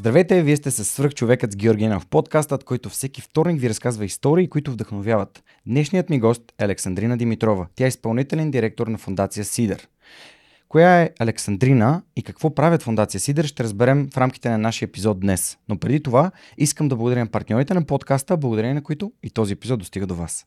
Здравейте, вие сте с свръхчовекът с Георгиена в подкастът, който всеки вторник ви разказва истории, които вдъхновяват. Днешният ми гост е Александрина Димитрова. Тя е изпълнителен директор на фундация Сидър. Коя е Александрина и какво правят фундация Сидър ще разберем в рамките на нашия епизод днес. Но преди това искам да благодаря партньорите на подкаста, благодарение на които и този епизод достига до вас.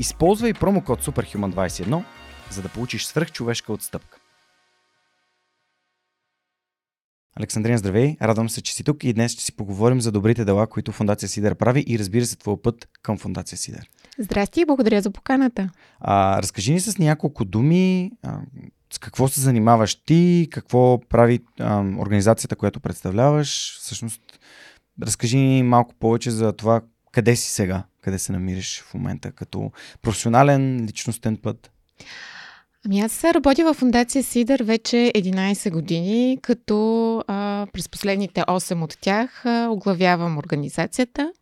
Използвай промокод SUPERHUMAN21, за да получиш свръхчовешка отстъпка. Александрина, здравей! Радвам се, че си тук и днес ще си поговорим за добрите дела, които Фундация Сидър прави и разбира се твоя път към Фундация Сидър. Здрасти и благодаря за поканата. А, разкажи ни с няколко думи а, с какво се занимаваш ти, какво прави а, организацията, която представляваш. Всъщност, разкажи ни малко повече за това къде си сега, къде се намираш в момента като професионален, личностен път. Ами аз работя в фундация Сидър вече 11 години, като а, през последните 8 от тях а, оглавявам организацията.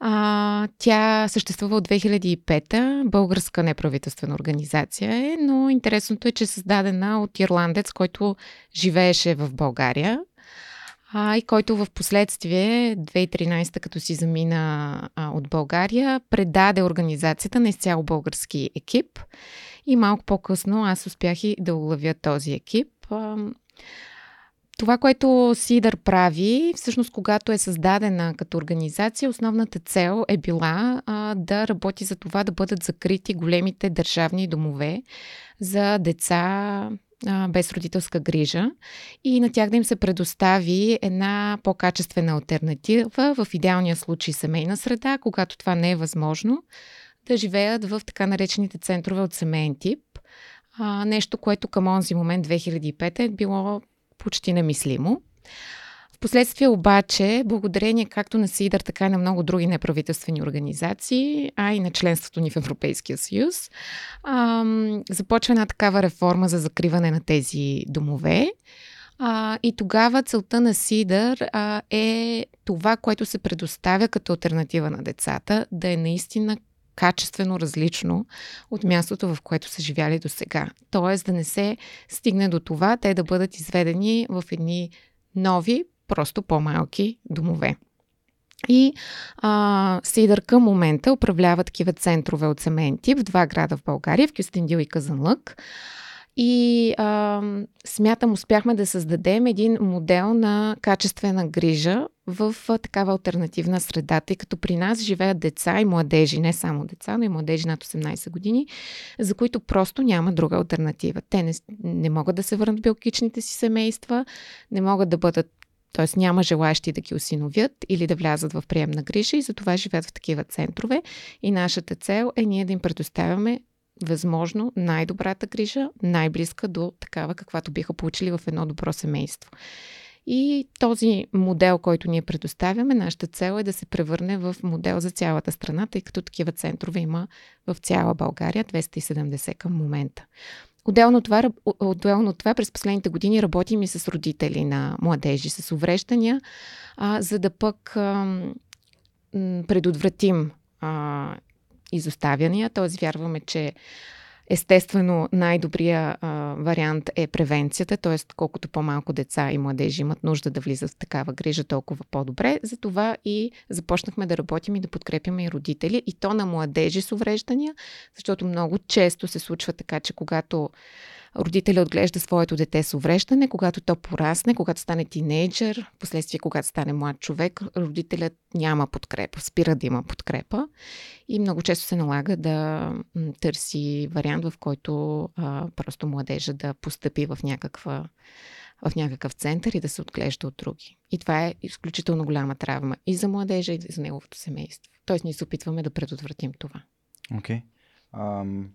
А, тя съществува от 2005-та, българска неправителствена организация е, но интересното е, че е създадена от ирландец, който живееше в България а, и който в последствие, 2013 като си замина а, от България, предаде организацията на изцяло български екип. И малко по-късно аз успях и да уловя този екип. Това, което Сидър прави, всъщност когато е създадена като организация, основната цел е била а, да работи за това да бъдат закрити големите държавни домове за деца без родителска грижа и на тях да им се предостави една по-качествена альтернатива, в идеалния случай семейна среда, когато това не е възможно, да живеят в така наречените центрове от семейен тип. А, нещо, което към онзи момент 2005 е било почти немислимо. Впоследствие обаче, благодарение както на СИДър, така и на много други неправителствени организации, а и на членството ни в Европейския съюз, ам, започва една такава реформа за закриване на тези домове. А, и тогава целта на СИДър а, е това, което се предоставя като альтернатива на децата, да е наистина качествено различно от мястото, в което са живяли до сега. Тоест да не се стигне до това те да бъдат изведени в едни нови, просто по-малки домове. И а, Сидър към момента управлява такива центрове от семейен тип в два града в България, в Кюстендил и Казанлък. И а, смятам, успяхме да създадем един модел на качествена грижа в а, такава альтернативна среда, тъй като при нас живеят деца и младежи, не само деца, но и младежи над 18 години, за които просто няма друга альтернатива. Те не, не могат да се върнат в биологичните си семейства, не могат да бъдат т.е. няма желаящи да ги осиновят или да влязат в приемна грижа и затова живеят в такива центрове. И нашата цел е ние да им предоставяме възможно най-добрата грижа, най-близка до такава, каквато биха получили в едно добро семейство. И този модел, който ние предоставяме, нашата цел е да се превърне в модел за цялата страна, тъй като такива центрове има в цяла България, 270 към момента. Отделно това, отделно това през последните години работим и с родители на младежи с увреждания, а, за да пък а, предотвратим а, изоставяния, т.е. вярваме, че Естествено, най-добрия а, вариант е превенцията, т.е. колкото по-малко деца и младежи имат нужда да влизат в такава грижа, толкова по-добре. Затова и започнахме да работим и да подкрепяме и родители, и то на младежи с увреждания, защото много често се случва така, че когато родителя отглежда своето дете с увреждане, когато то порасне, когато стане тинейджър, последствие когато стане млад човек, родителят няма подкрепа, спира да има подкрепа и много често се налага да търси вариант, в който а, просто младежа да постъпи в някаква в някакъв център и да се отглежда от други. И това е изключително голяма травма и за младежа, и за неговото семейство. Тоест, ние се опитваме да предотвратим това. Окей. Okay. Um,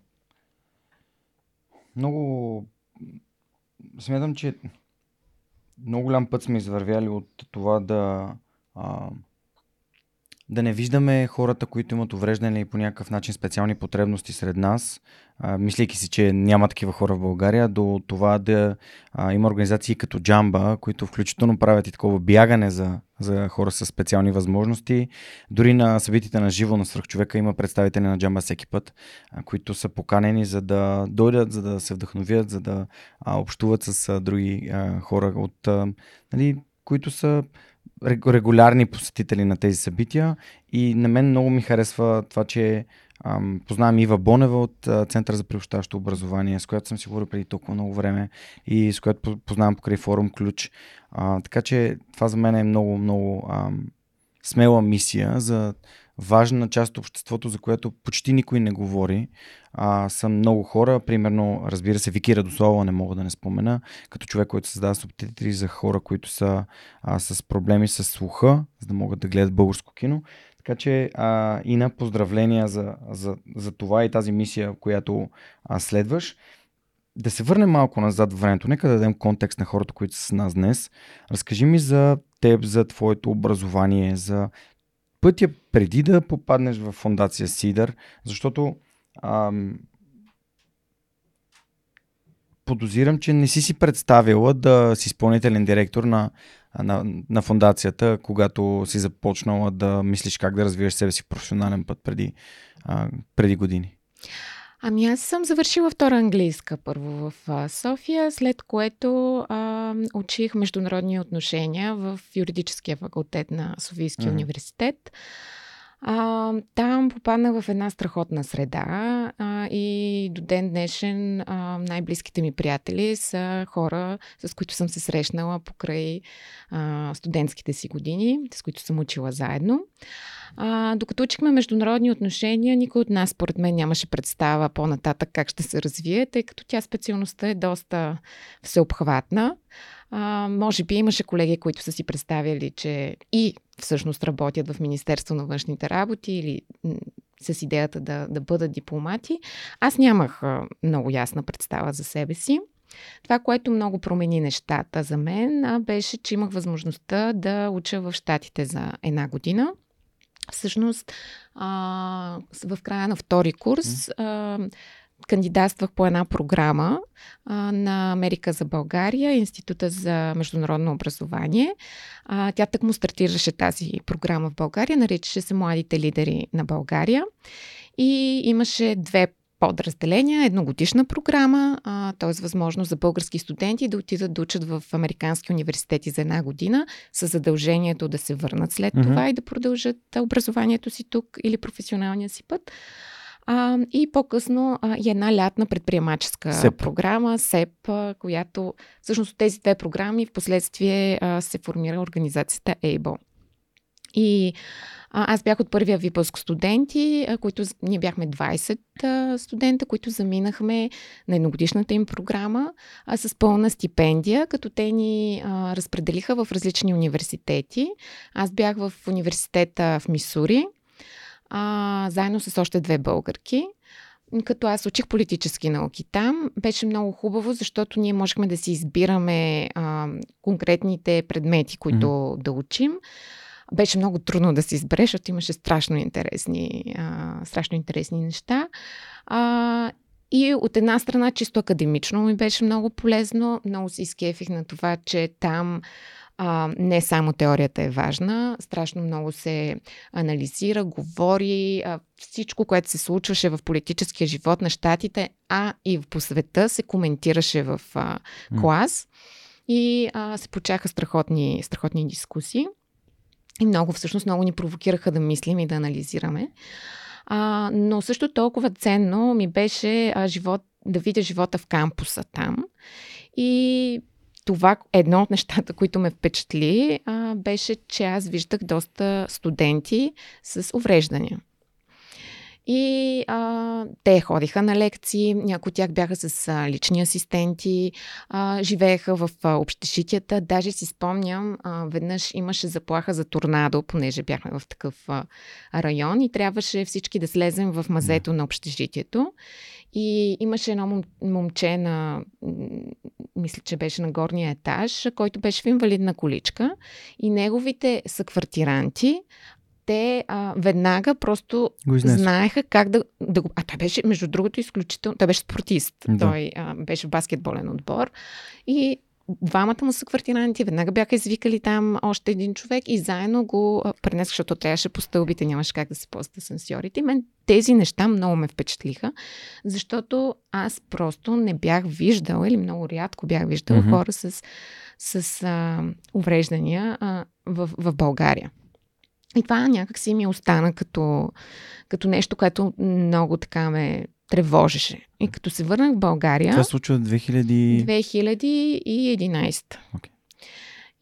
много смятам, че много голям път сме извървяли от това да а, да не виждаме хората, които имат увреждане и по някакъв начин специални потребности сред нас, а, мислейки си, че няма такива хора в България, до това да а, има организации като Джамба, които включително правят и такова бягане за, за хора с специални възможности. Дори на събитите на живо на свръхчовека има представители на Джамба всеки път, а, които са поканени за да дойдат, за да се вдъхновят, за да а, общуват с а, други а, хора, от, а, нали, които са регулярни посетители на тези събития и на мен много ми харесва това, че ам, познавам Ива Бонева от а, Центъра за приобщаващо образование, с която съм си говорил преди толкова много време и с която познавам покрай форум Ключ. А, така че това за мен е много, много ам, смела мисия за важна част от обществото, за което почти никой не говори. А, са много хора, примерно, разбира се, Вики Радослава не мога да не спомена, като човек, който създава субтитри за хора, които са а, с проблеми с слуха, за да могат да гледат българско кино. Така че а, и на поздравления за, за, за това и тази мисия, която а, следваш. Да се върнем малко назад в времето. Нека да дадем контекст на хората, които са с нас днес. Разкажи ми за теб, за твоето образование, за пътя преди да попаднеш в фундация Сидър, защото ам, подозирам, че не си си представила да си изпълнителен директор на, на, на фундацията, когато си започнала да мислиш как да развиеш себе си професионален път преди, а, преди години. Ами аз съм завършила втора английска първо в София, след което а, учих международни отношения в юридическия факултет на Софийския mm-hmm. университет. А, там попаднах в една страхотна среда а, и до ден днешен а, най-близките ми приятели са хора, с които съм се срещнала покрай а, студентските си години, с които съм учила заедно. А, докато учихме международни отношения, никой от нас, според мен, нямаше представа по-нататък как ще се развие, тъй като тя специалността е доста всеобхватна. А, може би имаше колеги, които са си представили, че и всъщност работят в Министерство на външните работи или с идеята да, да бъдат дипломати. Аз нямах а, много ясна представа за себе си. Това, което много промени нещата за мен, беше, че имах възможността да уча в Штатите за една година. Всъщност, а, в края на втори курс а, кандидатствах по една програма а, на Америка за България, Института за международно образование. А, тя так му стартираше тази програма в България, наричаше се Младите лидери на България. И имаше две подразделения, едногодишна програма, т.е. възможност за български студенти да отидат да учат в американски университети за една година, с задължението да се върнат след mm-hmm. това и да продължат образованието си тук или професионалния си път. А, и по-късно а, и една лятна предприемаческа СЕП. програма, СЕП, а, която всъщност тези две програми в последствие а, се формира организацията ABLE. И а, аз бях от първия випуск студенти, а, които ние бяхме 20 а, студента, които заминахме на едногодишната им програма а, с пълна стипендия, като те ни а, разпределиха в различни университети. Аз бях в университета в Мисури, а, заедно с още две българки. Като аз учих политически науки там, беше много хубаво, защото ние можехме да си избираме а, конкретните предмети, които mm-hmm. да учим. Беше много трудно да се избере, защото имаше страшно интересни, а, страшно интересни неща. А, и от една страна, чисто академично ми беше много полезно. Много си изкефих на това, че там а, не само теорията е важна, страшно много се анализира, говори, а, всичко, което се случваше в политическия живот на щатите, а и по света се коментираше в а, клас. И а, се почаха страхотни, страхотни дискусии. И много, всъщност, много ни провокираха да мислим и да анализираме. А, но също толкова ценно ми беше а, живот, да видя живота в кампуса там. И това, едно от нещата, които ме впечатли, а, беше, че аз виждах доста студенти с увреждания. И а, те ходиха на лекции, някои от тях бяха с а, лични асистенти, а, живееха в а, общежитията. Даже си спомням, а, веднъж имаше заплаха за торнадо, понеже бяхме в такъв а, район и трябваше всички да слезем в мазето на общежитието. И имаше едно мом, момче на мисля, че беше на горния етаж, който беше в инвалидна количка и неговите съквартиранти те а, веднага просто знаеха как да, да го... А той беше, между другото, изключително... Той беше спортист. Да. Той а, беше в баскетболен отбор. И двамата му са квартиранти, веднага бяха извикали там още един човек и заедно го пренесох, защото трябваше по стълбите, нямаше как да се ползват асансьорите. Мен тези неща много ме впечатлиха, защото аз просто не бях виждала или много рядко бях виждала mm-hmm. хора с, с а, увреждания а, в, в България. И това някак си ми остана като, като нещо, което много така ме тревожеше. И като се върнах в България... Това случва 2000... 2011. Okay.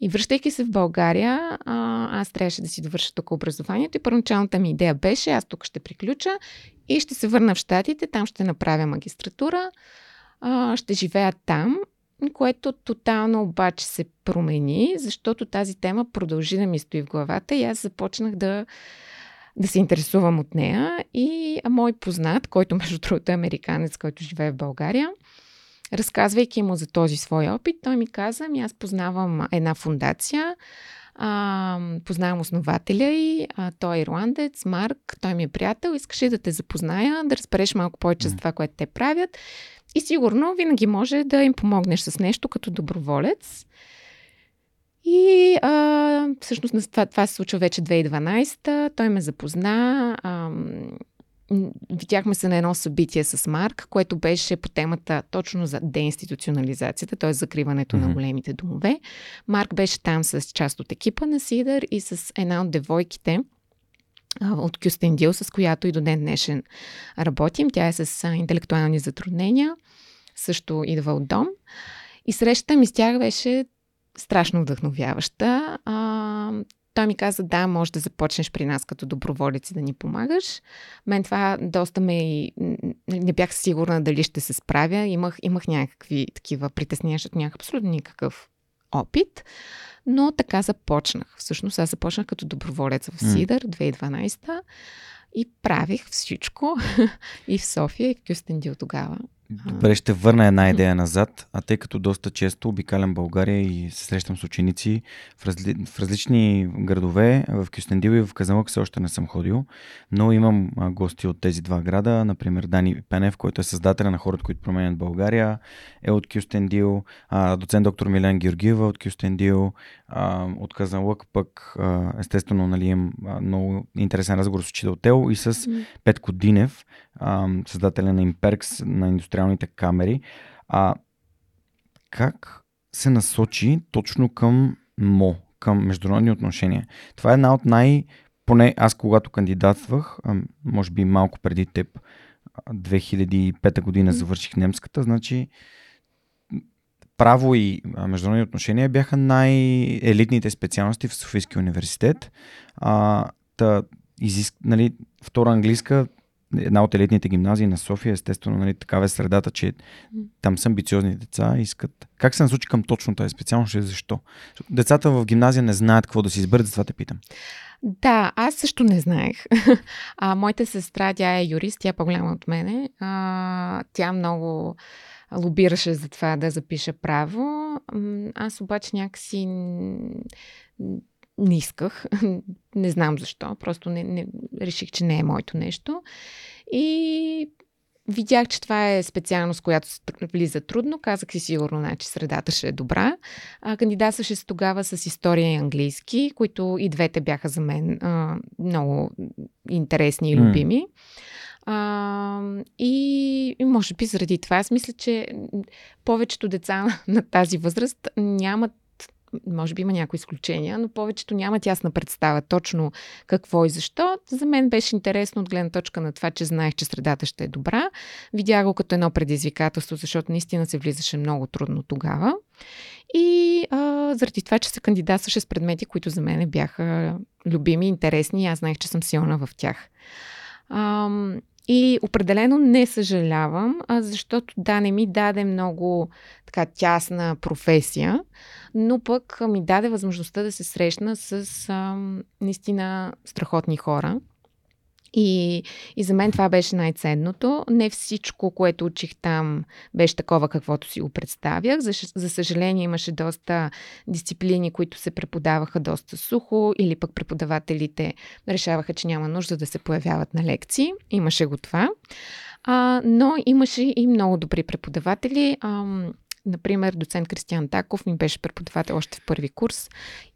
И връщайки се в България, аз трябваше да си довърша тук образованието и първоначалната ми идея беше, аз тук ще приключа и ще се върна в Штатите, там ще направя магистратура, ще живея там, което тотално обаче се промени, защото тази тема продължи да ми стои в главата и аз започнах да да се интересувам от нея. И мой познат, който между другото е американец, който живее в България, разказвайки му за този свой опит, той ми каза, ами аз познавам една фундация, а, познавам основателя и а, той е ирландец, Марк, той ми е приятел, искаше да те запозная, да разбереш малко повече за това, което те правят. И сигурно винаги може да им помогнеш с нещо като доброволец. И а, всъщност това, това се случва вече 2012. Той ме запозна. А, видяхме се на едно събитие с Марк, което беше по темата точно за деинституционализацията, т.е. закриването mm-hmm. на големите домове. Марк беше там с част от екипа на Сидър и с една от девойките, от Кюстендил, с която и до ден днешен работим. Тя е с интелектуални затруднения, също идва от дом. И срещата ми с тях беше страшно вдъхновяваща. А, той ми каза, да, може да започнеш при нас като доброволец и да ни помагаш. Мен това доста ме и... Не бях сигурна дали ще се справя. Имах, имах някакви такива притеснения, защото нямах абсолютно никакъв опит. Но така започнах. Всъщност аз започнах като доброволец в Сидър 2012 и правих всичко и в София, и в Кюстендил тогава. Добре, ще върна една идея назад, а тъй като доста често обикалям България и се срещам с ученици в, разли... в различни градове, в Кюстендил и в Казанлък все още не съм ходил, но имам гости от тези два града, например Дани Пенев, който е създателя на хората, които променят България, е от Кюстендил, доцент доктор Милен Георгиева от Кюстендил, от Казанлък пък естествено нали, имам много интересен разговор с учител Тел и с Петко Динев, създателя на Imperx, на индустриалните камери. А как се насочи точно към МО, към международни отношения? Това е една от най- поне аз когато кандидатствах, може би малко преди теб, 2005 година завърших немската, значи право и международни отношения бяха най-елитните специалности в Софийския университет. А, та, изиск, нали, втора английска една от елитните гимназии на София, естествено, нали, такава е средата, че там са амбициозни деца, искат. Как се насочи към точно тази специално, ще защо? Децата в гимназия не знаят какво да си изберат, затова те питам. Да, аз също не знаех. А, моята сестра, тя е юрист, тя е по-голяма от мене. А, тя много лобираше за това да запиша право. Аз обаче някакси не исках. не знам защо. Просто не, не, реших, че не е моето нещо. И видях, че това е специалност, която влиза трудно. Казах си сигурно, значи средата ще е добра. А, кандидатстваше се тогава с история и английски, които и двете бяха за мен а, много интересни и любими. Mm. А, и, и може би заради това аз мисля, че повечето деца на тази възраст нямат може би има някои изключения, но повечето нямат ясна представа точно какво и защо. За мен беше интересно от гледна точка на това, че знаех, че средата ще е добра. Видях го като едно предизвикателство, защото наистина се влизаше много трудно тогава. И а, заради това, че се кандидатстваше с предмети, които за мен бяха любими, интересни, аз знаех, че съм силна в тях. А, и определено не съжалявам, защото да, не ми даде много така тясна професия, но пък ми даде възможността да се срещна с а, наистина страхотни хора. И, и за мен това беше най-ценното. Не всичко, което учих там, беше такова, каквото си го представях. За, за съжаление, имаше доста дисциплини, които се преподаваха доста сухо, или пък преподавателите решаваха, че няма нужда да се появяват на лекции. Имаше го това. А, но имаше и много добри преподаватели. А, Например, доцент Кристиан Таков ми беше преподавател още в първи курс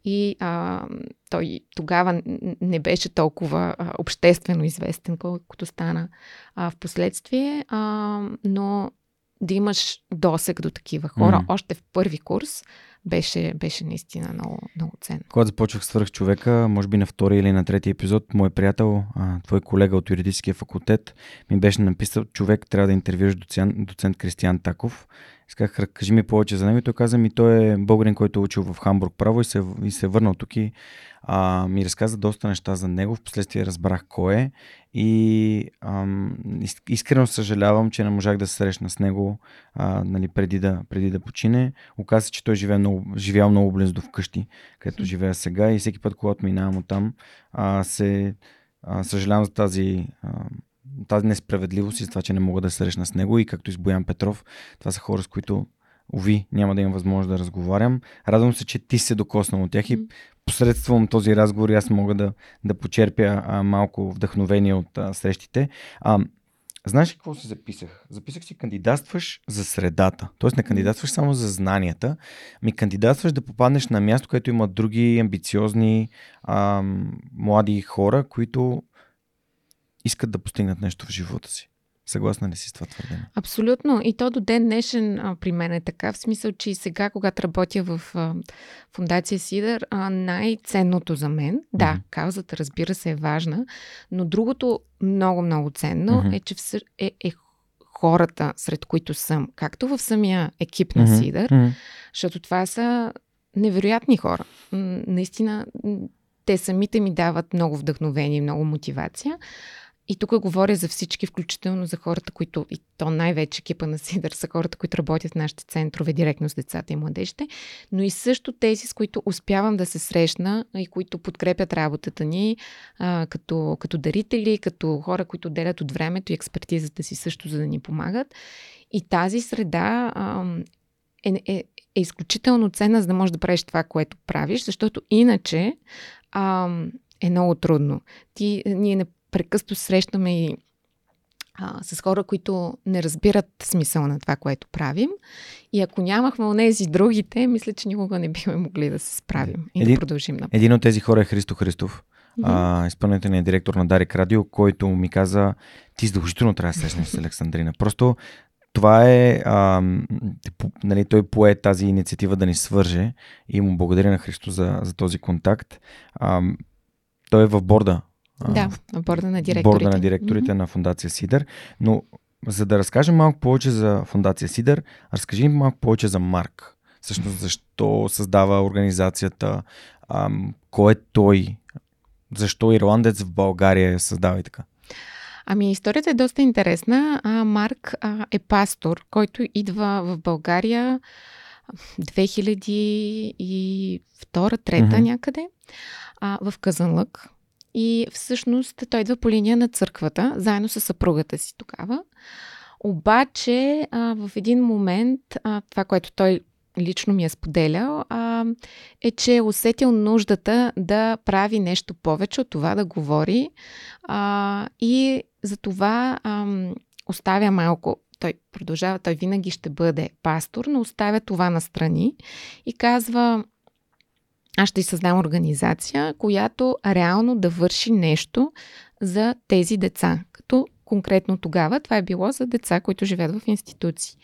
и а, той тогава не беше толкова а, обществено известен, колкото стана а, в последствие, а, но да имаш досег до такива хора mm. още в първи курс беше, беше наистина много, много ценно. Когато започвах свърх човека, може би на втори или на трети епизод, мой приятел, а, твой колега от юридическия факултет, ми беше написал, човек трябва да интервюираш доцент, доцент Кристиан Таков. Исках, кажи ми повече за него. И той каза ми, той е българин, който е учил в Хамбург право и се, и се е върнал тук и а, ми разказа доста неща за него. Впоследствие разбрах кой е и ам, искрено съжалявам, че не можах да се срещна с него а, нали, преди, да, преди да почине. Оказа че той живее много, живял много близо до вкъщи, където живея сега и всеки път, когато минавам от там, а, се а, съжалявам за тази а, тази несправедливост и за това, че не мога да се срещна с него и както и с Боян Петров. Това са хора, с които Ови, няма да имам възможност да разговарям. Радвам се, че ти се докоснал от тях и посредством този разговор аз мога да, да почерпя а, малко вдъхновение от а, срещите. А, знаеш ли какво си записах? Записах си кандидатстваш за средата. Тоест не кандидатстваш само за знанията, ми кандидатстваш да попаднеш на място, където има други амбициозни а, млади хора, които искат да постигнат нещо в живота си. Съгласна ли си с това твърдение? Абсолютно. И то до ден днешен а, при мен е така, в смисъл, че и сега, когато работя в а, фундация Сидър, а, най-ценното за мен, mm-hmm. да, каузата разбира се е важна, но другото много-много ценно mm-hmm. е, че всъ... е, е хората, сред които съм, както в самия екип на mm-hmm. Сидър, mm-hmm. защото това са невероятни хора. Наистина, те самите ми дават много вдъхновение, много мотивация. И тук говоря за всички, включително за хората, които, и то най-вече екипа на Сидър, са хората, които работят в нашите центрове директно с децата и младежите, но и също тези, с които успявам да се срещна и които подкрепят работата ни а, като, като дарители, като хора, които делят от времето и експертизата си също, за да ни помагат. И тази среда а, е, е, е изключително ценна, за да можеш да правиш това, което правиш, защото иначе а, е много трудно. Ти, ние не прекъсто срещаме и а, с хора, които не разбират смисъл на това, което правим. И ако нямахме онези другите, мисля, че никога не бихме могли да се справим и един, да продължим напред. Един от тези хора е Христо Христов, mm-hmm. изпълнителният директор на Дарик Радио, който ми каза, ти задължително трябва да срещнеш с Александрина. Просто това е, а, нали, той пое тази инициатива да ни свърже и му благодаря на Христо за, за този контакт. А, той е в борда да, на борда на директорите. Борда на директорите mm-hmm. на Фундация Сидър. Но за да разкажем малко повече за Фундация Сидър, разкажи ми малко повече за Марк. Всъщност защо създава организацията, ам, кой е той, защо ирландец в България създава и така. Ами, историята е доста интересна. А, Марк а, е пастор, който идва в България 2002-2003 mm-hmm. някъде а, в Казанлък. И всъщност той идва по линия на църквата, заедно с съпругата си тогава. Обаче а, в един момент, а, това, което той лично ми е споделял, а, е, че е усетил нуждата да прави нещо повече от това да говори а, и за това а, оставя малко. Той продължава, той винаги ще бъде пастор, но оставя това на страни и казва, аз ще създам организация, която реално да върши нещо за тези деца. Като конкретно тогава това е било за деца, които живеят в институции.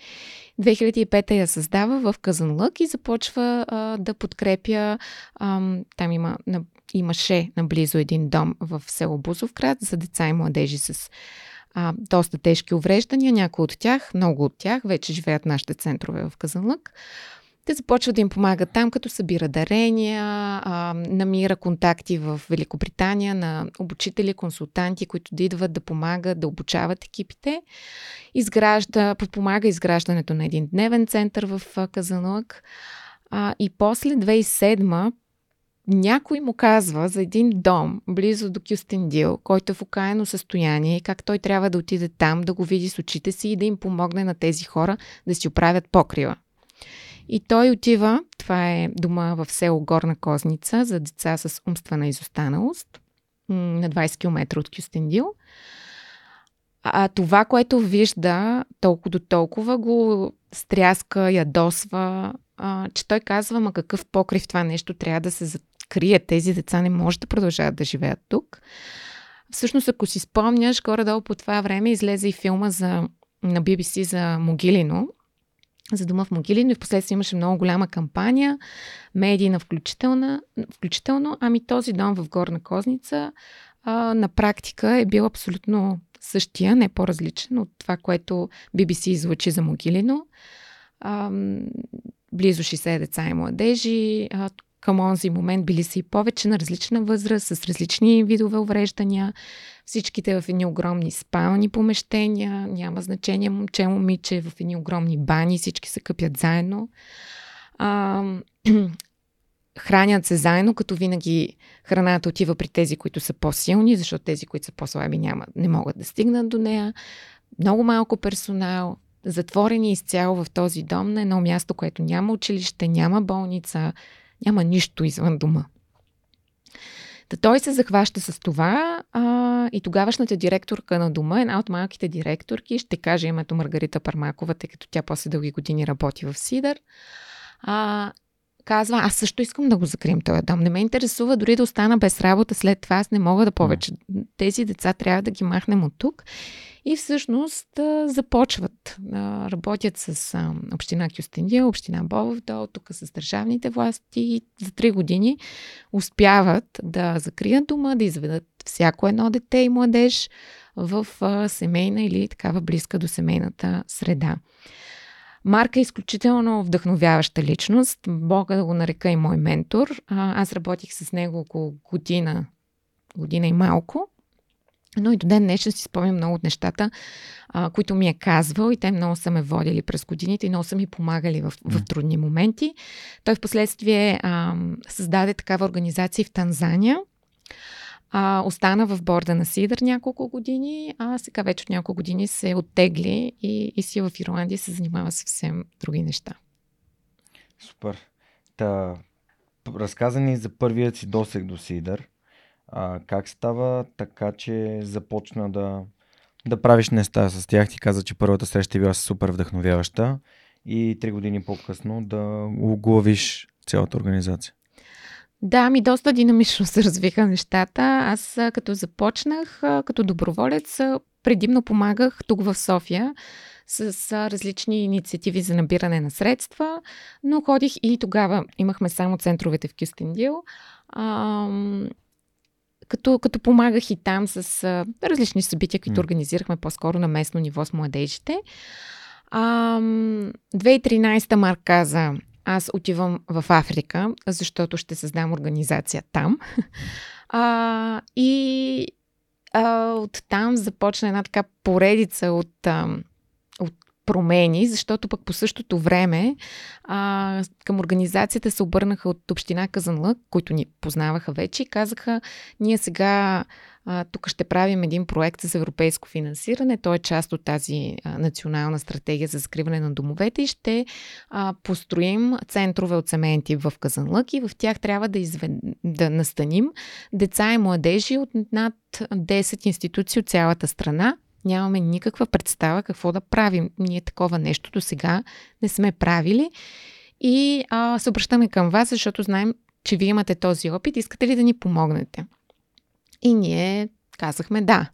2005 я създава в Казанлък и започва а, да подкрепя. А, там има, на, имаше наблизо един дом в село Бузовград за деца и младежи с а, доста тежки увреждания. Някои от тях, много от тях, вече живеят нашите центрове в Казанлък. Те започват да им помагат там, като събира дарения, а, намира контакти в Великобритания на обучители, консултанти, които да идват да помагат, да обучават екипите. Изгражда, подпомага изграждането на един дневен център в Казанлък. А, и после 2007 някой му казва за един дом близо до Кюстендил, който е в окаяно състояние, как той трябва да отиде там, да го види с очите си и да им помогне на тези хора да си оправят покрива. И той отива, това е дома в село Горна Козница за деца с умствена изостаналост, на 20 км от Кюстендил. А това, което вижда толкова до толкова, го стряска, ядосва, а, че той казва, ма какъв покрив това нещо трябва да се закрие. Тези деца не може да продължават да живеят тук. Всъщност, ако си спомняш, горе-долу по това време излезе и филма за, на BBC за Могилино, за дома в Могилино и в последствие имаше много голяма кампания, медийна включително, ами този дом в Горна Козница а, на практика е бил абсолютно същия, не по-различен от това, което BBC излучи за Могилино. А, близо 60 деца и младежи. А, към онзи момент били са и повече на различна възраст, с различни видове увреждания. Всичките в едни огромни спални помещения, няма значение момче, момиче, в едни огромни бани, всички се къпят заедно. А, хранят се заедно, като винаги храната отива при тези, които са по-силни, защото тези, които са по-слаби, няма, не могат да стигнат до нея. Много малко персонал, затворени изцяло в този дом на едно място, което няма училище, няма болница, няма нищо извън дома. Та той се захваща с това а, и тогавашната директорка на дома, една от малките директорки, ще каже името Маргарита Пармакова, тъй като тя после дълги години работи в Сидър, а, казва, аз също искам да го закрием този дом. Не ме интересува дори да остана без работа след това. Аз не мога да повече. Тези деца трябва да ги махнем от тук. И всъщност започват. Работят с община Кюстендия, община Бобовдол, тук с държавните власти и за три години успяват да закрият дома, да изведат всяко едно дете и младеж в семейна или такава близка до семейната среда. Марка е изключително вдъхновяваща личност. Бога да го нарека и мой ментор. Аз работих с него около година, година и малко. Но и до ден днешен си спомням много от нещата, а, които ми е казвал и те много са ме водили през годините и много са ми помагали в, в трудни моменти. Той в последствие а, създаде такава организация в Танзания. А, остана в борда на Сидър няколко години, а сега вече от няколко години се оттегли и, и си в Ирландия се занимава съвсем други неща. Супер. Та, разказани за първият си досег до Сидър. А, как става така, че започна да, да правиш неща с тях? Ти каза, че първата среща е била супер вдъхновяваща и три години по-късно да оглавиш цялата организация. Да, ми доста динамично се развиха нещата. Аз като започнах като доброволец, предимно помагах тук в София с различни инициативи за набиране на средства, но ходих и тогава имахме само центровете в Кюстендил. като, като помагах и там с а, различни събития, които организирахме по-скоро на местно ниво с младежите. А, 2013 Марк каза, аз отивам в Африка, защото ще създам организация там. А, и а, оттам започна една така поредица от, а, промени, защото пък по същото време а, към организацията се обърнаха от община Казанлък, които ни познаваха вече и казаха, ние сега а, тук ще правим един проект с европейско финансиране. Той е част от тази а, национална стратегия за закриване на домовете и ще а, построим центрове от семейен в Казанлък и в тях трябва да, извед... да настаним деца и младежи от над 10 институции от цялата страна. Нямаме никаква представа какво да правим. Ние такова нещо до сега не сме правили. И а, се обръщаме към вас, защото знаем, че вие имате този опит. Искате ли да ни помогнете? И ние казахме да.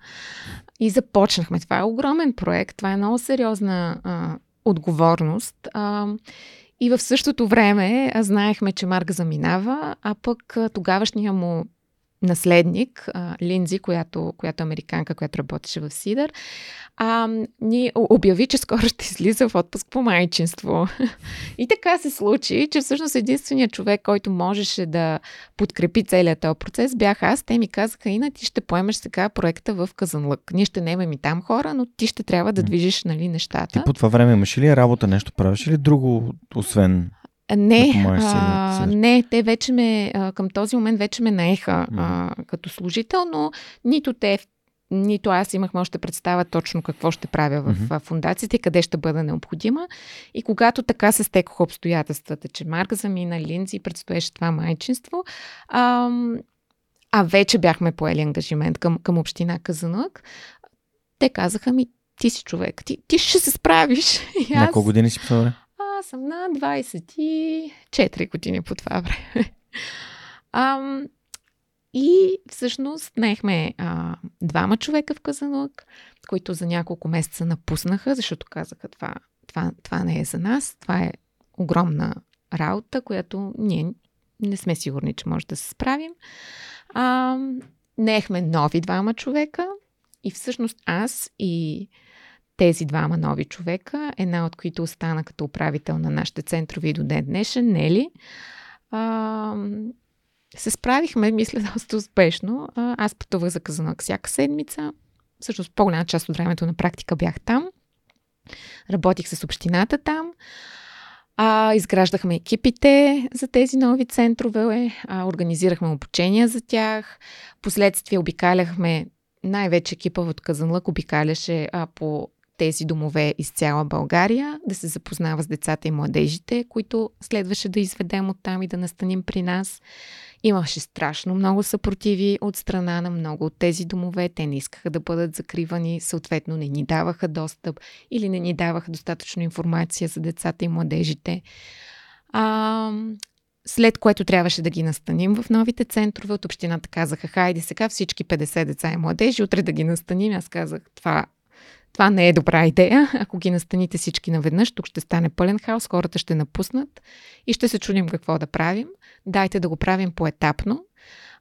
И започнахме. Това е огромен проект, това е много сериозна а, отговорност. А, и в същото време а, знаехме, че Марк заминава, а пък тогавашния му наследник, Линдзи, която, която е американка, която работеше в Сидър, а, ни обяви, че скоро ще излиза в отпуск по майчинство. И така се случи, че всъщност единственият човек, който можеше да подкрепи целият този процес, бях аз. Те ми казаха, Ина, ти ще поемеш сега проекта в Казанлък. Ние ще немем и там хора, но ти ще трябва да движиш нали, нещата. Ти по това време имаш ли работа, нещо правиш или друго, освен Не, а, не, те вече ме, а, към този момент вече ме наеха а, като служител, но нито те, нито аз имахме още представа точно какво ще правя в а, фундацията и къде ще бъда необходима. И когато така се стекоха обстоятелствата, че Марк замина, Линдзи, предстоеше това майчинство, ам, а вече бяхме поели ангажимент към, към община Казанък, те казаха ми, ти си човек, ти, ти ще се справиш. И На колко години си време? Аз съм на 24 години по това време. Ам, и всъщност наехме а, двама човека в Казанлък, които за няколко месеца напуснаха, защото казаха това, това, това не е за нас, това е огромна работа, която ние не сме сигурни, че може да се справим. А, наехме нови двама човека и всъщност аз и тези двама нови човека, една от които остана като управител на нашите центрови до ден днешен, Нели, а, се справихме, мисля, доста успешно. Аз пътувах за Казанък всяка седмица. Всъщност по-голяма част от времето на практика бях там. Работих с общината там. А, изграждахме екипите за тези нови центрове, а, организирахме обучения за тях. Последствие обикаляхме, най-вече екипа от Казанлък обикаляше а, по тези домове из цяла България, да се запознава с децата и младежите, които следваше да изведем оттам и да настаним при нас. Имаше страшно много съпротиви от страна на много от тези домове. Те не искаха да бъдат закривани, съответно не ни даваха достъп или не ни даваха достатъчно информация за децата и младежите. А, след което трябваше да ги настаним в новите центрове. От общината казаха, хайде сега всички 50 деца и младежи, утре да ги настаним. Аз казах, това, това не е добра идея. Ако ги настаните всички наведнъж, тук ще стане пълен хаос, хората ще напуснат и ще се чудим какво да правим. Дайте да го правим поетапно.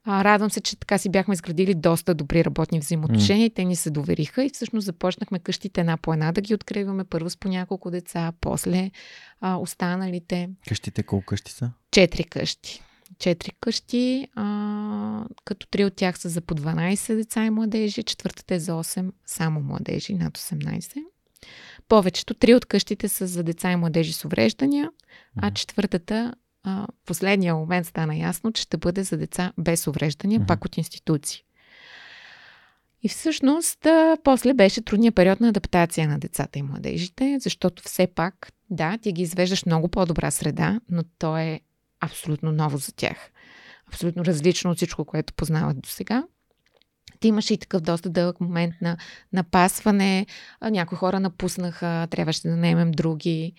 А, радвам се, че така си бяхме изградили доста добри работни взаимоотношения. Mm. Те ни се довериха и всъщност започнахме къщите една по една да ги откриваме. Първо с по няколко деца, после а, останалите. Къщите колко къщи са? Четири къщи. Четири къщи, а, като три от тях са за по 12 деца и младежи, четвъртата е за 8 само младежи, над 18. Повечето, три от къщите са за деца и младежи с увреждания, а четвъртата, а, последния момент стана ясно, че ще бъде за деца без увреждания, Мгм. пак от институции. И всъщност, а, после беше трудният период на адаптация на децата и младежите, защото все пак, да, ти ги извеждаш много по-добра среда, но то е абсолютно ново за тях. Абсолютно различно от всичко, което познават до сега. Ти имаше и такъв доста дълъг момент на напасване. Някои хора напуснаха, трябваше да наемем други.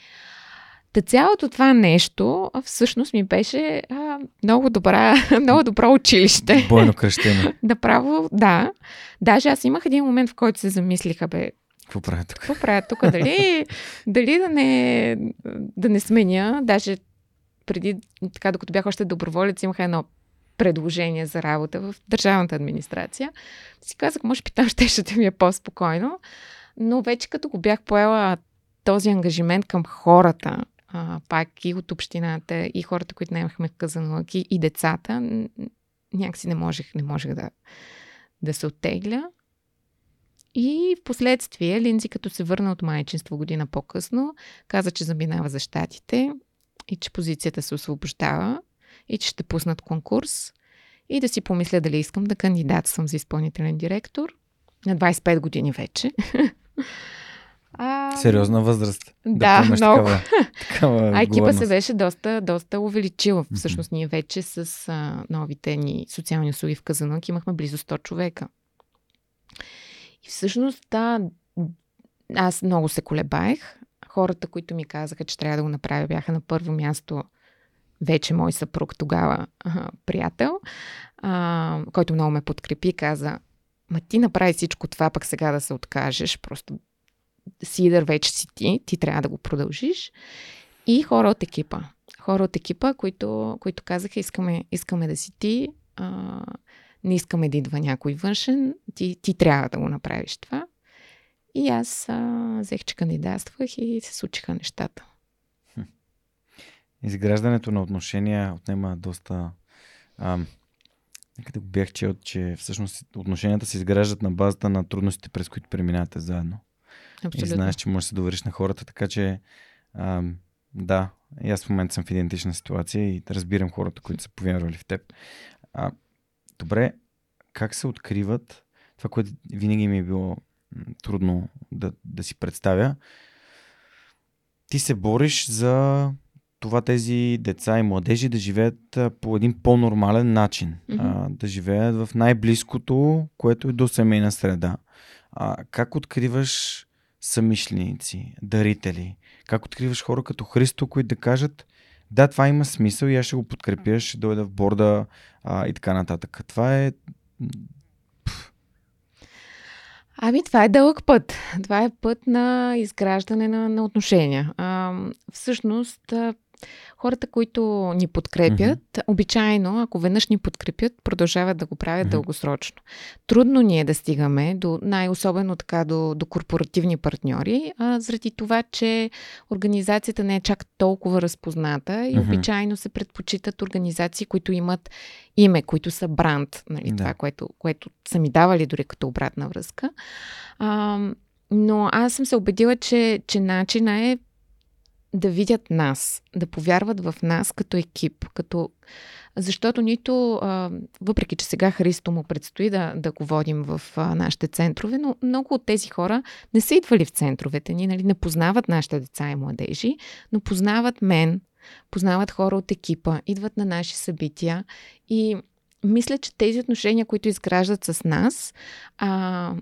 Та цялото това нещо всъщност ми беше а, много, добра, много добро училище. Бойно кръщение. Направо, да. Даже аз имах един момент, в който се замислиха, бе, Какво правя тук? какво правя тук? Дали, дали да, не, да не сменя? Даже преди, така, докато бях още доброволец, имах едно предложение за работа в държавната администрация. Си казах, може би там ще, ще ми е по-спокойно. Но вече като го бях поела този ангажимент към хората, а, пак и от общината, и хората, които наемахме в Казанлък, и, децата, някакси не можех, не можех да, да се оттегля. И в последствие Линдзи, като се върна от майчинство година по-късно, каза, че заминава за щатите и че позицията се освобождава и че ще пуснат конкурс и да си помисля дали искам да кандидатствам за изпълнителен директор на 25 години вече. А, Сериозна възраст. Да, поемаш много. Такава, такава А екипа се беше доста, доста увеличила. Всъщност ние вече с а, новите ни социални услуги в Казанък имахме близо 100 човека. И всъщност, да, аз много се колебаех. Хората, които ми казаха, че трябва да го направя, бяха на първо място вече мой съпруг тогава, приятел, а, който много ме подкрепи, каза, ма ти направи всичко това, пък сега да се откажеш, просто Сидър вече си ти, ти трябва да го продължиш. И хора от екипа. Хора от екипа, които, които казаха, искаме, искаме да си ти, а, не искаме да идва някой външен, ти, ти трябва да го направиш това. И аз а, взех, че кандидатствах и се случиха нещата. Изграждането на отношения отнема доста... Ам, някъде го бях чел, че всъщност отношенията се изграждат на базата на трудностите, през които преминавате заедно. Абсолютно. И знаеш, че можеш да се довериш на хората, така че ам, да, И аз в момента съм в идентична ситуация и разбирам хората, които са повярвали в теб. А, добре, как се откриват това, което винаги ми е било трудно да, да си представя. Ти се бориш за това тези деца и младежи да живеят по един по-нормален начин. Mm-hmm. А, да живеят в най-близкото, което е до семейна среда. А, как откриваш самишленици, дарители? Как откриваш хора като Христо, които да кажат да, това има смисъл и аз ще го подкрепя, ще дойда в борда а, и така нататък. Това е Ами, това е дълъг път. Това е път на изграждане на, на отношения. А, всъщност, хората, които ни подкрепят, mm-hmm. обичайно, ако веднъж ни подкрепят, продължават да го правят mm-hmm. дългосрочно. Трудно ни е да стигаме до най-особено така до, до корпоративни партньори, а, заради това, че организацията не е чак толкова разпозната и mm-hmm. обичайно се предпочитат организации, които имат име, които са бранд, нали, да. това, което, което са ми давали дори като обратна връзка. А, но аз съм се убедила, че, че начина е да видят нас, да повярват в нас като екип, като... Защото нито, въпреки че сега Христо му предстои да, да го водим в нашите центрове, но много от тези хора не са идвали в центровете ни, нали, не познават нашите деца и младежи, но познават мен, познават хора от екипа, идват на наши събития и мисля, че тези отношения, които изграждат с нас, а,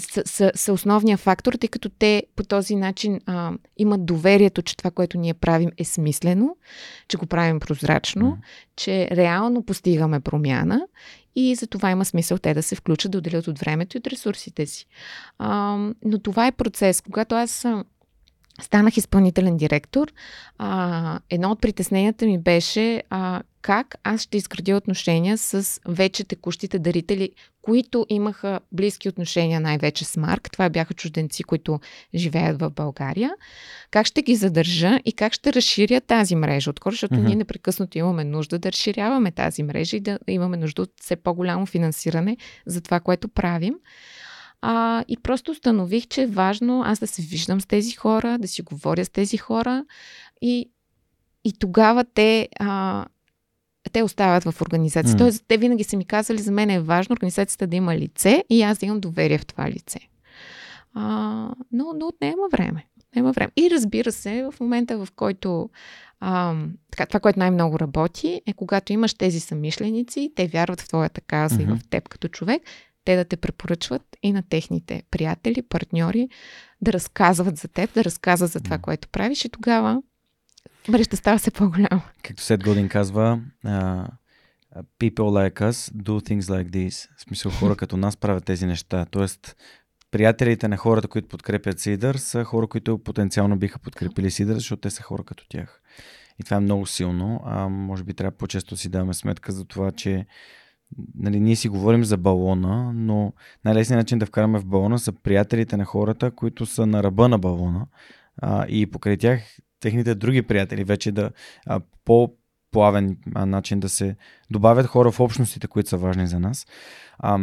са, са, са основния фактор, тъй като те по този начин а, имат доверието, че това, което ние правим е смислено, че го правим прозрачно, mm. че реално постигаме промяна и за това има смисъл те да се включат, да отделят от времето и от ресурсите си. А, но това е процес. Когато аз станах изпълнителен директор, а, едно от притесненията ми беше а, как аз ще изградя отношения с вече текущите дарители, които имаха близки отношения най-вече с Марк. Това бяха чужденци, които живеят в България. Как ще ги задържа и как ще разширя тази мрежа от хора, защото mm-hmm. ние непрекъснато имаме нужда да разширяваме тази мрежа и да имаме нужда от все по-голямо финансиране за това, което правим. А, и просто установих, че е важно аз да се виждам с тези хора, да си говоря с тези хора и, и тогава те, а, те остават в организацията. Mm. Тоест, те винаги са ми казали, за мен е важно организацията да има лице и аз да имам доверие в това лице. А, но, но отнема време. Отнема време. И разбира се, в момента, в който а, така, това, което най-много работи, е когато имаш тези самишленици, те вярват в твоята каза mm-hmm. и в теб като човек, те да те препоръчват и на техните приятели, партньори, да разказват за теб, да разказват за това, което правиш и тогава бъдещето става се по-голямо. Както Сет Годин казва, uh, people like us do things like this. В смисъл хора като нас правят тези неща. Тоест, приятелите на хората, които подкрепят Сидър, са хора, които потенциално биха подкрепили Сидър, защото те са хора като тях. И това е много силно. А, може би трябва по-често си даваме сметка за това, че нали, ние си говорим за балона, но най-лесният начин да вкараме в балона са приятелите на хората, които са на ръба на балона. А, и покрай тях техните други приятели вече да а, по плавен начин да се добавят хора в общностите, които са важни за нас. А,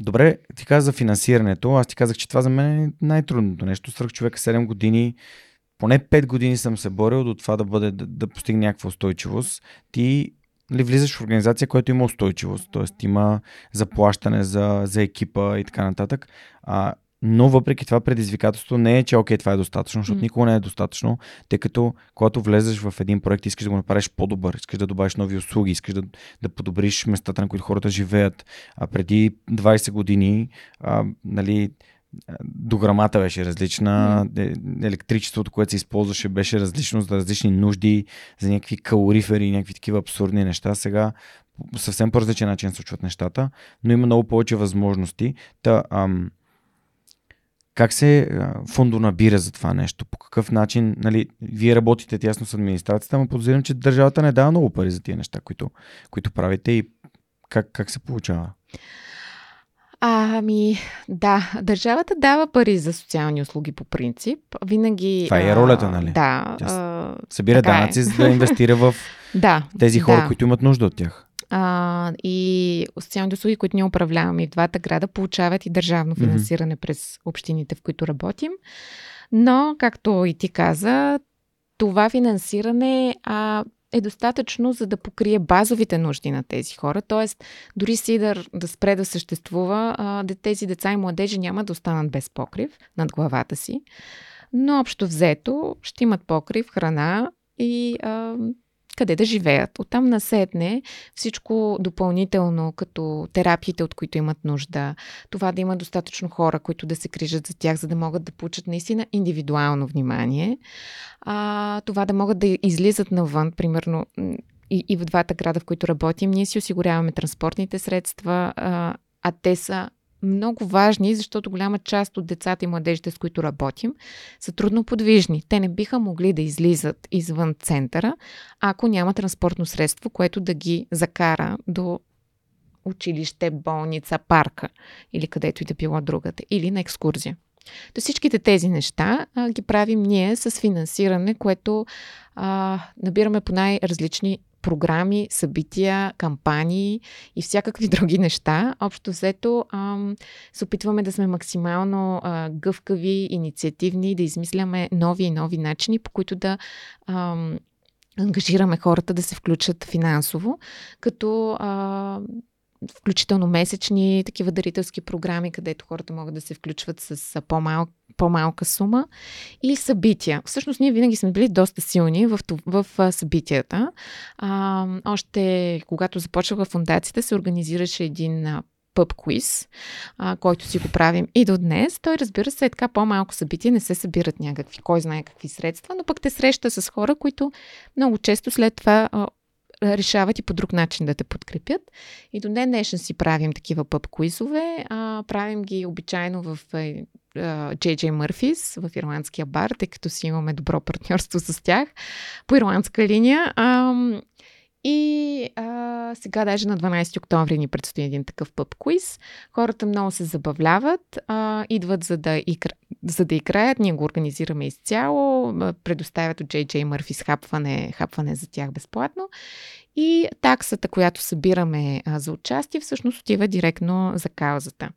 добре, ти каза за финансирането. Аз ти казах, че това за мен е най-трудното нещо. Сръх човека 7 години, поне 5 години съм се борил до това да бъде да, да постигне някаква устойчивост. Ти нали, влизаш в организация, която има устойчивост, т.е. има заплащане за, за екипа и така нататък. А, но въпреки това предизвикателство не е, че окей, това е достатъчно, защото mm. никога не е достатъчно, тъй като когато влезеш в един проект, искаш да го направиш по-добър, искаш да добавиш нови услуги, искаш да, да подобриш местата, на които хората живеят. А преди 20 години, а, нали, дограмата беше различна, mm. електричеството, което се използваше, беше различно за различни нужди, за някакви калорифери, някакви такива абсурдни неща. Сега съвсем по различен начин се случват нещата, но има много повече възможности. Та, ам, как се фондо набира за това нещо? По какъв начин? Нали, вие работите тясно с администрацията, но подозирам, че държавата не дава много пари за тия неща, които, които правите и как, как се получава? Ами, да, държавата дава пари за социални услуги по принцип. Винаги. Това е ролята, нали? Да. А, събира е. данъци, е. за да инвестира в да, тези хора, да. които имат нужда от тях. А, и социалните услуги, които ние управляваме и в двата града, получават и държавно финансиране mm-hmm. през общините, в които работим. Но, както и ти каза, това финансиране а, е достатъчно, за да покрие базовите нужди на тези хора. Тоест, дори Сидър да спре да съществува, тези деца и младежи няма да останат без покрив над главата си. Но общо взето ще имат покрив, храна и а, къде да живеят. Оттам насетне всичко допълнително, като терапиите, от които имат нужда, това да има достатъчно хора, които да се крижат за тях, за да могат да получат наистина индивидуално внимание, а, това да могат да излизат навън, примерно и, и в двата града, в които работим, ние си осигуряваме транспортните средства, а, а те са много важни, защото голяма част от децата и младежите, с които работим, са трудно подвижни. Те не биха могли да излизат извън центъра, ако няма транспортно средство, което да ги закара до училище, болница, парка или където и да било другата, или на екскурзия. То всичките тези неща а, ги правим ние с финансиране, което а, набираме по най-различни програми, събития, кампании и всякакви други неща. Общо взето ам, се опитваме да сме максимално а, гъвкави, инициативни, да измисляме нови и нови начини, по които да ам, ангажираме хората да се включат финансово, като а, включително месечни такива дарителски програми, където хората могат да се включват с по-мал, по-малка сума и събития. Всъщност ние винаги сме били доста силни в, в, събитията. А, още когато започвах в фундацията се организираше един пъб квиз, който си го правим и до днес. Той, разбира се, е така по-малко събитие, не се събират някакви, кой знае какви средства, но пък те среща с хора, които много често след това а, решават и по друг начин да те подкрепят. И до днес днешен си правим такива пъп куизове. А, правим ги обичайно в е, Джей Мърфис в ирландския бар, тъй като си имаме добро партньорство с тях по ирландска линия. А, и а, сега даже на 12 октомври ни предстои един такъв пъп квиз. Хората много се забавляват, а, идват за да, игра, за да играят. Ние го организираме изцяло, предоставят от JJ Murphy хапване, хапване за тях безплатно. И таксата, която събираме а, за участие, всъщност отива директно за каузата.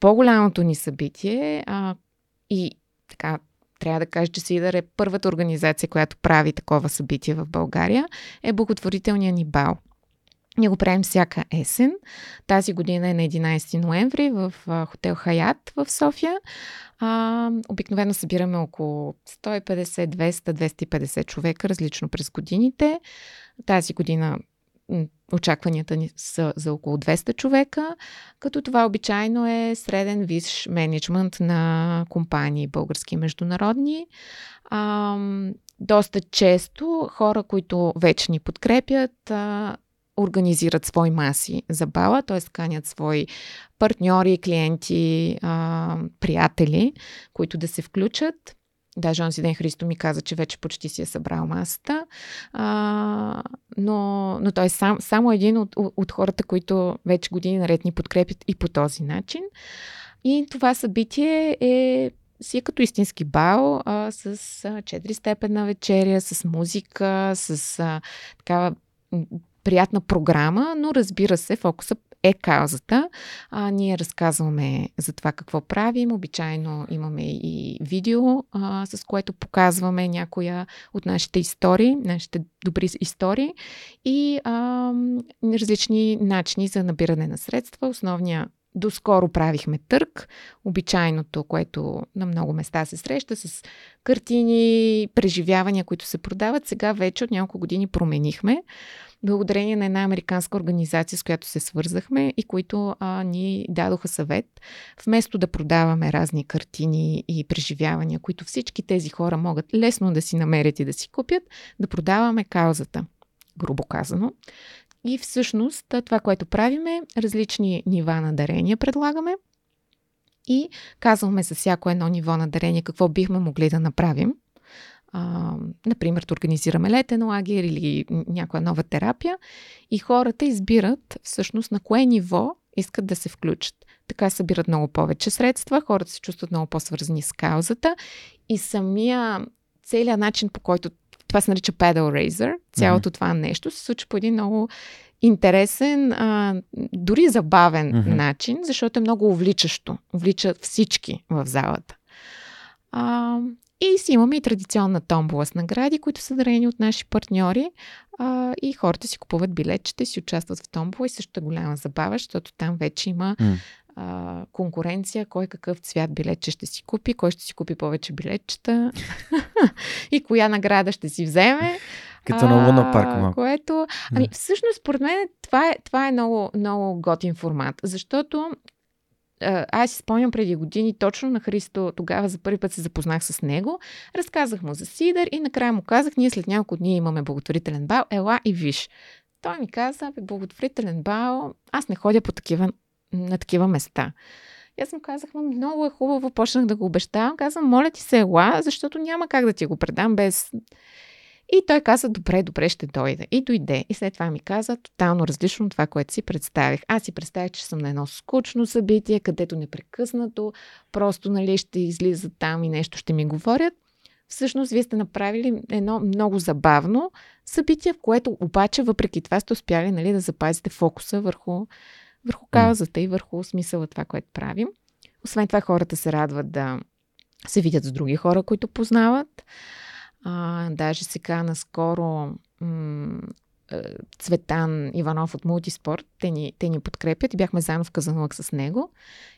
По-голямото ни събитие а, и така трябва да кажа, че Сидър е първата организация, която прави такова събитие в България, е благотворителния ни бал. Ние го правим всяка есен. Тази година е на 11 ноември в хотел Хаят в София. А, обикновено събираме около 150, 200, 250 човека, различно през годините. Тази година очакванията ни са за около 200 човека, като това обичайно е среден висш менеджмент на компании български и международни. А, доста често хора, които вече ни подкрепят, а, организират свои маси за бала, т.е. канят свои партньори, клиенти, а, приятели, които да се включат. Даже онзи ден Христо ми каза, че вече почти си е събрал масата. А, но, но той е сам, само един от, от хората, които вече години наред ни подкрепят и по този начин. И това събитие е си е като истински бал а, с 4 степена вечеря, с музика, с а, такава приятна програма, но разбира се, фокуса е каузата. А, ние разказваме за това какво правим. Обичайно имаме и видео, а, с което показваме някоя от нашите истории, нашите добри истории и а, различни начини за набиране на средства. Основния Доскоро правихме търг, обичайното, което на много места се среща, с картини, преживявания, които се продават. Сега вече от няколко години променихме благодарение на една американска организация, с която се свързахме и които а, ни дадоха съвет. Вместо да продаваме разни картини и преживявания, които всички тези хора могат лесно да си намерят и да си купят, да продаваме каузата, грубо казано. И всъщност това, което правиме, различни нива на дарения предлагаме и казваме за всяко едно ниво на дарение какво бихме могли да направим – а, например, да организираме летен лагер или някоя нова терапия и хората избират всъщност на кое ниво искат да се включат. Така събират много повече средства, хората се чувстват много по-свързани с каузата и самия целият начин по който това се нарича pedal raiser, цялото mm-hmm. това нещо се случва по един много интересен, а, дори забавен mm-hmm. начин, защото е много увличащо. Увлича всички в залата. А, И си имаме и традиционна томбола с награди, които са дарени от наши партньори. А, и хората си купуват билетчета, си участват в томбола и също е голяма забава, защото там вече има mm. а, конкуренция, кой какъв цвят билетче ще си купи, кой ще си купи повече билетчета и коя награда ще си вземе. Като на Луна парк малко. Което, ами всъщност, според мен, това е, това е много, много готин формат, защото аз си спомням преди години точно на Христо, тогава за първи път се запознах с него, разказах му за Сидър и накрая му казах, ние след няколко дни имаме благотворителен бал, ела и виж. Той ми каза, благотворителен бал, аз не ходя по такива, на такива места. И аз му казах, много е хубаво, почнах да го обещавам. Казвам, моля ти се, ела, защото няма как да ти го предам без... И той каза, добре, добре, ще дойде. И дойде. И след това ми каза, тотално различно от това, което си представих. Аз си представих, че съм на едно скучно събитие, където непрекъснато просто нали, ще излизат там и нещо ще ми говорят. Всъщност, вие сте направили едно много забавно събитие, в което обаче, въпреки това, сте успяли нали, да запазите фокуса върху, върху каузата и върху смисъла това, което правим. Освен това, хората се радват да се видят с други хора, които познават. А, даже сега наскоро м- Цветан Иванов от Мултиспорт, те ни, те ни подкрепят и бяхме заедно в Казанлък с него.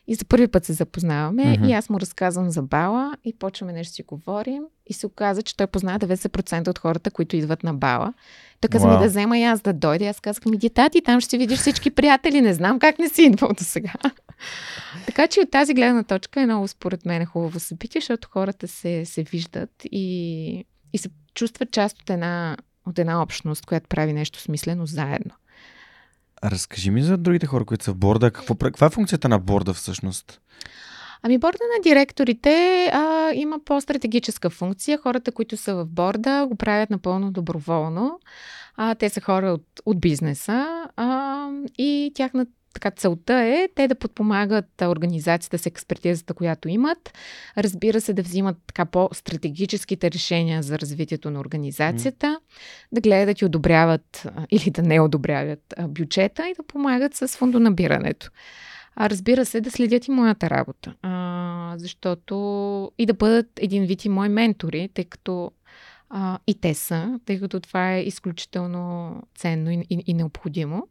И за първи път се запознаваме mm-hmm. и аз му разказвам за бала и почваме нещо си говорим и се оказа, че той познава 90% от хората, които идват на бала. Той каза wow. ми да взема и аз да дойда. Аз казах ми, детати, там ще видиш всички приятели. Не знам как не си идвал до сега. така че от тази гледна точка е много според мен хубаво събитие, защото хората се, се виждат и и се чувства част от една, от една общност, която прави нещо смислено заедно. Разкажи ми за другите хора, които са в борда. Какво, каква е функцията на борда всъщност? Ами борда на директорите а, има по-стратегическа функция. Хората, които са в борда, го правят напълно доброволно. А, те са хора от, от бизнеса а, и тяхната така целта е те да подпомагат организацията с експертизата, която имат. Разбира се, да взимат така по-стратегическите решения за развитието на организацията, mm. да гледат и одобряват или да не одобряват бюджета и да помагат с фондонабирането. А разбира се, да следят и моята работа. А, защото и да бъдат един вид и мои ментори, тъй като а, и те са, тъй като това е изключително ценно и, и, и необходимо.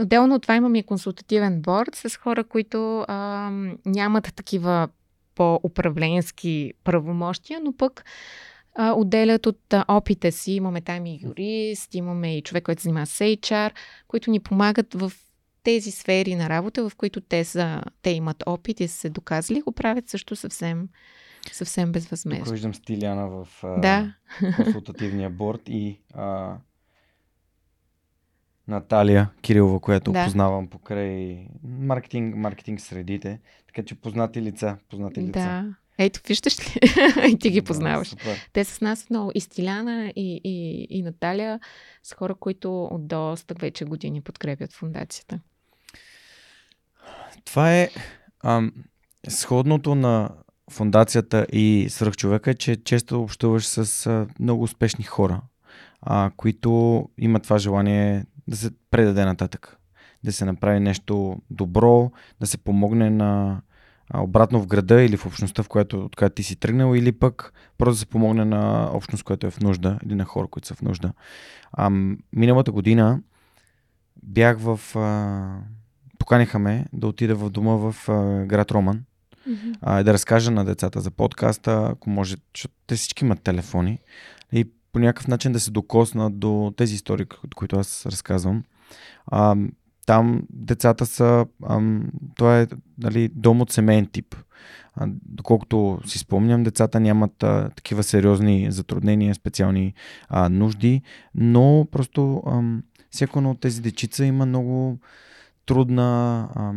Отделно от това имаме и консултативен борд с хора, които а, нямат такива по-управленски правомощия, но пък а, отделят от а, опита си. Имаме там и юрист, имаме и човек, който занимава с HR, които ни помагат в тези сфери на работа, в които те, са, те имат опит и са се доказали, го правят също съвсем, съвсем безвъзмезно. Тук виждам Стиляна в а, да. консултативния борд и а, Наталия Кирилова, която да. познавам покрай маркетинг, маркетинг средите. Така че познати лица, познати лица. Да. Ето, виждаш ли? и ти ги познаваш. Да, Те с нас много. И Стиляна, и, и, и Наталия са хора, които от доста вече години подкрепят фундацията. Това е ам, сходното на фундацията и свръхчовека, че често общуваш с а, много успешни хора, а, които имат това желание да се предаде нататък. Да се направи нещо добро, да се помогне на обратно в града или в общността, в която, от която ти си тръгнал, или пък просто да се помогне на общност, която е в нужда, или на хора, които са в нужда. А, миналата година бях в... А, поканиха ме да отида в дома в а, град Роман, mm-hmm. а, да разкажа на децата за подкаста, ако може, защото те всички имат телефони. И по някакъв начин да се докоснат до тези истории, които аз разказвам. А, там децата са, а, това е нали, дом от семейен тип. А, доколкото си спомням, децата нямат а, такива сериозни затруднения, специални а, нужди, но просто а, всяко едно от тези дечица има много трудна, а,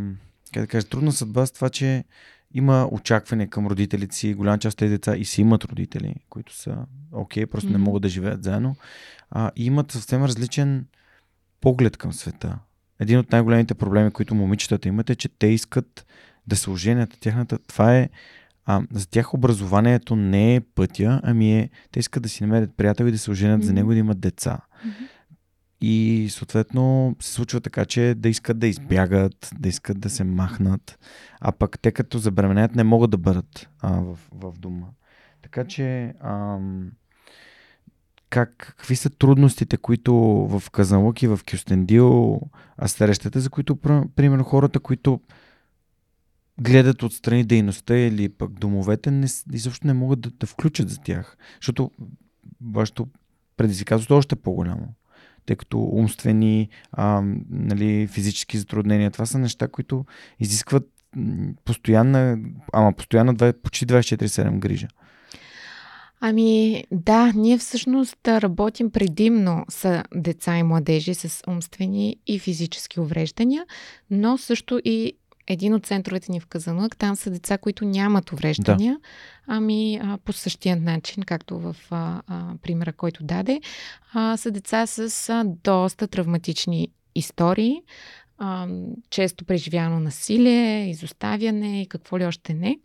как да кажа, трудна съдба с това, че има очакване към родителите си. Голяма част от тези деца и си имат родители, които са окей, okay, просто mm-hmm. не могат да живеят заедно. А, и имат съвсем различен поглед към света. Един от най-големите проблеми, които момичетата имат е, че те искат да се оженят. Тяхната, това е а, за тях образованието не е пътя, ами е, те искат да си намерят приятел и да се оженят mm-hmm. за него и да имат деца. Mm-hmm. И съответно се случва така, че да искат да избягат, да искат да се махнат, а пък те като забременеят не могат да бъдат а, в, в дома. Така че, ам, как, какви са трудностите, които в Казанлък и в Кюстендил а срещате, за които, примерно, хората, които гледат отстрани дейността или пък домовете, не, изобщо не могат да, да включат за тях. Защото вашето предизвикателство е още по-голямо. Тъй като умствени, а, нали, физически затруднения, това са неща, които изискват постоянна, ама постоянна почти 24-7 грижа. Ами да, ние всъщност работим предимно с деца и младежи с умствени и физически увреждания, но също и един от центровете ни в Казанлък, там са деца, които нямат увреждания, да. ами а, по същия начин, както в а, а, примера, който даде, а, са деца с а, доста травматични истории, а, често преживяно насилие, изоставяне и какво ли още не,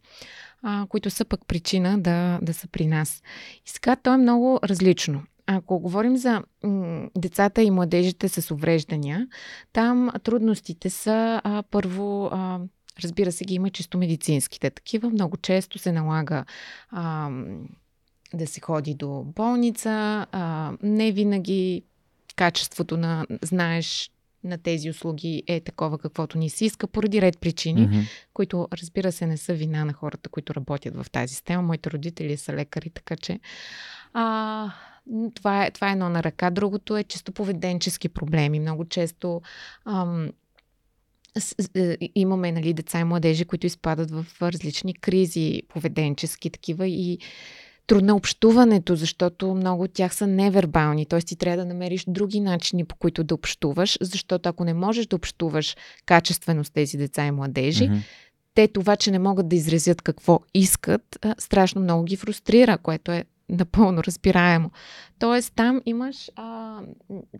а, които са пък причина да, да са при нас. И сега то е много различно. Ако говорим за м- децата и младежите с увреждания, там трудностите са а, първо. А, разбира се, ги има чисто медицинските такива. Много често се налага а, да се ходи до болница. А, не винаги качеството на, знаеш, на тези услуги е такова, каквото ни се иска, поради ред причини, mm-hmm. които, разбира се, не са вина на хората, които работят в тази система. Моите родители са лекари, така че а, това, е, това е едно на ръка. Другото е чисто поведенчески проблеми. Много често ам, е, имаме нали, деца и младежи, които изпадат в различни кризи, поведенчески такива и трудно общуването, защото много от тях са невербални. Т.е. ти трябва да намериш други начини, по които да общуваш, защото ако не можеш да общуваш качествено с тези деца и младежи, mm-hmm. те това, че не могат да изразят какво искат, страшно много ги фрустрира, което е напълно разбираемо. Тоест, там имаш, а,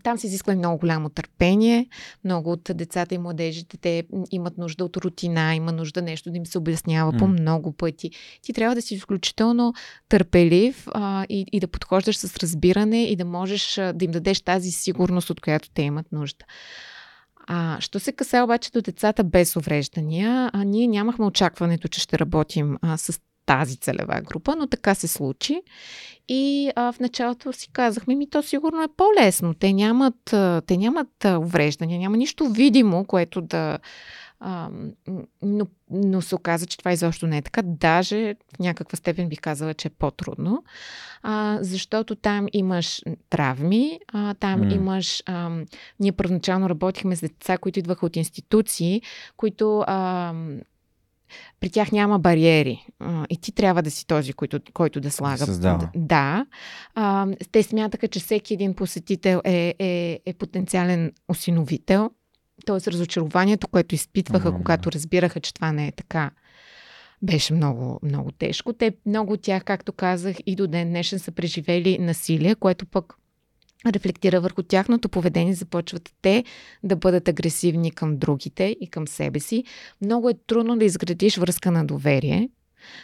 там се изисква много голямо търпение. Много от децата и младежите, те имат нужда от рутина, има нужда нещо да им се обяснява mm. по много пъти. Ти трябва да си изключително търпелив а, и, и да подхождаш с разбиране и да можеш а, да им дадеш тази сигурност, от която те имат нужда. А, що се касае обаче до децата без увреждания, а, ние нямахме очакването, че ще работим а, с тази целева група, но така се случи. И а, в началото си казахме, ми то сигурно е по-лесно. Те нямат, те нямат увреждания, няма нищо видимо, което да. А, но, но се оказа, че това изобщо не е така. Даже в някаква степен бих казала, че е по-трудно, а, защото там имаш травми, а, там mm. имаш. А, ние първоначално работихме с деца, които идваха от институции, които. А, при тях няма бариери. И ти трябва да си този, който, който да слага. Създава. Да. А, те смятаха, че всеки един посетител е, е, е потенциален осиновител. Тоест разочарованието, което изпитваха, mm-hmm. когато разбираха, че това не е така, беше много, много тежко. Те, много от тях, както казах, и до ден днешен са преживели насилие, което пък рефлектира върху тяхното поведение, започват те да бъдат агресивни към другите и към себе си. Много е трудно да изградиш връзка на доверие.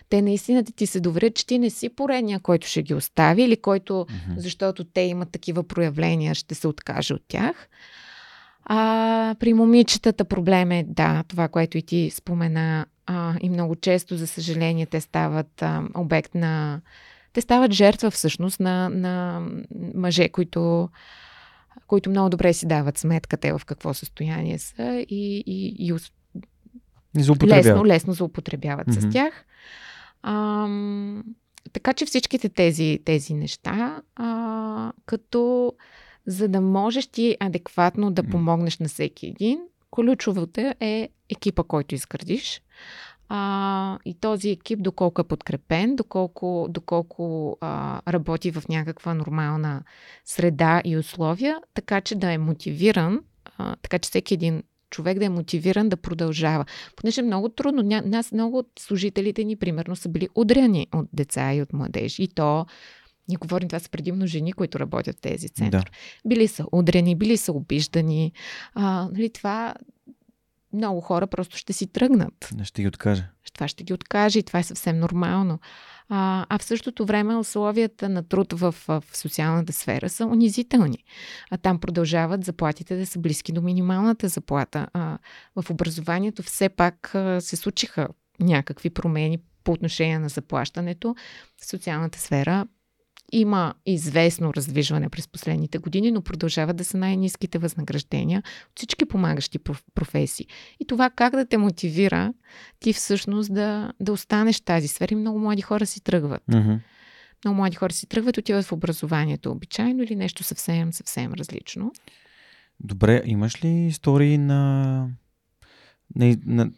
Те наистина да ти се доверят, че ти не си поредния, който ще ги остави или който, mm-hmm. защото те имат такива проявления, ще се откаже от тях. А при момичетата проблем е, да, това, което и ти спомена, а, и много често, за съжаление, те стават а, обект на те стават жертва всъщност на, на мъже, които, които много добре си дават сметка те в какво състояние са и, и, и, и лесно, лесно злоупотребяват mm-hmm. с тях. А, така че всичките тези, тези неща, а, като за да можеш ти адекватно да помогнеш на всеки един, ключовото е екипа, който изградиш а, и този екип доколко е подкрепен, доколко, доколко а, работи в някаква нормална среда и условия, така че да е мотивиран, а, така че всеки един човек да е мотивиран да продължава. Понеже много трудно. Ня, нас много от служителите ни, примерно, са били удряни от деца и от младежи. И то ние говорим, това са предимно жени, които работят в тези центрове. Да. Били са удрени, били са обиждани. А, нали, това много хора просто ще си тръгнат. Ще ги откаже. Това ще ги откаже и това е съвсем нормално. А, а в същото време условията на труд в, в социалната сфера са унизителни. А там продължават заплатите да са близки до минималната заплата. А, в образованието все пак а, се случиха някакви промени по отношение на заплащането. В социалната сфера има известно раздвижване през последните години, но продължават да са най-низките възнаграждения от всички помагащи професии. И това как да те мотивира ти всъщност да, да останеш в тази сфера. И много млади хора си тръгват. Mm-hmm. Много млади хора си тръгват, отиват в образованието обичайно или нещо съвсем, съвсем различно. Добре, имаш ли истории на, на, на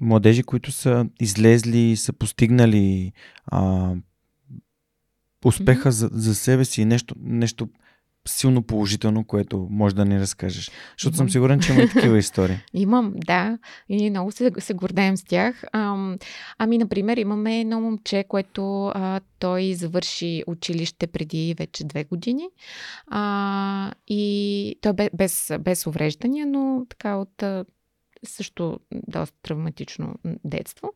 младежи, които са излезли, са постигнали а, успеха mm-hmm. за, за себе си, нещо, нещо силно положително, което може да ни разкажеш. Защото съм сигурен, че има и такива истории. Имам, да. И много се, се гордеем с тях. Ам, ами, например, имаме едно момче, което а, той завърши училище преди вече две години. А, и той бе без, без увреждания, но така от също доста травматично детство.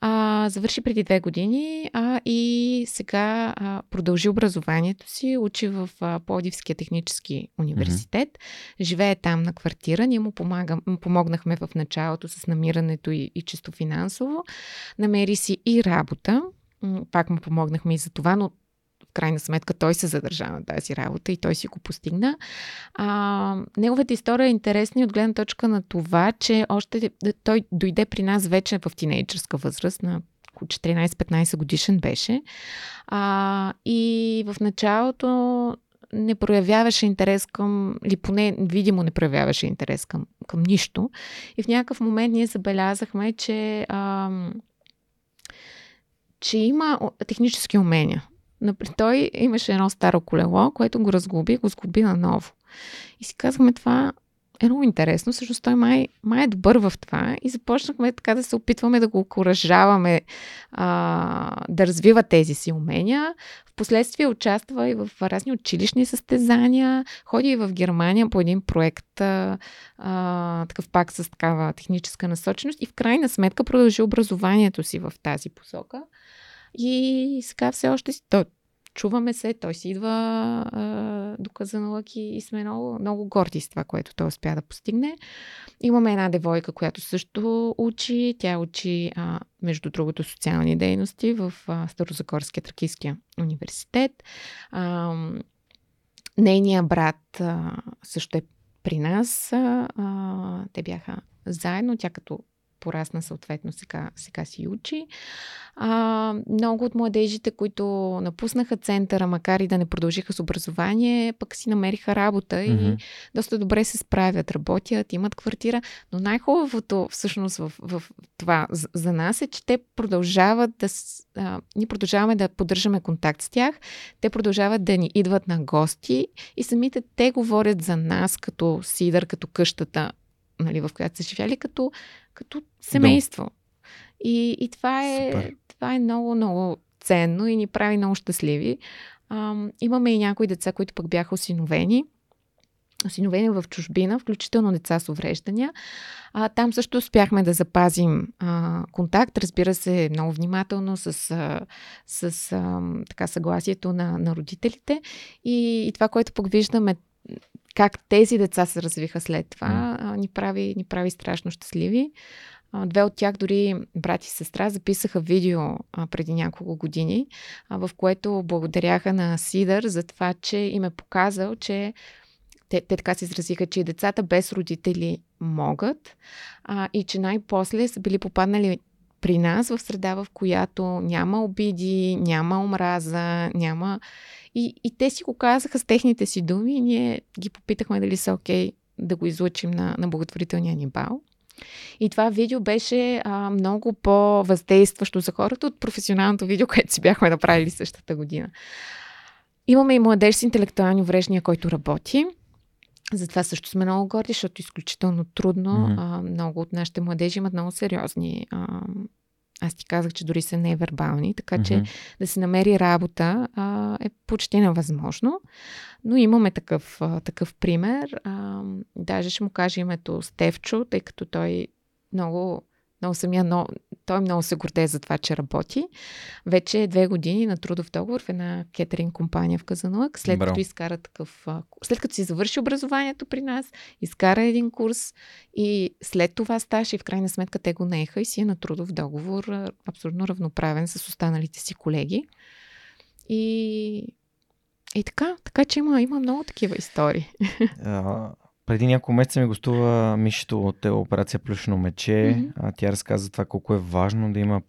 А, завърши преди две години а, и сега а, продължи образованието си, учи в а, Плодивския технически университет, mm-hmm. живее там на квартира. Ние му помагам, помогнахме в началото с намирането и, и чисто финансово. Намери си и работа. Пак му помогнахме и за това, но крайна сметка той се задържа на тази работа и той си го постигна. А, неговата история е интересна и от гледна точка на това, че още той дойде при нас вече в тинейджърска възраст, на 14-15 годишен беше. А, и в началото не проявяваше интерес към, или поне видимо не проявяваше интерес към, към нищо. И в някакъв момент ние забелязахме, че, а, че има технически умения. Той имаше едно старо колело, което го разглоби, го сглоби наново. И си казахме това е много интересно. Всъщност той май, май е добър в това и започнахме така да се опитваме да го окоръжаваме а, да развива тези си умения. Впоследствие участва и в разни училищни състезания, ходи и в Германия по един проект, а, такъв пак с такава техническа насоченост и в крайна сметка продължи образованието си в тази посока. И сега все още си. Той, чуваме се, той си идва а, до Казаналък и, и сме много, много горди с това, което той успя да постигне. Имаме една девойка, която също учи. Тя учи, а, между другото, социални дейности в а, Старозагорския тракийския университет. А, нейният брат а, също е при нас. А, те бяха заедно. Тя като порасна съответно сега, сега си учи. А, много от младежите, които напуснаха центъра, макар и да не продължиха с образование, пък си намериха работа mm-hmm. и доста добре се справят, работят, имат квартира. Но най-хубавото всъщност в, в това за, нас е, че те продължават да... А, ние продължаваме да поддържаме контакт с тях, те продължават да ни идват на гости и самите те говорят за нас като сидър, като къщата нали, в която са живяли, като, като семейство. Да. И, и това, е, това е много, много ценно и ни прави много щастливи. А, имаме и някои деца, които пък бяха осиновени. Осиновени в чужбина, включително деца с увреждания. А, там също успяхме да запазим а, контакт, разбира се, много внимателно с, а, с а, така, съгласието на, на родителите. И, и това, което пък виждаме как тези деца се развиха след това, а, ни, прави, ни прави страшно щастливи. Две от тях, дори брат и сестра, записаха видео а, преди няколко години, а, в което благодаряха на Сидър за това, че им е показал, че те, те така се изразиха, че и децата без родители могат а, и че най-после са били попаднали при нас в среда, в която няма обиди, няма омраза, няма и, и те си го казаха с техните си думи и ние ги попитахме дали са окей okay да го излучим на, на благотворителния ни бал. И това видео беше а, много по-въздействащо за хората от професионалното видео, което си бяхме направили същата година. Имаме и младеж с интелектуални увреждания, който работи. Затова също сме много горди, защото е изключително трудно. Mm-hmm. А, много от нашите младежи имат много сериозни а, аз ти казах, че дори са невербални, така mm-hmm. че да се намери работа а, е почти невъзможно. Но имаме такъв, а, такъв пример. А, даже ще му кажа името Стевчо, тъй като той много много самия, но той много се гордее за това, че работи. Вече е две години на трудов договор в една кетеринг компания в Казанлък. След Браво. като изкара такъв... След като си завърши образованието при нас, изкара един курс и след това стаж и в крайна сметка те го нееха и си е на трудов договор абсолютно равноправен с останалите си колеги. И и така, така че има, има много такива истории. А, преди няколко месеца ми гостува Мишето от операция Плюшно мече. Mm-hmm. А, тя разказа това колко е важно да има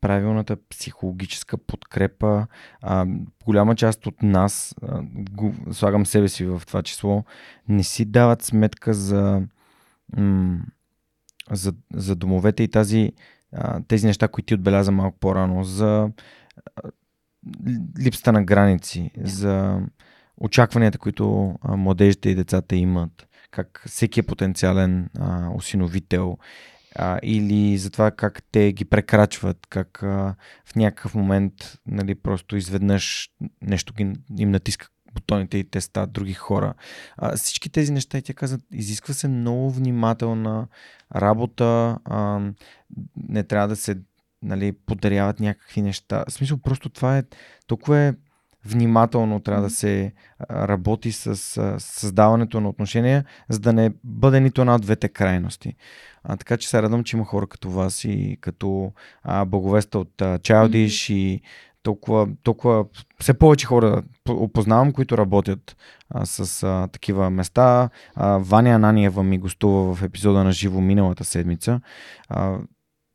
правилната психологическа подкрепа. А, голяма част от нас, а, го, слагам себе си в това число, не си дават сметка за, м- за, за домовете и тази, а, тези неща, които ти отбеляза малко по-рано, за липсата на граници, yeah. за очакванията, които а, младежите и децата имат, как всеки е потенциален а, осиновител а, или за това как те ги прекрачват, как а, в някакъв момент нали, просто изведнъж нещо ги, им натиска бутоните и те стават други хора. А, всички тези неща, тя казват, изисква се много внимателна работа, а, не трябва да се нали, подаряват някакви неща. В смисъл, просто това е толкова е внимателно трябва да се работи с създаването на отношения, за да не бъде нито една от двете крайности. А, така че се радвам, че има хора като вас и като а, боговеста от а, Childish mm-hmm. и толкова, толкова все повече хора опознавам, които работят а, с а, такива места. А, Ваня Ананиева ми гостува в епизода на Живо миналата седмица. А,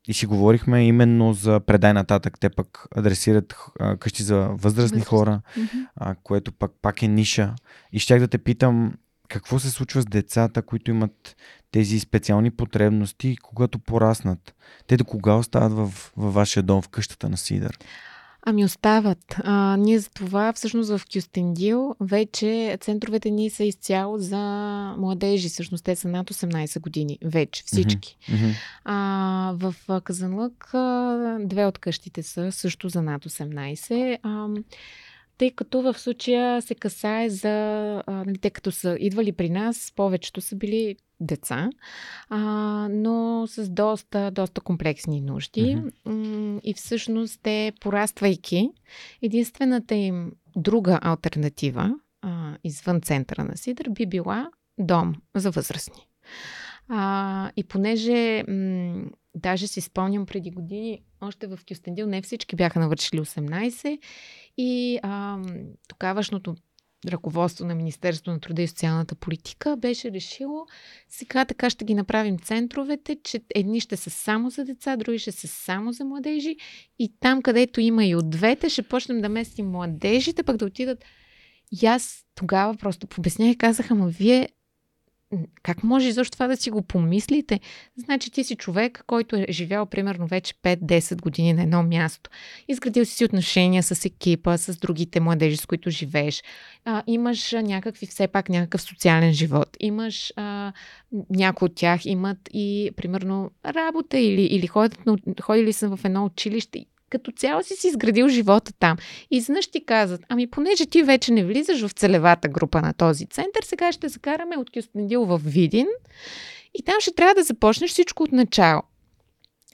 и си говорихме именно за предай нататък. Те пък адресират а, къщи за възрастни Възраст. хора, mm-hmm. а, което пък пак е ниша. И щях да те питам какво се случва с децата, които имат тези специални потребности, когато пораснат? Те до кога остават в, във вашия дом, в къщата на Сидър? Ами остават. А, ние за това всъщност в Кюстендил вече центровете ни са изцяло за младежи. Всъщност те са над 18 години. Вече всички. Mm-hmm. А, в Казанлък две от къщите са също за над 18. А, тъй като в случая се касае за, нали, те като са идвали при нас, повечето са били деца, а, но с доста, доста комплексни нужди. Mm-hmm. И всъщност те, пораствайки, единствената им друга альтернатива, а, извън центъра на Сидър, би била дом за възрастни. А, и понеже м- даже си спомням преди години, още в Кюстендил не всички бяха навършили 18 и а, тогавашното ръководство на Министерство на труда и социалната политика беше решило сега така ще ги направим центровете, че едни ще са само за деца, други ще са само за младежи и там, където има и от двете, ще почнем да местим младежите, пък да отидат. И аз тогава просто обяснях и казах, ама вие как може изобщо това да си го помислите? Значи ти си човек, който е живял примерно вече 5-10 години на едно място. Изградил си отношения с екипа, с другите младежи, с които живееш. А, имаш някакви, все пак някакъв социален живот. Имаш, а, някои от тях имат и примерно работа или, или ходят, ходили са в едно училище като цяло си си изградил живота там. И изведнъж ти казват, ами понеже ти вече не влизаш в целевата група на този център, сега ще закараме от Кюстендил в Видин и там ще трябва да започнеш всичко от начало.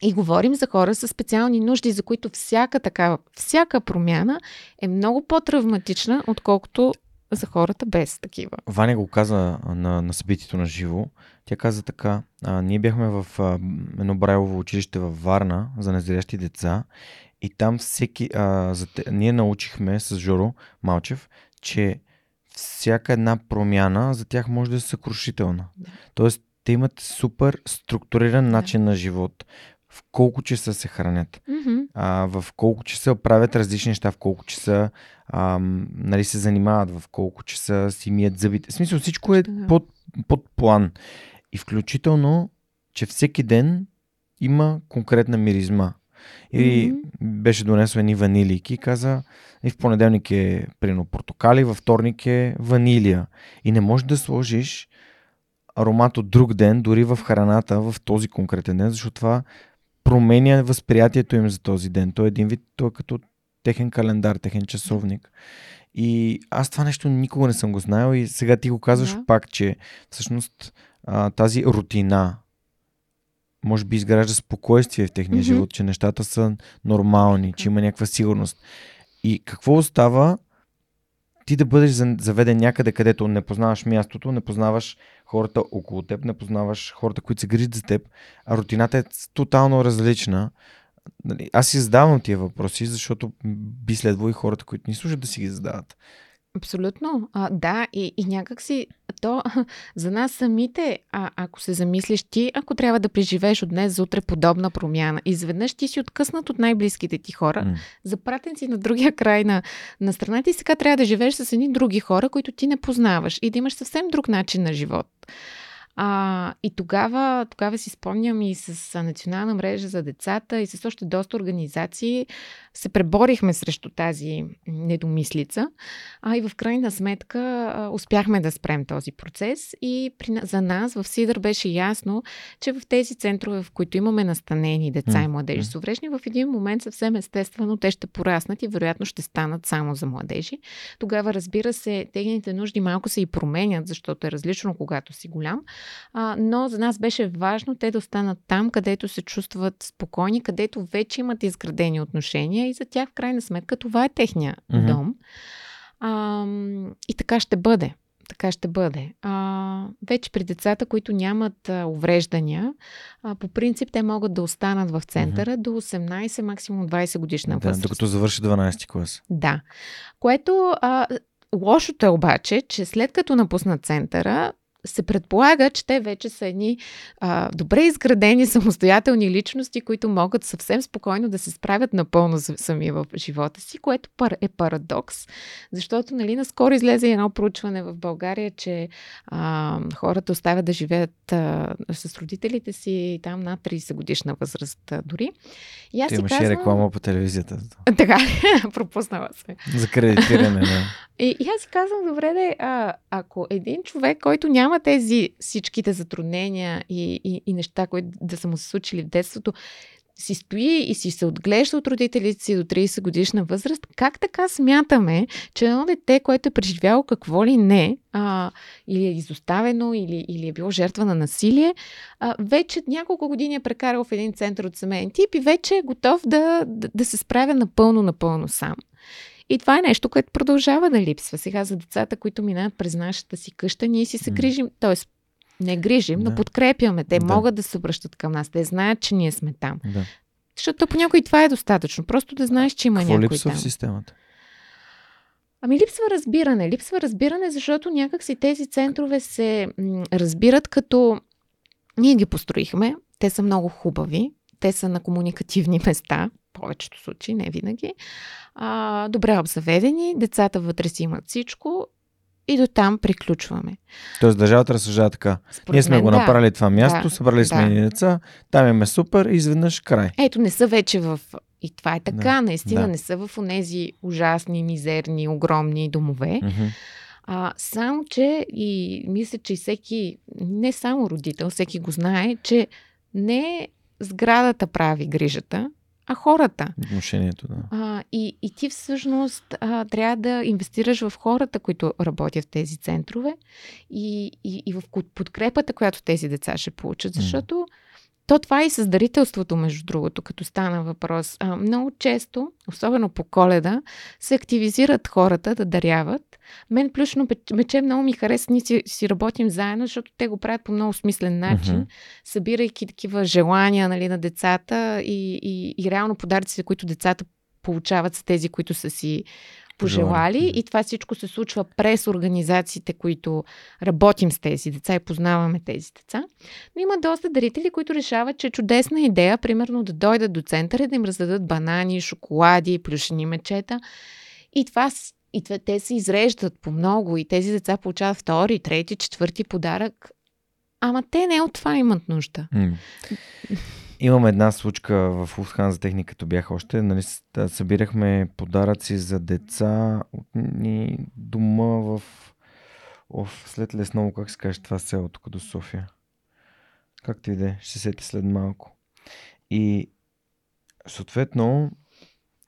И говорим за хора с специални нужди, за които всяка такава, всяка промяна е много по-травматична, отколкото за хората без такива. Ваня го каза на, на събитието на живо. Тя каза така, а, ние бяхме в а, едно Брайлово училище във Варна за незрящи деца и там всеки, а, за те, ние научихме с Жоро Малчев, че всяка една промяна за тях може да е съкрушителна. Да. Тоест, те имат супер структуриран да. начин на живот. В колко часа се хранят, mm-hmm. а, в колко часа правят различни неща, в колко часа а, нали, се занимават, в колко часа си мият зъбите. В смисъл всичко е да. под, под план. И включително, че всеки ден има конкретна миризма. И mm-hmm. беше донесла едни ванилийки и каза, и в понеделник е прино портокали, във вторник е ванилия. И не можеш да сложиш аромат от друг ден, дори в храната, в този конкретен ден, защото това променя възприятието им за този ден. Той е един вид, той е като техен календар, техен часовник. И аз това нещо никога не съм го знаел и сега ти го казваш да. пак, че всъщност а, тази рутина може би изгражда спокойствие в техния mm-hmm. живот, че нещата са нормални, че има някаква сигурност. И какво остава ти да бъдеш заведен някъде, където не познаваш мястото, не познаваш хората около теб, не познаваш хората, които се грижат за теб, а рутината е тотално различна. Нали, аз си задавам тия въпроси, защото би следвало и хората, които ни слушат, да си ги задават. Абсолютно. А, да, и, и някак си то за нас самите, а, ако се замислиш ти, ако трябва да преживееш от днес за утре подобна промяна, изведнъж ти си откъснат от най-близките ти хора, mm. запратен си на другия край на, на страната и сега трябва да живееш с едни други хора, които ти не познаваш и да имаш съвсем друг начин на живот. А, и тогава, тогава си спомням и с Национална мрежа за децата и с още доста организации се преборихме срещу тази недомислица. А и в крайна сметка а, успяхме да спрем този процес. И при, за нас в Сидър беше ясно, че в тези центрове, в които имаме настанени деца и младежи с увреждани, в един момент съвсем естествено те ще пораснат и вероятно ще станат само за младежи. Тогава, разбира се, техните нужди малко се и променят, защото е различно, когато си голям. А, но за нас беше важно те да останат там, където се чувстват спокойни, където вече имат изградени отношения и за тях в крайна сметка това е техния mm-hmm. дом. А, и така ще бъде. Така ще бъде. А, вече при децата, които нямат а, увреждания, а, по принцип те могат да останат в центъра mm-hmm. до 18, максимум 20 годишна да, възраст. Докато завърши 12 клас. Да. Което а, Лошото е обаче, че след като напуснат центъра, се предполага, че те вече са едни а, добре изградени самостоятелни личности, които могат съвсем спокойно да се справят напълно сами в живота си, което е парадокс, защото нали, наскоро излезе едно проучване в България, че а, хората оставят да живеят а, с родителите си там над 30 годишна възраст а, дори. И аз Ти имаше казвам... реклама по телевизията. Така, пропуснала се. За кредитиране, да. И, и аз си казвам, добре, де, а, ако един човек, който няма тези всичките затруднения и, и, и неща, които да са му се случили в детството, си стои и си се отглежда от родителите си до 30 годишна възраст, как така смятаме, че едно дете, което е преживяло какво ли не, а, или е изоставено, или, или е било жертва на насилие, а, вече няколко години е прекарал в един център от семейен тип и вече е готов да, да, да се справя напълно, напълно сам. И това е нещо, което продължава да липсва. Сега за децата, които минават през нашата си къща, ние си се грижим, т.е. не грижим, да. но подкрепяме. Те да. могат да се обръщат към нас. Те знаят, че ние сме там. Да. Защото понякога това е достатъчно. Просто да знаеш, че има Какво някой липсва там. в системата? Ами липсва разбиране. Липсва разбиране, защото някакси тези центрове се м- разбират като ние ги построихме, те са много хубави, те са на комуникативни места, повечето случаи, не винаги. А, добре обзаведени, децата вътре си имат всичко и до там приключваме. Тоест държавата разсъждава така. Според Ние сме мен, го направили да, това място, да, събрали сме да. деца, там имаме супер и изведнъж край. Ето, не са вече в... И това е така, да, наистина да. не са в онези ужасни, мизерни, огромни домове. Mm-hmm. А, само, че и мисля, че всеки, не само родител, всеки го знае, че не сградата прави грижата, а хората. Отношението, да. А, и, и ти всъщност а, трябва да инвестираш в хората, които работят в тези центрове и, и, и в подкрепата, която тези деца ще получат, защото mm. То това е и създарителството, между другото, като стана въпрос. А, много често, особено по коледа, се активизират хората да даряват. Мен плюшно мече много ми харесва, ние си, си работим заедно, защото те го правят по много смислен начин, uh-huh. събирайки такива желания нали, на децата и, и, и реално подаръците, които децата получават са тези, които са си пожелали и това всичко се случва през организациите, които работим с тези деца и познаваме тези деца. Но има доста дарители, които решават, че е чудесна идея, примерно да дойдат до центъра, да им раздадат банани, шоколади, плюшени мечета. И това и те се изреждат по много и тези деца получават втори, трети, четвърти подарък. Ама те не от това имат нужда. Mm. Имам една случка в Уфхан за техника, като бях още. Нали, събирахме подаръци за деца от ни дома в... Оф, след Лесново, как се каже това село тук до София? Как ти иде? Ще сети след малко. И съответно,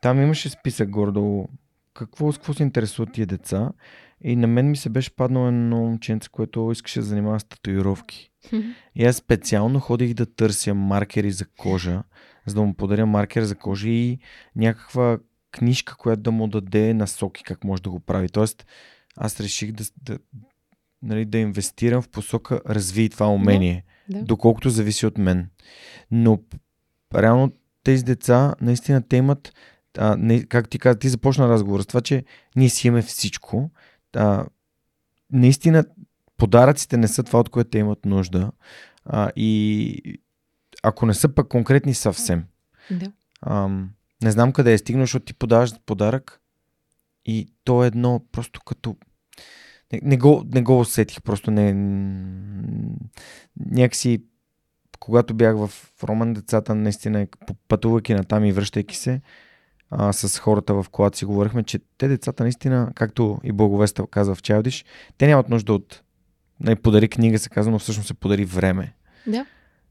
там имаше списък гордо какво, с какво се интересуват тия деца. И на мен ми се беше паднало едно момченце, което искаше да занимава с татуировки. И аз специално ходих да търся маркери за кожа, за да му подаря маркер за кожа и някаква книжка, която да му даде насоки как може да го прави. Тоест, аз реших да, да, нали, да инвестирам в посока развий това умение, Да, да. доколкото зависи от мен. Но реално тези деца, наистина те имат, а, не, как ти каза, ти започна разговор с това, че ние си имаме всичко. А, наистина подаръците не са това, от което те имат нужда. А, и ако не са пък конкретни съвсем. да. Ам, не знам къде е стигнал, защото ти подаваш подарък и то е едно просто като... Не, не, го, не го усетих, просто не... Някакси, когато бях в Роман, децата наистина, пътувайки на там и връщайки се, а, с хората в колата си говорихме, че те децата наистина, както и Благовеста казва в Чайлдиш, те нямат нужда от... Не, подари книга се казва, но всъщност се подари време. Да.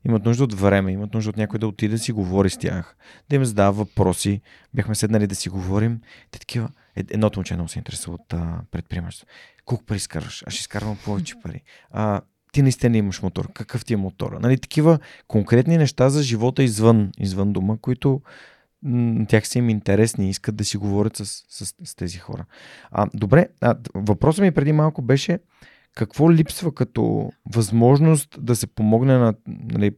Имат нужда от време, имат нужда от някой да отиде да си говори с тях, да им задава въпроси. Бяхме седнали да си говорим. Те такива. Е, едното момче много се интересува от предприемачество. Колко пари изкарваш? Аз ще изкарвам повече пари. А, ти наистина имаш мотор. Какъв ти е мотора? Нали, такива конкретни неща за живота извън, извън дома, които тях са им интересни искат да си говорят с, с, с тези хора. А, добре, а, въпросът ми преди малко беше какво липсва като възможност да се помогне на, нали,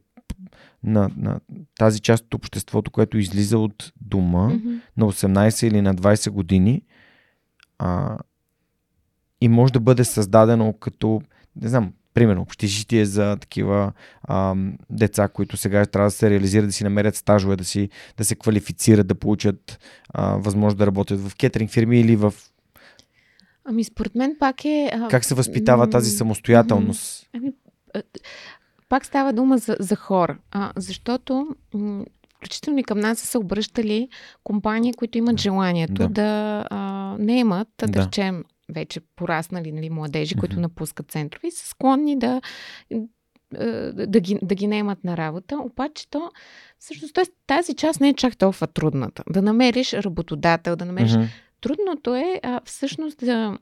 на, на тази част от обществото, което излиза от дома Мгм. на 18 или на 20 години а, и може да бъде създадено като, не знам, примерно, общежитие за такива а, деца, които сега трябва да се реализират, да си намерят стажове, да, си, да се квалифицират, да получат а, възможност да работят в кетеринг фирми или в... Ами според мен пак е... А, Как се възпитава тази самостоятелност? Ами, пак става дума за, за хора, а, защото включително и към нас са се обръщали компании, които имат желанието Да. да, а, не имат, Да. да речем, вече пораснали нали, младежи, които напускат центрове и са склонни да, е, да, ги, да ги наемат на работа. Обаче то, всъщност, тази част не е чак толкова трудната. Да намериш работодател, да намериш Мгм. Трудното е а, всъщност да.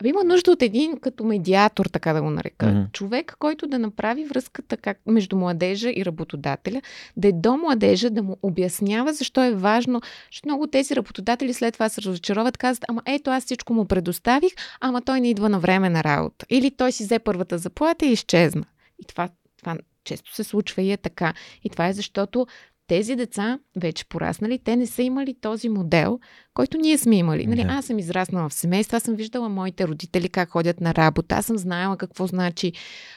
Абе, има нужда от един като медиатор, така да го нарека. Mm-hmm. Човек, който да направи връзката как, между младежа и работодателя, да е до младежа, да му обяснява защо е важно. Защото много тези работодатели след това се разочароват, казват, ама ето аз всичко му предоставих, ама той не идва на време на работа. Или той си взе първата заплата и изчезна. И това, това често се случва и е така. И това е защото тези деца, вече пораснали, те не са имали този модел, който ние сме имали. Нали, Да. аз съм израснала в семейство, аз съм виждала моите родители как ходят на работа, аз съм знаела какво значи,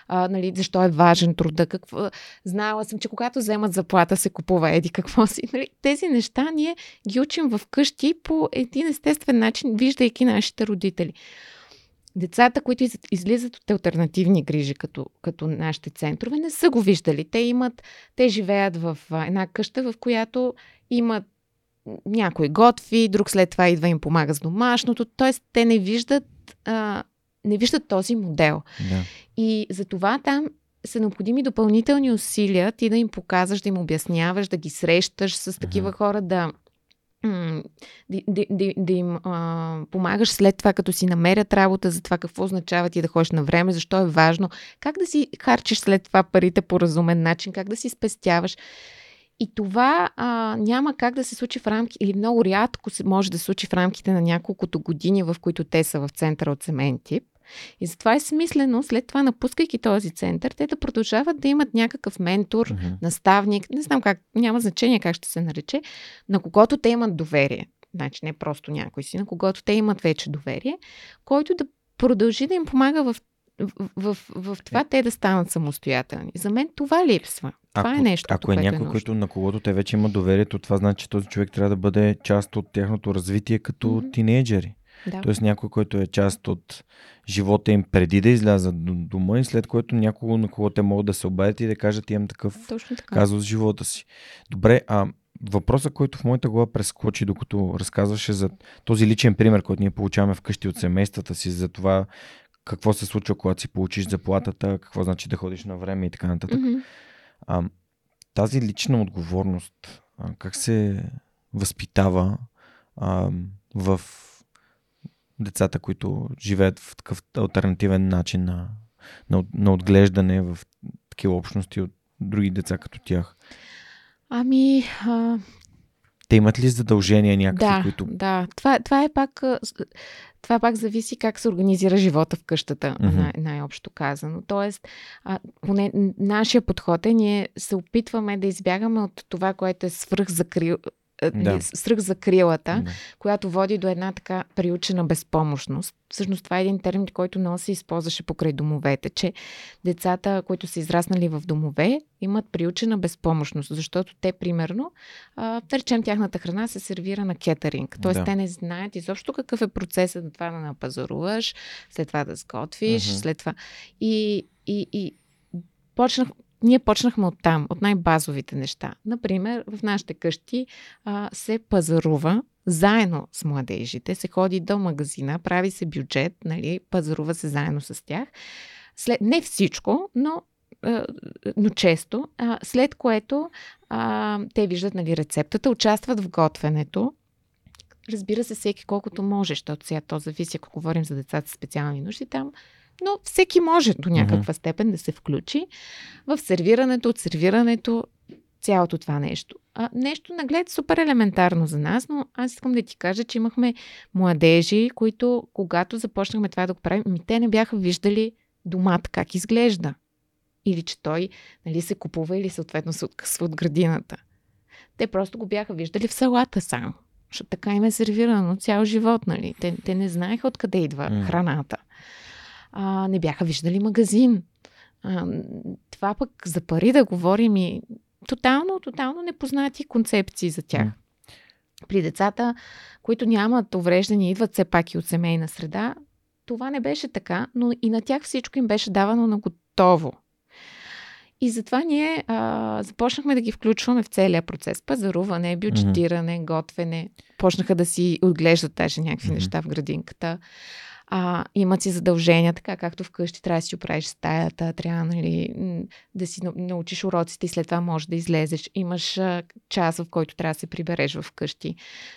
а, нали, защо е важен труда, какво... знаела съм, че когато вземат заплата се купува еди какво си. Нали, тези неща ние ги учим в къщи по един естествен начин, виждайки нашите родители. Децата, които из- излизат от альтернативни грижи, като, като нашите центрове, не са го виждали. Те имат, те живеят в една къща, в която имат някой готви, друг след това идва им помага с домашното. Тоест, те не виждат, а, не виждат този модел. Да. И за това там са необходими допълнителни усилия, ти да им показваш, да им обясняваш, да ги срещаш с такива хора, да, да, да, да, им а, помагаш след това, като си намерят работа, за това какво означава ти да ходиш на време, защо е важно, как да си харчиш след това парите по разумен начин, как да си спестяваш. И това а, няма как да се случи в рамки, или много рядко може да се случи в рамките на няколкото години, в които те са в центъра от семейен тип. И затова е смислено, след това напускайки този център, те да продължават да имат някакъв ментор, Мгм. наставник, не знам как, няма значение как ще се нарече, на когото те имат доверие. Значи не просто някой си, на когото те имат вече доверие, който да продължи да им помага в, в, в, в това те да станат самостоятелни. За мен това липсва. Това е нещо, Ако е някой, е който, на когото те вече има доверието, това значи, че този човек трябва да бъде част от тяхното развитие като Мгм. тинейджери. Да. Тоест някой, който е част от живота им преди да излязат до дома и след което някого, на кого те могат да се обадят и да кажат, имам такъв Точно така. казус в живота си. Добре, а въпросът, който в моята глава прескочи, докато разказваше за този личен пример, който ние получаваме вкъщи от семействата си, за това какво се случва, когато си получиш заплатата, какво значи да ходиш на време и така нататък. Мгм. А, тази лична отговорност, а, как се възпитава а, в децата, които живеят в такъв альтернативен начин на, на, на отглеждане в такива общности от други деца като тях? Ами, а, те имат ли задължения някакви, да, които... Да, това, това е пак... Това пак зависи как се организира живота в къщата, mm-hmm. най- най-общо казано. Тоест, а, поне нашия подход е, ние се опитваме да избягаме от това, което е свръхзакрил, е, да. свръхзакрилата, да. която води до една така приучена безпомощност. Всъщност това е един термин, който много се използваше покрай домовете, че децата, които са израснали в домове, имат приучена безпомощност, защото те, примерно, а, да речем, тяхната храна се сервира на кетеринг. Тоест, да. те не знаят изобщо какъв е процесът на това да напазаруваш, след това да сготвиш, uh-huh. след това. И, и, и почнах, ние почнахме от там, от най-базовите неща. Например, в нашите къщи а, се пазарува заедно с младежите, се ходи до магазина, прави се бюджет, нали, пазарува се заедно с тях. След, не всичко, но но често, след което а, те виждат нали, рецептата, участват в готвенето. Разбира се, всеки колкото може, защото сега то зависи, ако говорим за децата с специални нужди, там но всеки може до някаква степен да се включи в сервирането, от сервирането, цялото това нещо. А, нещо наглед супер елементарно за нас, но аз искам да ти кажа, че имахме младежи, които, когато започнахме това да го правим, ми те не бяха виждали домат как изглежда. Или че той нали, се купува или съответно се откъсва от градината. Те просто го бяха виждали в салата само. Защото така им е сервирано цял живот, нали? Те, те не знаеха откъде идва mm. храната а, не бяха виждали магазин. А, това пък за пари да говорим и тотално, тотално непознати концепции за тях. При децата, които нямат увреждания, идват все пак и от семейна среда, това не беше така, но и на тях всичко им беше давано на готово. И затова ние а, започнахме да ги включваме в целия процес. Пазаруване, бюджетиране, mm-hmm. готвене. Почнаха да си отглеждат даже някакви mm-hmm. неща в градинката а, имат си задължения, така както вкъщи трябва да си оправиш стаята, трябва нали, да си научиш уроците и след това можеш да излезеш. Имаш а, час, в който трябва да се прибереш в къщи.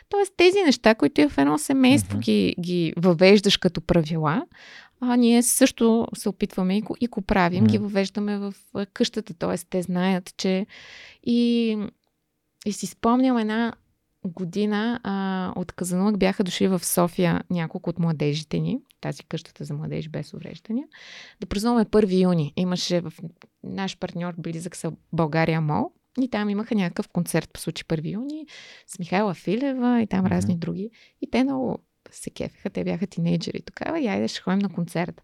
Тоест тези неща, които в едно семейство mm-hmm. ги, ги въвеждаш като правила, а ние също се опитваме и го, и го правим, mm. ги въвеждаме в къщата, т.е. те знаят, че и, и си спомням една година а, от Казанлък бяха дошли в София няколко от младежите ни, тази къщата за младежи без увреждания, да празнуваме 1 юни. Имаше в наш партньор близък са България Мол и там имаха някакъв концерт по случай 1 юни с Михайла Филева и там mm-hmm. разни други. И те много се кефиха, те бяха тинейджери тогава и айде ще ходим на концерт.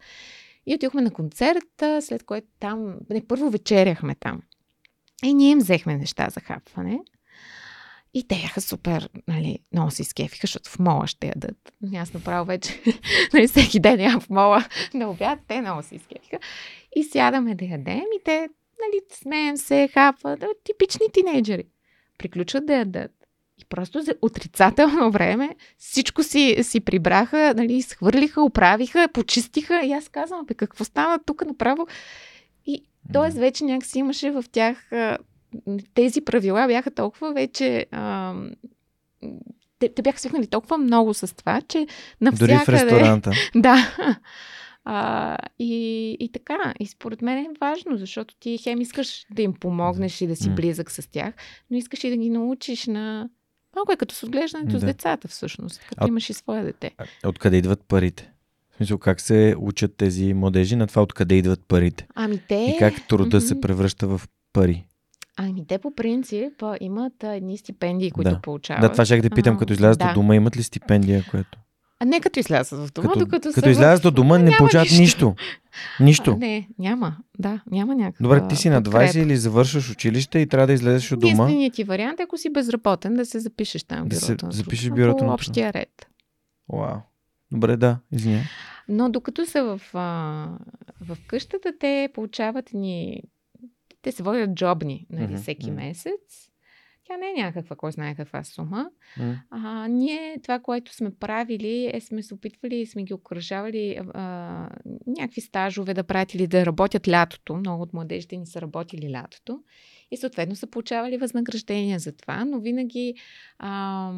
И отидохме на концерта, след което там, не, първо вечеряхме там. И ние им взехме неща за хапване. И те бяха супер, нали, много си скефиха, защото в мола ще ядат. Аз направо вече, нали, всеки ден ям в мола на обяд, те много си скефиха. И сядаме да ядем и те, нали, смеем се, хапват, типични тинейджери. Приключват да ядат. И просто за отрицателно време всичко си, си прибраха, нали, изхвърлиха, оправиха, почистиха. И аз казвам, бе, какво стана тук направо? И т.е. вече някакси имаше в тях тези правила бяха толкова вече. А, те, те бяха свикнали толкова много с това, че навсякъде... Дори в ресторанта. да. А, и, и така, и според мен е важно, защото ти хем искаш да им помогнеш и да си близък с тях, но искаш и да ги научиш на... Малко е като с отглеждането да. с децата всъщност, като а, имаш и свое дете. Откъде идват парите? В смисъл, как се учат тези младежи на това, откъде идват парите? Ами те... И как труда mm-hmm. се превръща в пари? Ами те по принцип имат едни стипендии, които да. получават. Да, това ще да питам, като излязат да. от дома, имат ли стипендия, което? А не като излязат в дома, като, докато Като излязат от дома, не получават нищо. нищо. Нищо. А, не, няма. Да, няма някаква Добре, ти си на 20 подкреп. или завършваш училище и трябва да излезеш от дома. Единственият ти вариант е, ако си безработен, да се запишеш там в бюрото. Да се запишеш в бюрото на общия ред. Вау. Добре, да, извиня. Но докато са в, а, в къщата, те получават ни те се водят джобни нали, mm-hmm. всеки mm-hmm. месец. Тя не е някаква, кой знае каква сума. Mm. А, ние това, което сме правили, е сме се опитвали и сме ги окръжавали а, някакви стажове да правят или да работят лятото. Много от младежите ни са работили лятото. И съответно са получавали възнаграждения за това, но винаги а,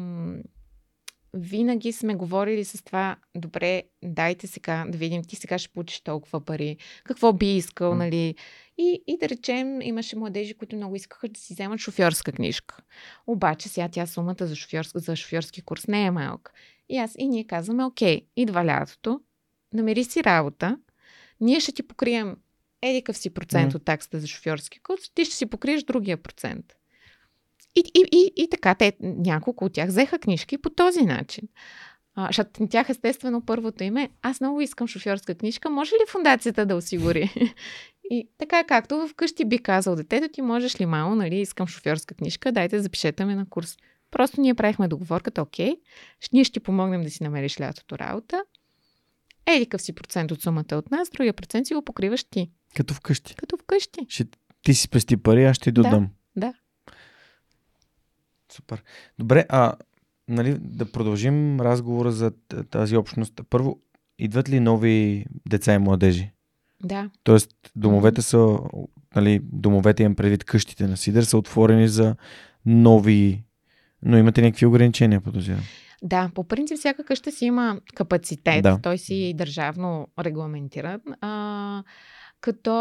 винаги сме говорили с това, добре, дайте сега да видим, ти сега ще получиш толкова пари, какво би искал, mm. нали? И, и да речем, имаше младежи, които много искаха да си вземат шофьорска книжка. Обаче сега тя сумата за, шофьорска, за шофьорски курс не е малка. И аз и ние казваме, окей, идва лятото, намери си работа, ние ще ти покрием едикъв си процент mm. от таксата за шофьорски курс, ти ще си покриеш другия процент. И, и, и, и така, те, няколко от тях взеха книжки по този начин. А, защото тях естествено първото име, аз много искам шофьорска книжка, може ли фундацията да осигури? И така както вкъщи би казал детето ти, можеш ли мамо, нали, искам шофьорска книжка, дайте запишете ме на курс. Просто ние правихме договорката, окей, ние ще ти помогнем да си намериш лятото работа. Еди къв си процент от сумата от нас, другия процент си го покриваш ти. Като вкъщи. Като вкъщи. Ще, ти си спести пари, аз ще ти додам. Да, да. Супер. Добре, а нали, да продължим разговора за тази общност. Първо, идват ли нови деца и младежи? Да. Тоест, домовете са, нали, домовете имам предвид къщите на Сидър, са отворени за нови, но имате някакви ограничения, подозирам. Да, по принцип всяка къща си има капацитет, да. той си държавно регламентиран. А, като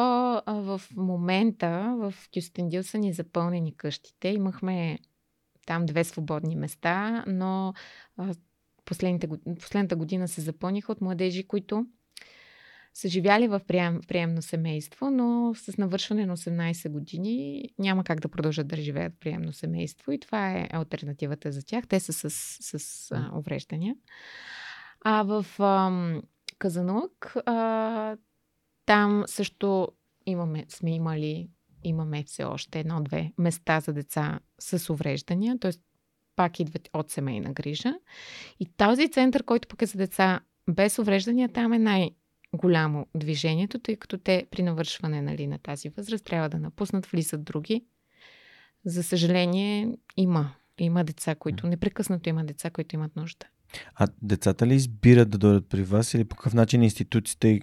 в момента в Кюстендил са ни запълнени къщите. Имахме там две свободни места, но последната година се запълниха от младежи, които са живяли в прием, приемно семейство, но с навършване на 18 години няма как да продължат да живеят в приемно семейство и това е альтернативата за тях. Те са с, с а, увреждания. А в а, Казанлък а, там също имаме, сме имали, имаме все още едно-две места за деца с увреждания, т.е. пак идват от семейна грижа. И този център, който пък е за деца без увреждания, там е най- голямо движението, тъй като те при навършване нали, на тази възраст трябва да напуснат, влизат други. За съжаление, има. Има деца, които непрекъснато има деца, които имат нужда. А децата ли избират да дойдат при вас или по какъв начин институциите,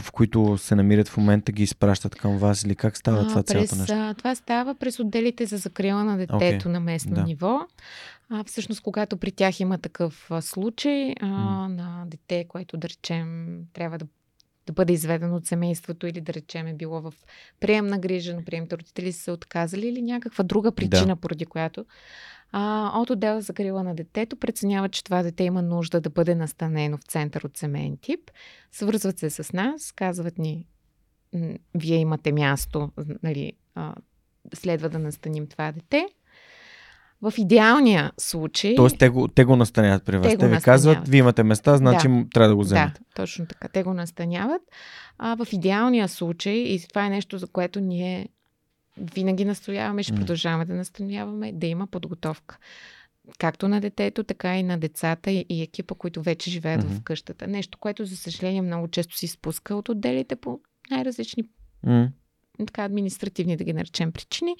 в които се намират в момента, ги изпращат към вас или как става а, това през, цялото нещо? Това става през отделите за закрила на детето okay. на местно да. ниво. А, всъщност, когато при тях има такъв случай а, mm. на дете, което да речем трябва да да бъде изведен от семейството или да речем е било в приемна грижа, но приемните родители са отказали или някаква друга причина, да. поради която а, от отдела за грила на детето преценява, че това дете има нужда да бъде настанено в център от семейен тип. Свързват се с нас, казват ни, вие имате място, нали, а, следва да настаним това дете. В идеалния случай. Тоест, те го, те го настаняват при вас. Те, те ви казват, вие имате места, значи да. трябва да го вземете. Да, точно така. Те го настаняват. А в идеалния случай, и това е нещо, за което ние винаги настояваме ще продължаваме да настояваме, да има подготовка. Както на детето, така и на децата и екипа, които вече живеят mm-hmm. в къщата. Нещо, което, за съжаление, много често си спуска от отделите по най-различни mm-hmm така административни, да ги наречем, причини,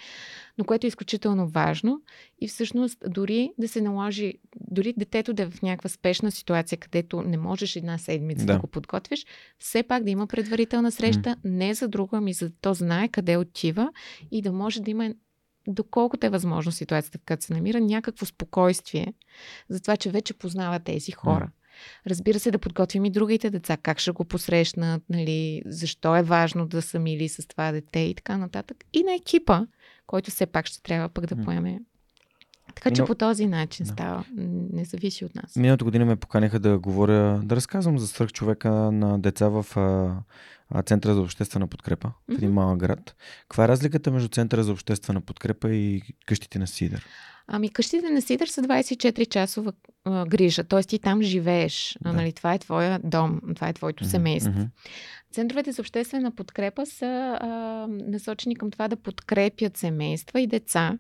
но което е изключително важно и всъщност дори да се наложи, дори детето да е в някаква спешна ситуация, където не можеш една седмица да, да го подготвиш, все пак да има предварителна среща, mm. не за друго, ами за да то знае къде отива и да може да има доколкото е възможно ситуацията, в която се намира, някакво спокойствие за това, че вече познава тези хора. Разбира се, да подготвим и другите деца, как ще го посрещнат, нали, защо е важно да са мили с това дете и така нататък. И на екипа, който все пак ще трябва пък да поеме така че Но... по този начин да. става. Не зависи от нас. Миналата година ме поканиха да говоря, да разказвам за свърх човека на деца в а, а, Центъра за обществена подкрепа mm-hmm. в един малък град. Каква е разликата между Центъра за обществена подкрепа и къщите на Сидър? Ами къщите на Сидър са 24-часова а, грижа, т.е. ти там живееш. Да. Нали, това е твоя дом, това е твоето mm-hmm. семейство. Mm-hmm. Центровете за обществена подкрепа са а, насочени към това да подкрепят семейства и деца.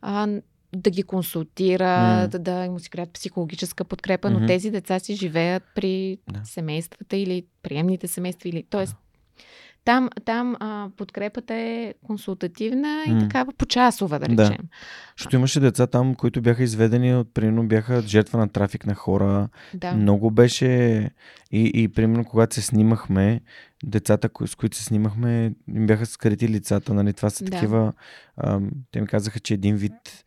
А, да ги консултират, mm. да им осигурят психологическа подкрепа, но mm-hmm. тези деца си живеят при да. семействата или приемните семейства. Или, тоест, там, там а, подкрепата е консултативна и mm. такава почасова, да речем. Да. Защото имаше деца там, които бяха изведени от, примерно, бяха жертва на трафик на хора. Да. Много беше и, и, примерно, когато се снимахме, децата, с които се снимахме, им бяха скрити лицата, нали? Това са да. такива... А, те ми казаха, че един вид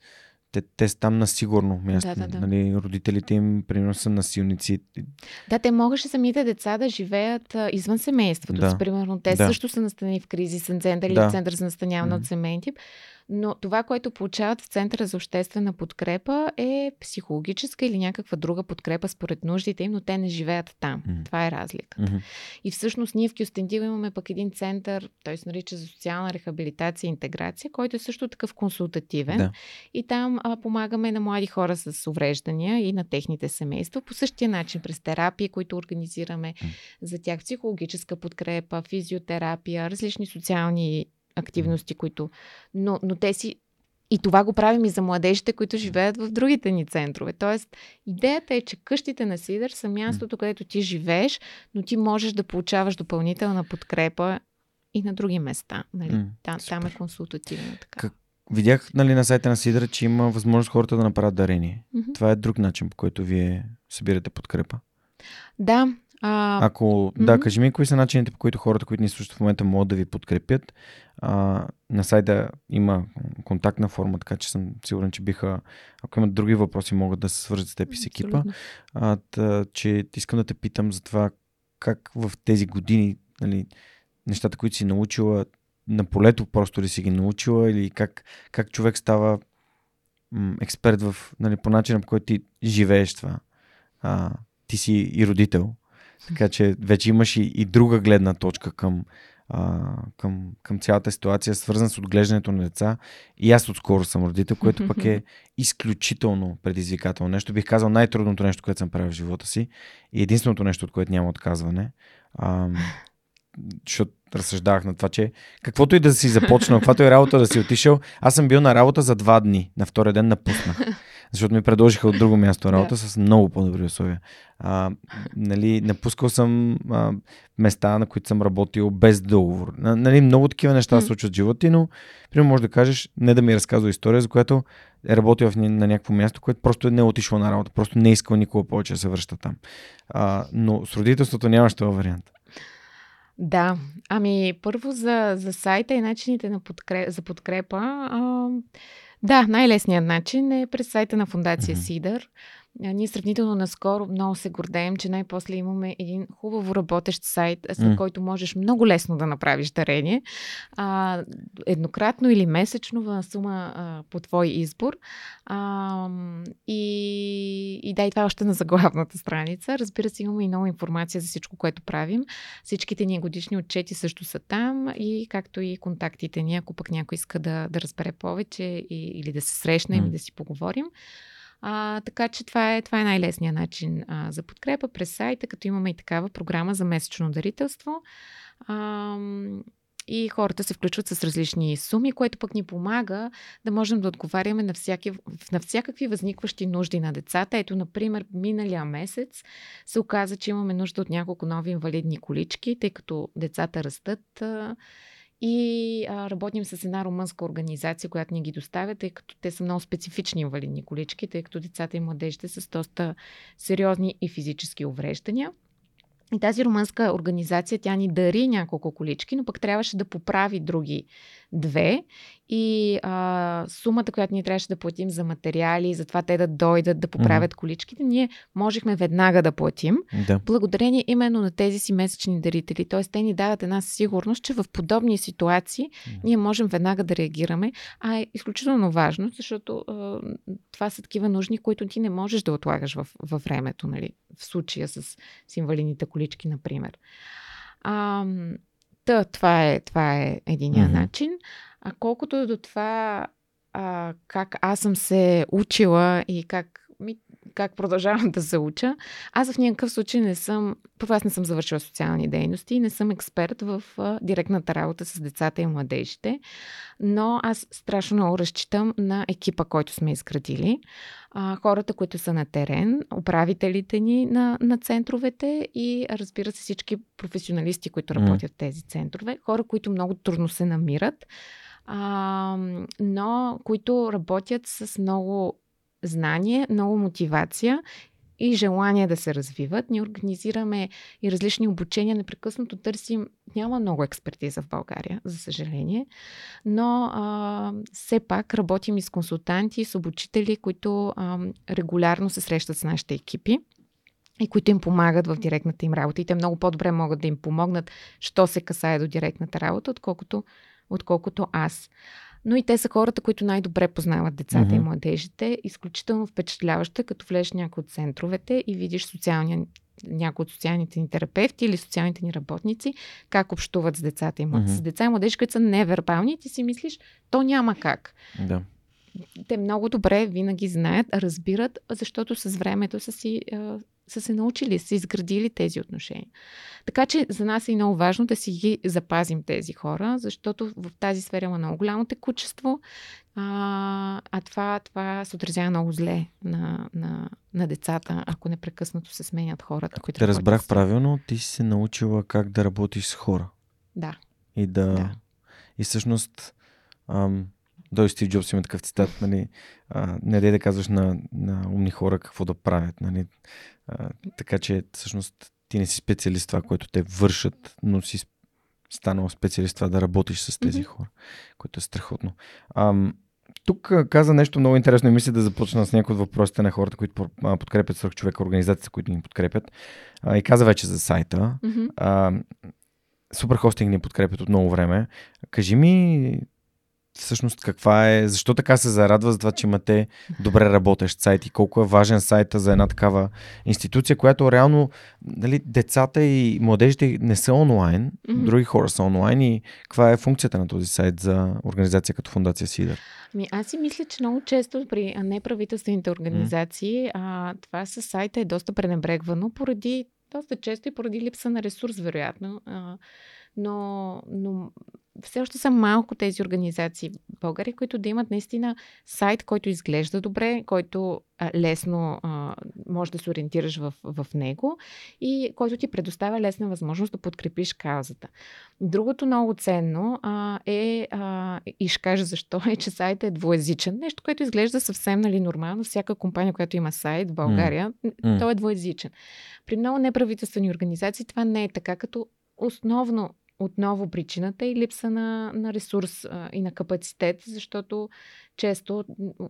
те, те са там на сигурно място. Да, да, да. Нали, родителите им, примерно, са насилници. Да, те могаше самите деца да живеят а, извън семейството. Да. Примерно, те Да. също са настанени в кризисен център или Да. в център за настаняване Мгм. от семейен тип. Но това, което получават в Центъра за обществена подкрепа е психологическа или някаква друга подкрепа според нуждите им, но те не живеят там. Мгм. Това е разлика. Мгм. И всъщност ние в Кюстендил имаме пък един център, той се нарича за социална рехабилитация и интеграция, който е също такъв консултативен. Да. И там а, помагаме на млади хора с увреждания и на техните семейства по същия начин, през терапии, които организираме М. за тях, психологическа подкрепа, физиотерапия, различни социални активности, които. Но, но те си. И това го правим и за младежите, които живеят в другите ни центрове. Тоест, идеята е, че къщите на Сидър са мястото, където ти живееш, но ти можеш да получаваш допълнителна подкрепа и на други места. Нали? Там, там е консултативно така. Как- Видях нали, на сайта на Сидра, че има възможност хората да направят дарение. Мгм. Това е друг начин, по който вие събирате подкрепа. Да. А, Ако, да, мгм. кажи ми, кои са начините, по които хората, които ни слушат в момента, могат да ви подкрепят. А, на сайта има контактна форма, така че съм сигурен, че биха, ако имат други въпроси, могат да се свържат с теб и с екипа. А, тъ, че искам да те питам за това как в тези години, нали, нещата, които си научила, на полето просто ли си ги научила или как, как човек става м, експерт в, нали, по начина, по който ти живееш това. А, ти си и родител, така че вече имаш и, и друга гледна точка към, а, към, към цялата ситуация, свързана с отглеждането на деца. И аз отскоро съм родител, което пък е изключително предизвикателно нещо. Бих казал най-трудното нещо, което съм правил в живота си и единственото нещо, от което няма отказване. А, защото разсъждавах на това, че каквото и да си започнал, каквато и работа да си отишъл, аз съм бил на работа за два дни. На втория ден напуснах. Защото ми предложиха от друго място работа с много по-добри условия. А, нали, напускал съм а, места, на които съм работил без договор. На- Нали, много такива неща се случват в живота ти, но примерно може да кажеш, не да ми разказва история, за която е работил в, на някакво място, което просто не е отишло на работа, просто не е искал никога повече да се връща там. А, но с родителството нямаш този вариант. Да, ами първо за, за сайта и начините на подкреп, за подкрепа. А, да, най-лесният начин е през сайта на Фундация Мгм. Сидър. Ние сравнително наскоро много се гордеем, че най-после имаме един хубаво работещ сайт, с М. който можеш много лесно да направиш дарение. А, еднократно или месечно в сума а, по твой избор. А, и, и да, и това още на заглавната страница. Разбира се, имаме и много информация за всичко, което правим. Всичките ни годишни отчети също са там и както и контактите ни, ако пък някой иска да, да разбере повече и, или да се срещнем М. и да си поговорим. А, така че това е, това е най-лесният начин а, за подкрепа през сайта, като имаме и такава програма за месечно дарителство. А, и хората се включват с различни суми, което пък ни помага да можем да отговаряме на, всяки, на всякакви възникващи нужди на децата. Ето, например, миналия месец се оказа, че имаме нужда от няколко нови инвалидни колички, тъй като децата растат. И а, работим с една румънска организация, която ни ги доставя, тъй като те са много специфични инвалидни колички, тъй като децата и младежите са с доста сериозни и физически увреждания. И тази румънска организация, тя ни дари няколко колички, но пък трябваше да поправи други две. И а, сумата, която ние трябваше да платим за материали, за това те да дойдат да поправят количките, ние можехме веднага да платим, Да. благодарение именно на тези си месечни дарители. Т.е. те ни дават една сигурност, че в подобни ситуации ние можем веднага да реагираме. А е изключително важно, защото а, това са такива нужни, които ти не можеш да отлагаш в, във времето, нали? в случая с, с инвалидните колички, например. А, та, това е, това е единия Мгм. начин. А колкото до това а, как аз съм се учила и как, как продължавам да се уча, аз в никакъв случай не съм, първо аз не съм завършила социални дейности не съм експерт в директната работа с децата и младежите, но аз страшно много разчитам на екипа, който сме изградили, а, хората, които са на терен, управителите ни на, на центровете и разбира се всички професионалисти, които работят в тези центрове, хора, които много трудно се намират, а, но които работят с много знание, много мотивация и желание да се развиват. Ние организираме и различни обучения, непрекъснато търсим. Няма много експертиза в България, за съжаление, но а, все пак работим и с консултанти, с обучители, които а, регулярно се срещат с нашите екипи и които им помагат в директната им работа. И те много по-добре могат да им помогнат, що се касае до директната работа, отколкото, отколкото аз. Но и те са хората, които най-добре познават децата mm-hmm. и младежите. Изключително впечатляващо като влезеш някои от центровете и видиш социалния, някои от социалните ни терапевти или социалните ни работници, как общуват с децата и младежи. Mm-hmm. С деца и младежи, които са невербални, ти си мислиш, то няма как. Да. Те много добре винаги знаят, разбират, защото с времето са си са се научили, са изградили тези отношения. Така че за нас е много важно да си ги запазим тези хора, защото в тази сфера има много голямо текучество, а, а това, това се отразява много зле на, на, на децата, ако непрекъснато се сменят хората. Които Те разбрах правилно, ти си се научила как да работиш с хора. Да. И да. да. И всъщност. Ам, той Стив Джобс има такъв цитат, нали, а, не дай да казваш на, на умни хора какво да правят, нали, а, така че всъщност ти не си специалист това, което те вършат, но си станал специалист това да работиш с тези mm-hmm. хора, което е страхотно. А, тук каза нещо много интересно и мисля да започна с някои от въпросите на хората, които подкрепят свърх човека, организациите, които ни подкрепят. А, и каза вече за сайта. Mm-hmm. А, Супер хостинг ни подкрепят от много време. Кажи ми всъщност каква е, защо така се зарадва за това, че имате добре работещ сайт и колко е важен сайта за една такава институция, която реално нали, децата и младежите не са онлайн, mm-hmm. други хора са онлайн и каква е функцията на този сайт за организация като Фундация Сидър? Ми, аз си мисля, че много често при неправителствените организации mm. а, това със сайта е доста пренебрегвано поради доста често и поради липса на ресурс, вероятно. А, но, но все още са малко тези организации в България, които да имат наистина сайт, който изглежда добре, който а, лесно а, може да се ориентираш в, в него и който ти предоставя лесна възможност да подкрепиш каузата. Другото много ценно а, е, а, и ще кажа защо, е, че сайтът е двоязичен. Нещо, което изглежда съвсем нали, нормално. Всяка компания, която има сайт в България, mm. той е двоязичен. При много неправителствени организации това не е така, като основно отново причината и липса на, на ресурс а, и на капацитет, защото често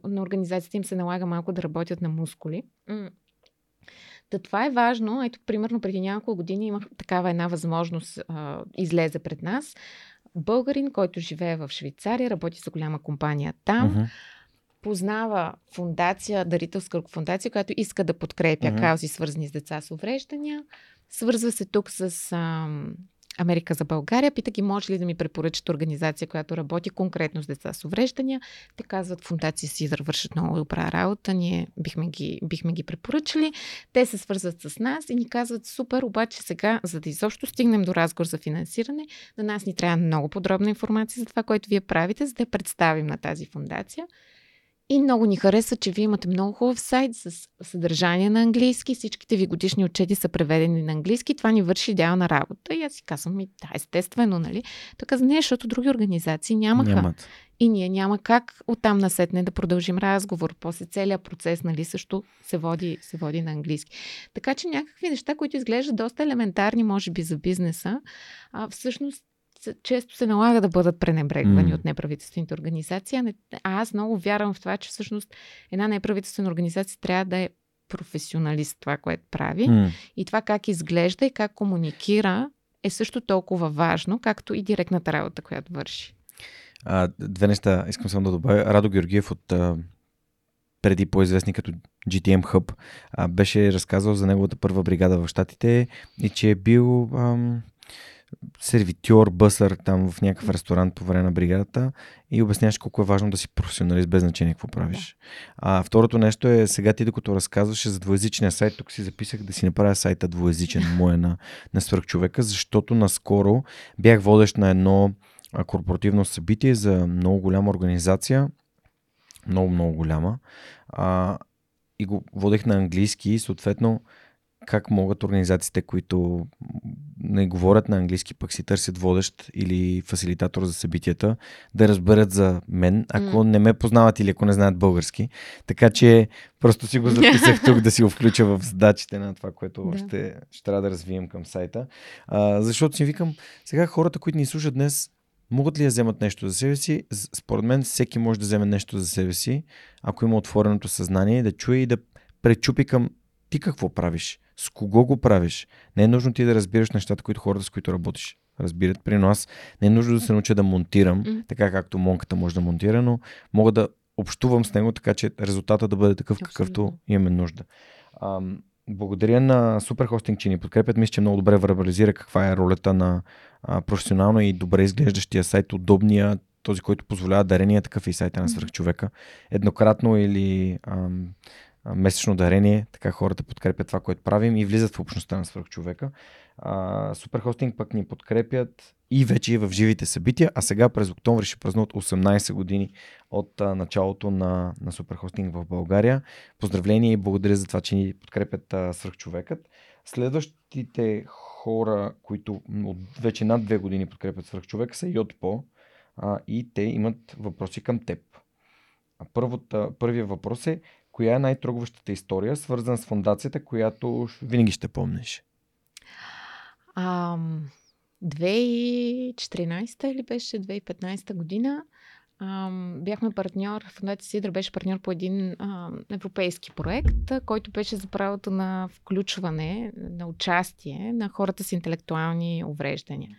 на организацията им се налага малко да работят на мускули. Та това е важно. Ето, примерно, преди няколко години имах такава една възможност, а, излезе пред нас. Българин, който живее в Швейцария, работи за голяма компания там. Uh-huh познава фундация, дарителска фундация, която иска да подкрепя uh-huh. каузи, свързани с деца с увреждания. Свързва се тук с а, Америка за България. Пита ги, може ли да ми препоръчат организация, която работи конкретно с деца с увреждания. Те казват, фундация си вършат много добра работа, ние бихме ги, бихме ги препоръчали. Те се свързват с нас и ни казват, супер, обаче сега, за да изобщо стигнем до разговор за финансиране, на нас ни трябва много подробна информация за това, което вие правите, за да я представим на тази фундация. И много ни харесва, че вие имате много хубав сайт с съдържание на английски. Всичките ви годишни отчети са преведени на английски. Това ни върши идеална работа. И аз си казвам, и да, естествено, нали? Каза, не, защото други организации нямаха. Нямат. И ние няма как оттам насетне да продължим разговор. После целият процес, нали, също се води, се води на английски. Така че някакви неща, които изглеждат доста елементарни, може би, за бизнеса, а всъщност често се налага да бъдат пренебрегвани mm. от неправителствените организации. А аз много вярвам в това, че всъщност една неправителствена организация трябва да е професионалист това, което прави. Mm. И това как изглежда и как комуникира е също толкова важно, както и директната работа, която върши. А, две неща искам само да добавя. Радо Георгиев от а, преди по-известни като GTM Hub а, беше разказал за неговата първа бригада в Штатите и че е бил ам, сервитьор, бъсър там в някакъв ресторант по време на бригадата и обясняваш колко е важно да си професионалист без значение какво правиш. А второто нещо е, сега ти докато разказваше за двоязичния сайт, тук си записах да си направя сайта двоязичен, моя на, на свърхчовека, защото наскоро бях водещ на едно корпоративно събитие за много голяма организация, много, много голяма. А, и го водех на английски и съответно как могат организациите, които не говорят на английски, пък си търсят водещ или фасилитатор за събитията, да разберат за мен, ако mm. не ме познават или ако не знаят български. Така че просто си го записах тук да си го включа в задачите на това, което да. ще, ще трябва да развием към сайта. А, защото си викам, сега хората, които ни слушат днес, могат ли да вземат нещо за себе си? Според мен всеки може да вземе нещо за себе си, ако има отвореното съзнание, да чуе и да пречупи към ти какво правиш, с кого го правиш. Не е нужно ти да разбираш нещата, които хората, с които работиш, разбират. При нас не е нужно да се науча да монтирам, mm. така както монката може да монтира, но мога да общувам с него, така че резултата да бъде такъв, Абсолютно. какъвто имаме нужда. Ам, благодаря на Superhosting, че ни подкрепят. Мисля, че много добре вербализира каква е ролята на а, професионално и добре изглеждащия сайт, удобния, този, който позволява дарения, такъв е и сайта на свръхчовека. Еднократно или ам, месечно дарение, така хората подкрепят това, което правим и влизат в общността на свръхчовека. Суперхостинг пък ни подкрепят и вече и в живите събития, а сега през октомври ще празнуват 18 години от а, началото на, на Суперхостинг в България. Поздравления и благодаря за това, че ни подкрепят а, свръхчовекът. Следващите хора, които от вече над две години подкрепят свръхчовека са Йотпо а, и те имат въпроси към теб. Първият въпрос е коя е най-трогващата история, свързана с фундацията, която винаги ще помниш? А, 2014 или беше 2015 година а, бяхме партньор, Фундация Сидра беше партньор по един а, европейски проект, който беше за правото на включване, на участие на хората с интелектуални увреждания.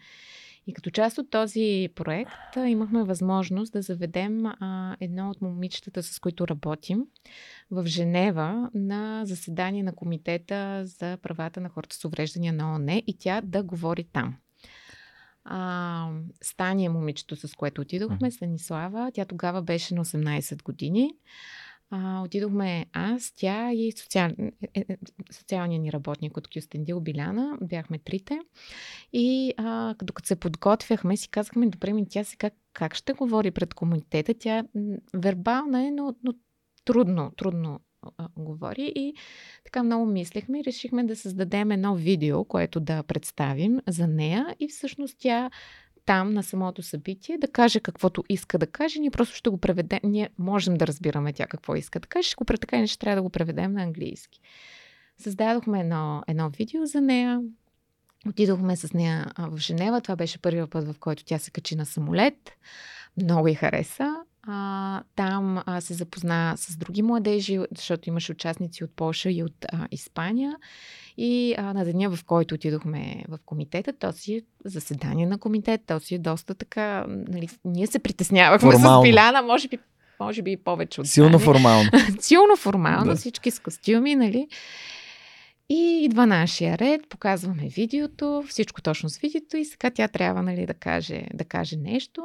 И като част от този проект имахме възможност да заведем а, едно от момичетата, с които работим, в Женева на заседание на Комитета за правата на хората с увреждания на ООН и тя да говори там. А, Стания момичето, с което отидохме, Станислава, тя тогава беше на 18 години а, отидохме аз, тя и социал... Е, е, социалния ни работник от Кюстендил Биляна. Бяхме трите. И а, докато се подготвяхме, си казахме, добре, ми тя сега как ще говори пред комунитета? Тя вербална е, но, но трудно, трудно говори. И така много мислехме и решихме да създадем едно видео, което да представим за нея. И всъщност тя там на самото събитие да каже каквото иска да каже. Ние просто ще го преведем. Ние можем да разбираме тя какво иска да каже. Ще го така и ще трябва да го преведем на английски. Създадохме едно, едно видео за нея. Отидохме с нея в Женева. Това беше първият път, в който тя се качи на самолет. Много й хареса. А, там а, се запозна с други младежи, защото имаше участници от Польша и от а, Испания. И а, на деня, в който отидохме в комитета, то си е заседание на комитет, то си е доста така, нали, ние се притеснявахме Формално. с Пиляна, може би, може би и повече от Силно това, формално. Силно формално, да. всички с костюми, нали. И идва нашия ред, показваме видеото, всичко точно с видеото и сега тя трябва нали, да, каже, да каже нещо.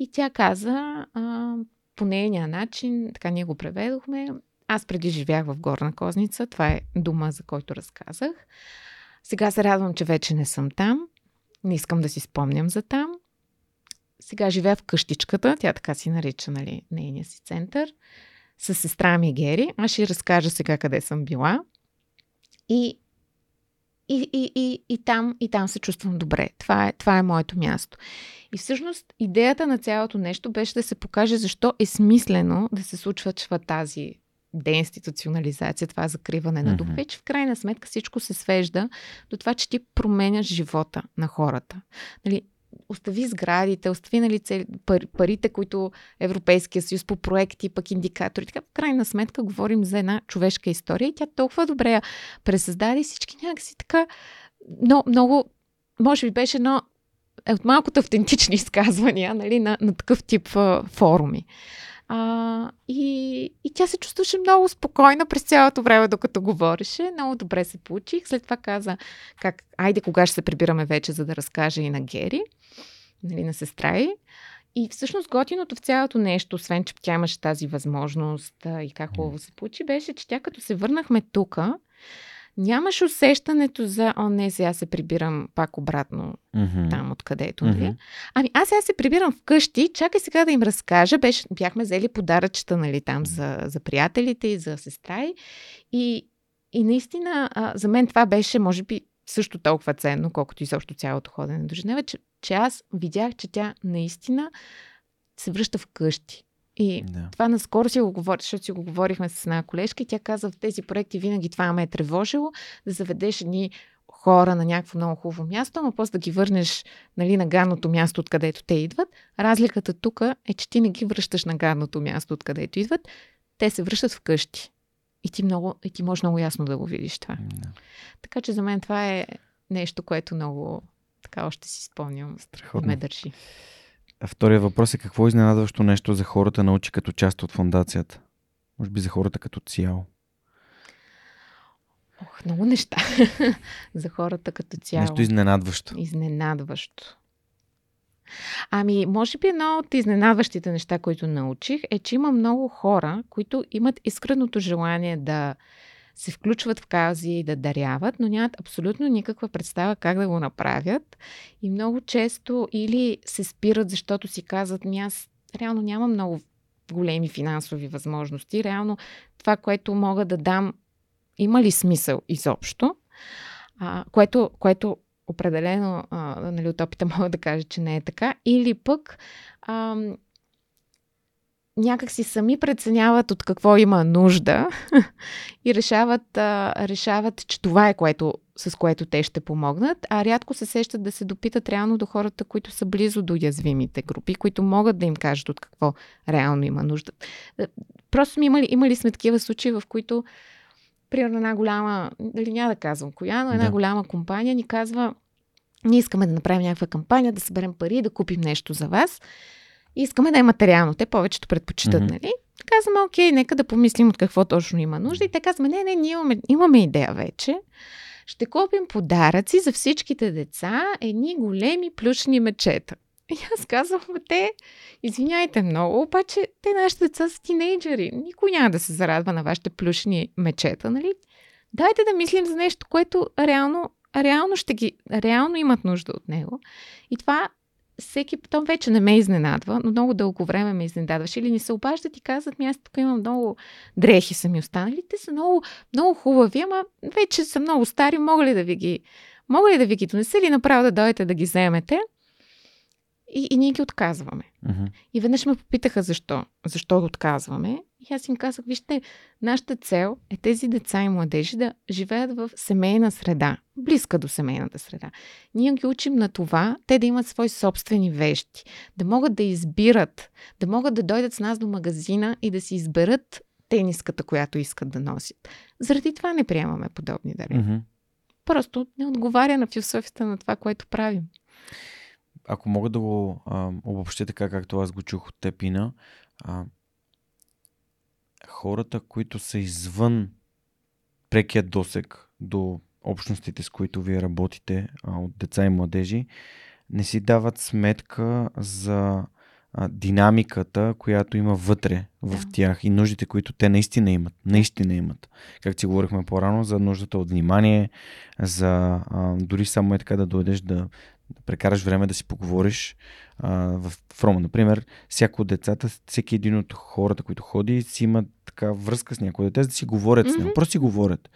И тя каза а, по нейния начин, така ние го преведохме, аз преди живях в Горна Козница, това е дума, за който разказах. Сега се радвам, че вече не съм там. Не искам да си спомням за там. Сега живея в къщичката, тя така си нарича, нали, нейния си център, с сестра ми Гери. Аз ще разкажа сега къде съм била. И и, и, и, и, там, и там се чувствам добре. Това е, това е моето място. И всъщност идеята на цялото нещо беше да се покаже защо е смислено да се случва тази деинституционализация, това закриване на дупа, mm-hmm. че в крайна сметка всичко се свежда до това, че ти променяш живота на хората. Нали, остави сградите, остави нали, парите, които Европейския съюз по проекти, пък индикатори. Така, в крайна сметка говорим за една човешка история и тя толкова добре я пресъздаде всички някакси така но, много, може би беше едно от малкото автентични изказвания нали, на, на такъв тип а, форуми. А, и, и тя се чувстваше много спокойна през цялото време, докато говореше. Много добре се получих. След това каза, как, айде кога ще се прибираме вече, за да разкаже и на Гери, нали, на сестра й. И всъщност готиното в цялото нещо, освен че тя имаше тази възможност и как хубаво се получи, беше, че тя като се върнахме тука, нямаш усещането за, о не, сега се прибирам пак обратно mm-hmm. там, откъдето. Mm-hmm. Ами аз сега се прибирам вкъщи, чакай сега да им разкажа. Беше, бяхме взели подаръчета нали, там за, за приятелите и за сестра. И, и наистина, а, за мен това беше, може би, също толкова ценно, колкото и също цялото ходене до Женева, че, че аз видях, че тя наистина се връща вкъщи. И да. това наскоро си го говори, защото си го говорихме с една колежка и тя каза, в тези проекти винаги това ме е тревожило, да заведеш едни хора на някакво много хубаво място, но после да ги върнеш нали, на гадното място, откъдето те идват. Разликата тук е, че ти не ги връщаш на гадното място, откъдето идват. Те се връщат вкъщи. И ти, много, и ти можеш много ясно да го видиш това. Да. Така че за мен това е нещо, което много така още си спомням. Страхотно. ме държи. Втория въпрос е какво изненадващо нещо за хората научи като част от фундацията? Може би за хората като цяло. Ох, много неща. за хората като цяло. Нещо изненадващо. Изненадващо. Ами, може би едно от изненадващите неща, които научих, е, че има много хора, които имат искреното желание да се включват в каузи и да даряват, но нямат абсолютно никаква представа как да го направят. И много често или се спират, защото си казват, ми аз реално нямам много големи финансови възможности. Реално това, което мога да дам, има ли смисъл изобщо? А, което, което определено а, нали, от опита мога да кажа, че не е така. Или пък а, някак си сами преценяват от какво има нужда и решават, а, решават, че това е което, с което те ще помогнат, а рядко се сещат да се допитат реално до хората, които са близо до уязвимите групи, които могат да им кажат от какво реално има нужда. Е, просто сме имали, имали сме такива случаи, в които примерно една голяма, дали няма да казвам коя, но една да. голяма компания ни казва, ние искаме да направим някаква кампания, да съберем пари, да купим нещо за вас. И искаме да е материално. Те повечето предпочитат, mm-hmm. нали? Казваме, окей, нека да помислим от какво точно има нужда. И те казваме, не, не, ние имаме, имаме идея вече. Ще купим подаръци за всичките деца, едни големи плюшни мечета. И аз казвам, те, извиняйте много, обаче те нашите деца са тинейджери. Никой няма да се зарадва на вашите плюшни мечета, нали? Дайте да мислим за нещо, което реално, реално ще ги, реално имат нужда от него. И това всеки, то вече не ме изненадва, но много дълго време ме изненадваше. Или ни се обаждат и казват, ми аз тук имам много дрехи са ми останали. Те са много, много хубави, ама вече са много стари. Мога ли да ви ги, мога ли да ви ги донеса или направо да дойдете да ги вземете? И, и ние ги отказваме. Uh-huh. И веднъж ме попитаха защо. Защо го отказваме. И аз им казах, вижте, нашата цел е тези деца и младежи да живеят в семейна среда, близка до семейната среда. Ние ги учим на това, те да имат свои собствени вещи, да могат да избират, да могат да дойдат с нас до магазина и да си изберат тениската, която искат да носят. Заради това не приемаме подобни дари. Uh-huh. Просто не отговаря на философията на това, което правим ако мога да го а, обобщя така, както аз го чух от Тепина, а, хората, които са извън прекия досек до общностите, с които вие работите, а, от деца и младежи, не си дават сметка за а, динамиката, която има вътре в да. тях и нуждите, които те наистина имат. Наистина имат. Как си говорихме по-рано за нуждата от внимание, за а, дори само е така да дойдеш да, да прекараш време да си поговориш а, в, в Рома. Например, всяко от децата, всеки един от хората, които ходи, си има така връзка с някой дете, за да си говорят mm-hmm. с него. Просто си говорят.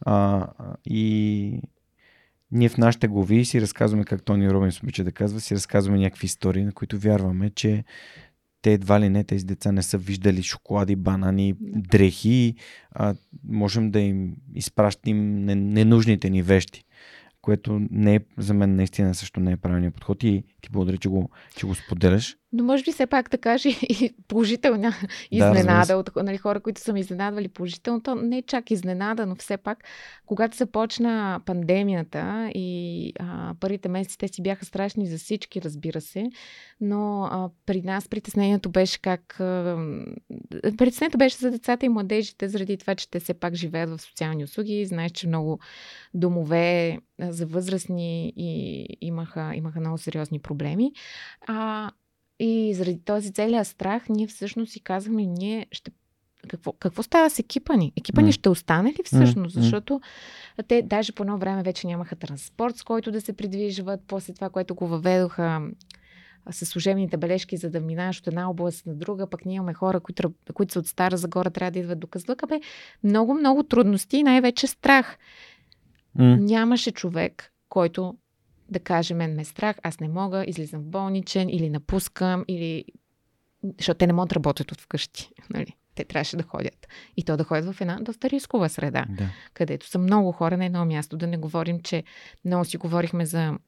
А, и ние в нашите глави си разказваме, как Тони Робинс обича да казва, си разказваме някакви истории, на които вярваме, че те едва ли не, тези деца не са виждали шоколади, банани, дрехи, а можем да им изпращим ненужните ни вещи което не е, за мен наистина също не е правилният подход. И ти благодаря, че го, че го споделяш. Но може би все пак да кажа и положителна изненада да, от нали, хора, които са ме изненадвали положително. То не е чак изненада, но все пак, когато започна пандемията и а, първите месеци те си бяха страшни за всички, разбира се, но а, при нас притеснението беше как... А, притеснението беше за децата и младежите, заради това, че те все пак живеят в социални услуги. Знаеш, че много домове за възрастни и имаха, имаха много сериозни проблеми. А, и заради този целият страх, ние всъщност си казахме, ние ще какво, какво става с екипа ни? Екипа mm. ни ще остане ли всъщност? Mm. Защото те даже по едно време вече нямаха транспорт, с който да се придвижват. После това, което го въведоха с служебните бележки, за да минаваш от една област на друга, пък ние имаме хора, които, които са от Стара Загора, трябва да идват до Казлъка. Бе, много, много трудности и най-вече страх. Mm. Нямаше човек, който да каже, мен ме е страх, аз не мога, излизам в болничен или напускам, или... защото те не могат да работят от вкъщи. Нали? Те трябваше да ходят. И то да ходят в една доста рискова среда, да. където са много хора на едно място. Да не говорим, че много си говорихме за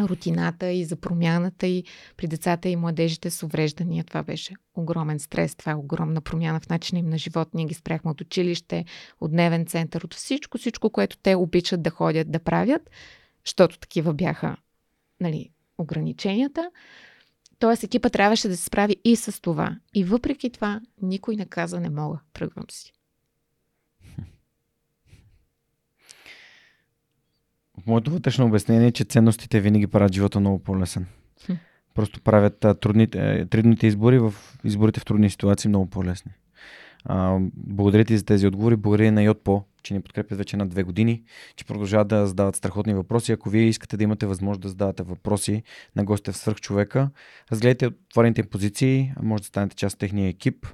рутината и за промяната и при децата и младежите с увреждания. Това беше огромен стрес, това е огромна промяна в начина им на живот. Ние ги спряхме от училище, от дневен център, от всичко, всичко, което те обичат да ходят, да правят, защото такива бяха нали, ограниченията. Тоест екипа трябваше да се справи и с това. И въпреки това, никой не каза не мога, тръгвам си. Моето вътрешно обяснение е, че ценностите винаги правят живота много по-лесен. Хм. Просто правят трудните, трудните избори в изборите в трудни ситуации много по-лесни. А, благодаря ти за тези отговори. Благодаря на Йотпо, че ни подкрепят вече на две години, че продължават да задават страхотни въпроси. Ако вие искате да имате възможност да задавате въпроси на гостите в свърхчовека, разгледайте отворените позиции, може да станете част от техния екип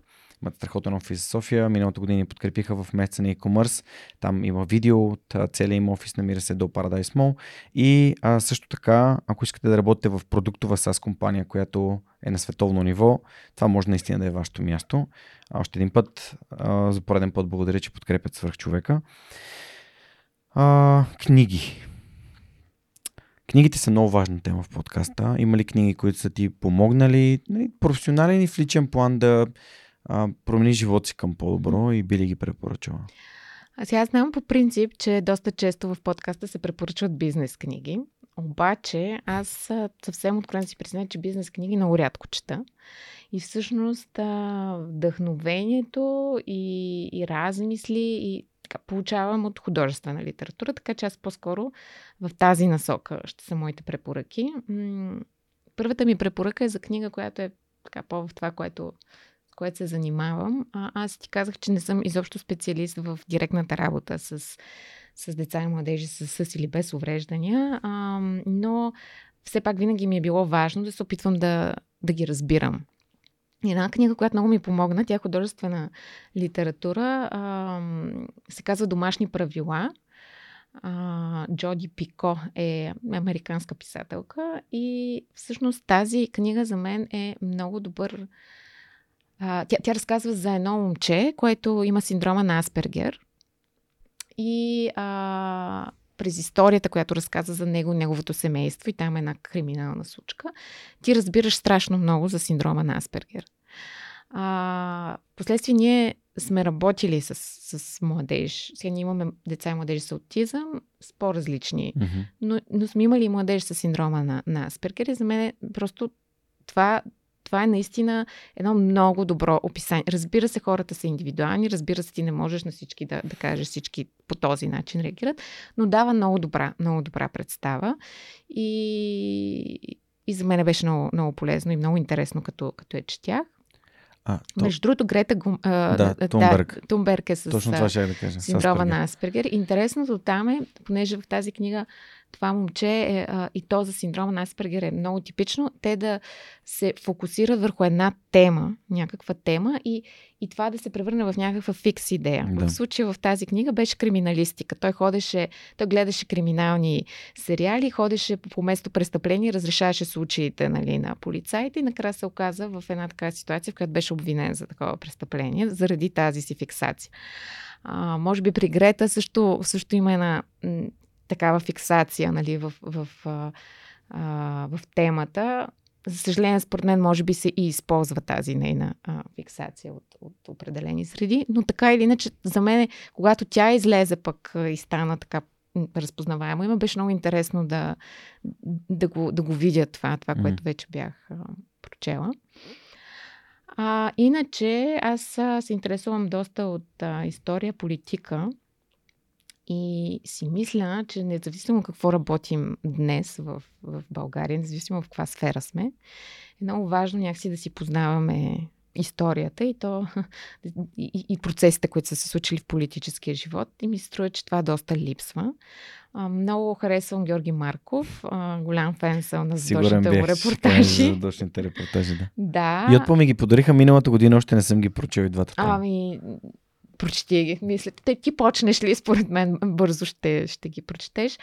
имат страхотен офис в София. Миналата година ни подкрепиха в месеца на e-commerce. Там има видео от целия им офис, намира се до Paradise Mall. И а, също така, ако искате да работите в продуктова SaaS компания, която е на световно ниво, това може наистина да е вашето място. А, още един път, а, за пореден път благодаря, че подкрепят свърх човека. А, книги. Книгите са много важна тема в подкаста. Има ли книги, които са ти помогнали, нали, професионален и в личен план да а, промени живота си към по-добро и би ли ги препоръчала? А сега знам по принцип, че доста често в подкаста се препоръчват бизнес книги. Обаче аз съвсем откровено си призная, че бизнес книги много рядко чета. И всъщност вдъхновението и, и размисли и така, получавам от художествена литература, така че аз по-скоро в тази насока ще са моите препоръки. Първата ми препоръка е за книга, която е така по в това, което което се занимавам. А, аз ти казах, че не съм изобщо специалист в директната работа с, с деца и младежи с, с или без увреждания, а, но все пак винаги ми е било важно да се опитвам да, да ги разбирам. Една книга, която много ми помогна, тя е художествена литература, а, се казва Домашни правила. А, Джоди Пико е американска писателка и всъщност тази книга за мен е много добър а, тя, тя разказва за едно момче, което има синдрома на Аспергер. И а, през историята, която разказа за него, неговото семейство и там е една криминална случка, ти разбираш страшно много за синдрома на Аспергер. А, последствие ние сме работили с, с младеж. Сега ние имаме деца и младежи с аутизъм, с по-различни, mm-hmm. но, но сме имали и младежи с синдрома на, на Аспергер и за мен е просто това това е наистина едно много добро описание. Разбира се, хората са индивидуални, разбира се, ти не можеш на всички да, да кажеш всички по този начин реагират, но дава много добра, много добра представа и, и за мен беше много, много полезно и много интересно, като, като е четях. А, то... Между другото, Грета Гум... да, Тунберг. Да, Тунберг е с Точно това ще да кажа. синдрома на Аспергер. Интересното там е, понеже в тази книга това момче е, а, и то за синдрома на Аспергер е много типично, те да се фокусират върху една тема, някаква тема и, и това да се превърне в някаква фикс идея. Да. В случая в тази книга беше криминалистика. Той ходеше, той гледаше криминални сериали, ходеше по место престъпление, разрешаваше случаите нали, на полицаите и накрая се оказа в една такава ситуация, в която беше обвинен за такова престъпление, заради тази си фиксация. А, може би при Грета също, също има една такава фиксация нали, в, в, в, в темата. За съжаление, според мен, може би се и използва тази нейна а, фиксация от, от определени среди, но така или иначе, за мен, когато тя излезе пък и стана така разпознаваемо, има беше много интересно да, да, го, да го видя това, това, mm. което вече бях а, прочела. А, иначе, аз а, се интересувам доста от а, история, политика. И си мисля, че независимо какво работим днес в, в България, независимо в каква сфера сме, е много важно някакси да си познаваме историята и то и, и процесите, които са се случили в политическия живот. И ми се струва, че това доста липсва. А, много харесвам Георги Марков. А, голям фен съм на задочните му репортажи. задочните репортажи, да. Да. И отпо ми ги подариха миналата година, още не съм ги прочел и двата. Ами, прочети ги. Мисля, те ти почнеш ли, според мен, бързо ще, ще ги прочетеш.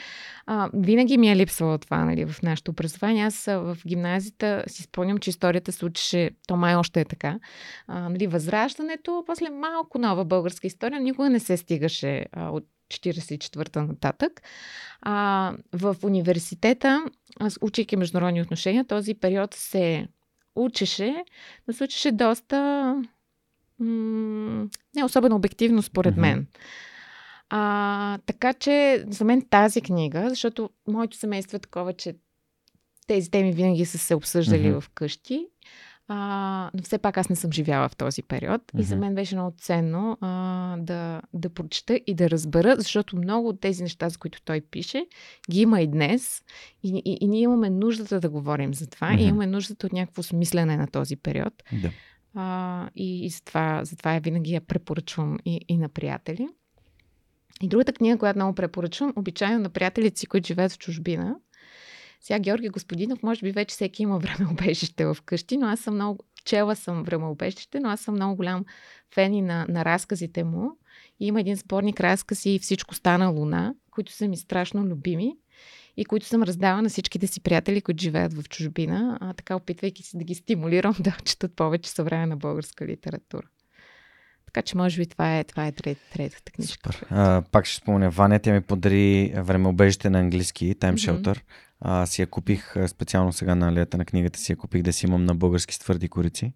А, винаги ми е липсвало това нали, в нашето образование. Аз в гимназията си спомням, че историята се учеше, то май още е така. А, нали, възраждането, после малко нова българска история, никога не се стигаше а, от 44-та нататък. А, в университета, аз учейки международни отношения, този период се учеше, но се учеше доста м- не особено обективно, според mm-hmm. мен. А, така че за мен тази книга, защото моето семейство е такова, че тези теми винаги са се обсъждали mm-hmm. вкъщи, а, но все пак аз не съм живяла в този период mm-hmm. и за мен беше много ценно а, да, да прочета и да разбера, защото много от тези неща, за които той пише, ги има и днес и, и, и ние имаме нуждата да говорим за това mm-hmm. и имаме нуждата от някакво смислене на този период. Да. А, и и затова, затова я винаги я препоръчвам и, и на приятели. И другата книга, която много препоръчвам, обичайно на приятелите си, които живеят в чужбина. Сега Георги Господинов, може би вече всеки има времеобежище в къщи, но аз съм много, чела съм времеобежище, но аз съм много голям фен и на, на разказите му. И има един сборник разкази и всичко стана луна, които са ми страшно любими и които съм раздала на всичките си приятели, които живеят в чужбина, а, така опитвайки се да ги стимулирам да четат повече съвременна българска литература. Така че, може би, това е, това е трет, третата книжка. Супер. А, пак ще спомня, Ваня, тя ми подари времеобежище на английски, Time Shelter. Mm-hmm. А, си я купих специално сега на алията на книгата си я купих да си имам на български с твърди корици.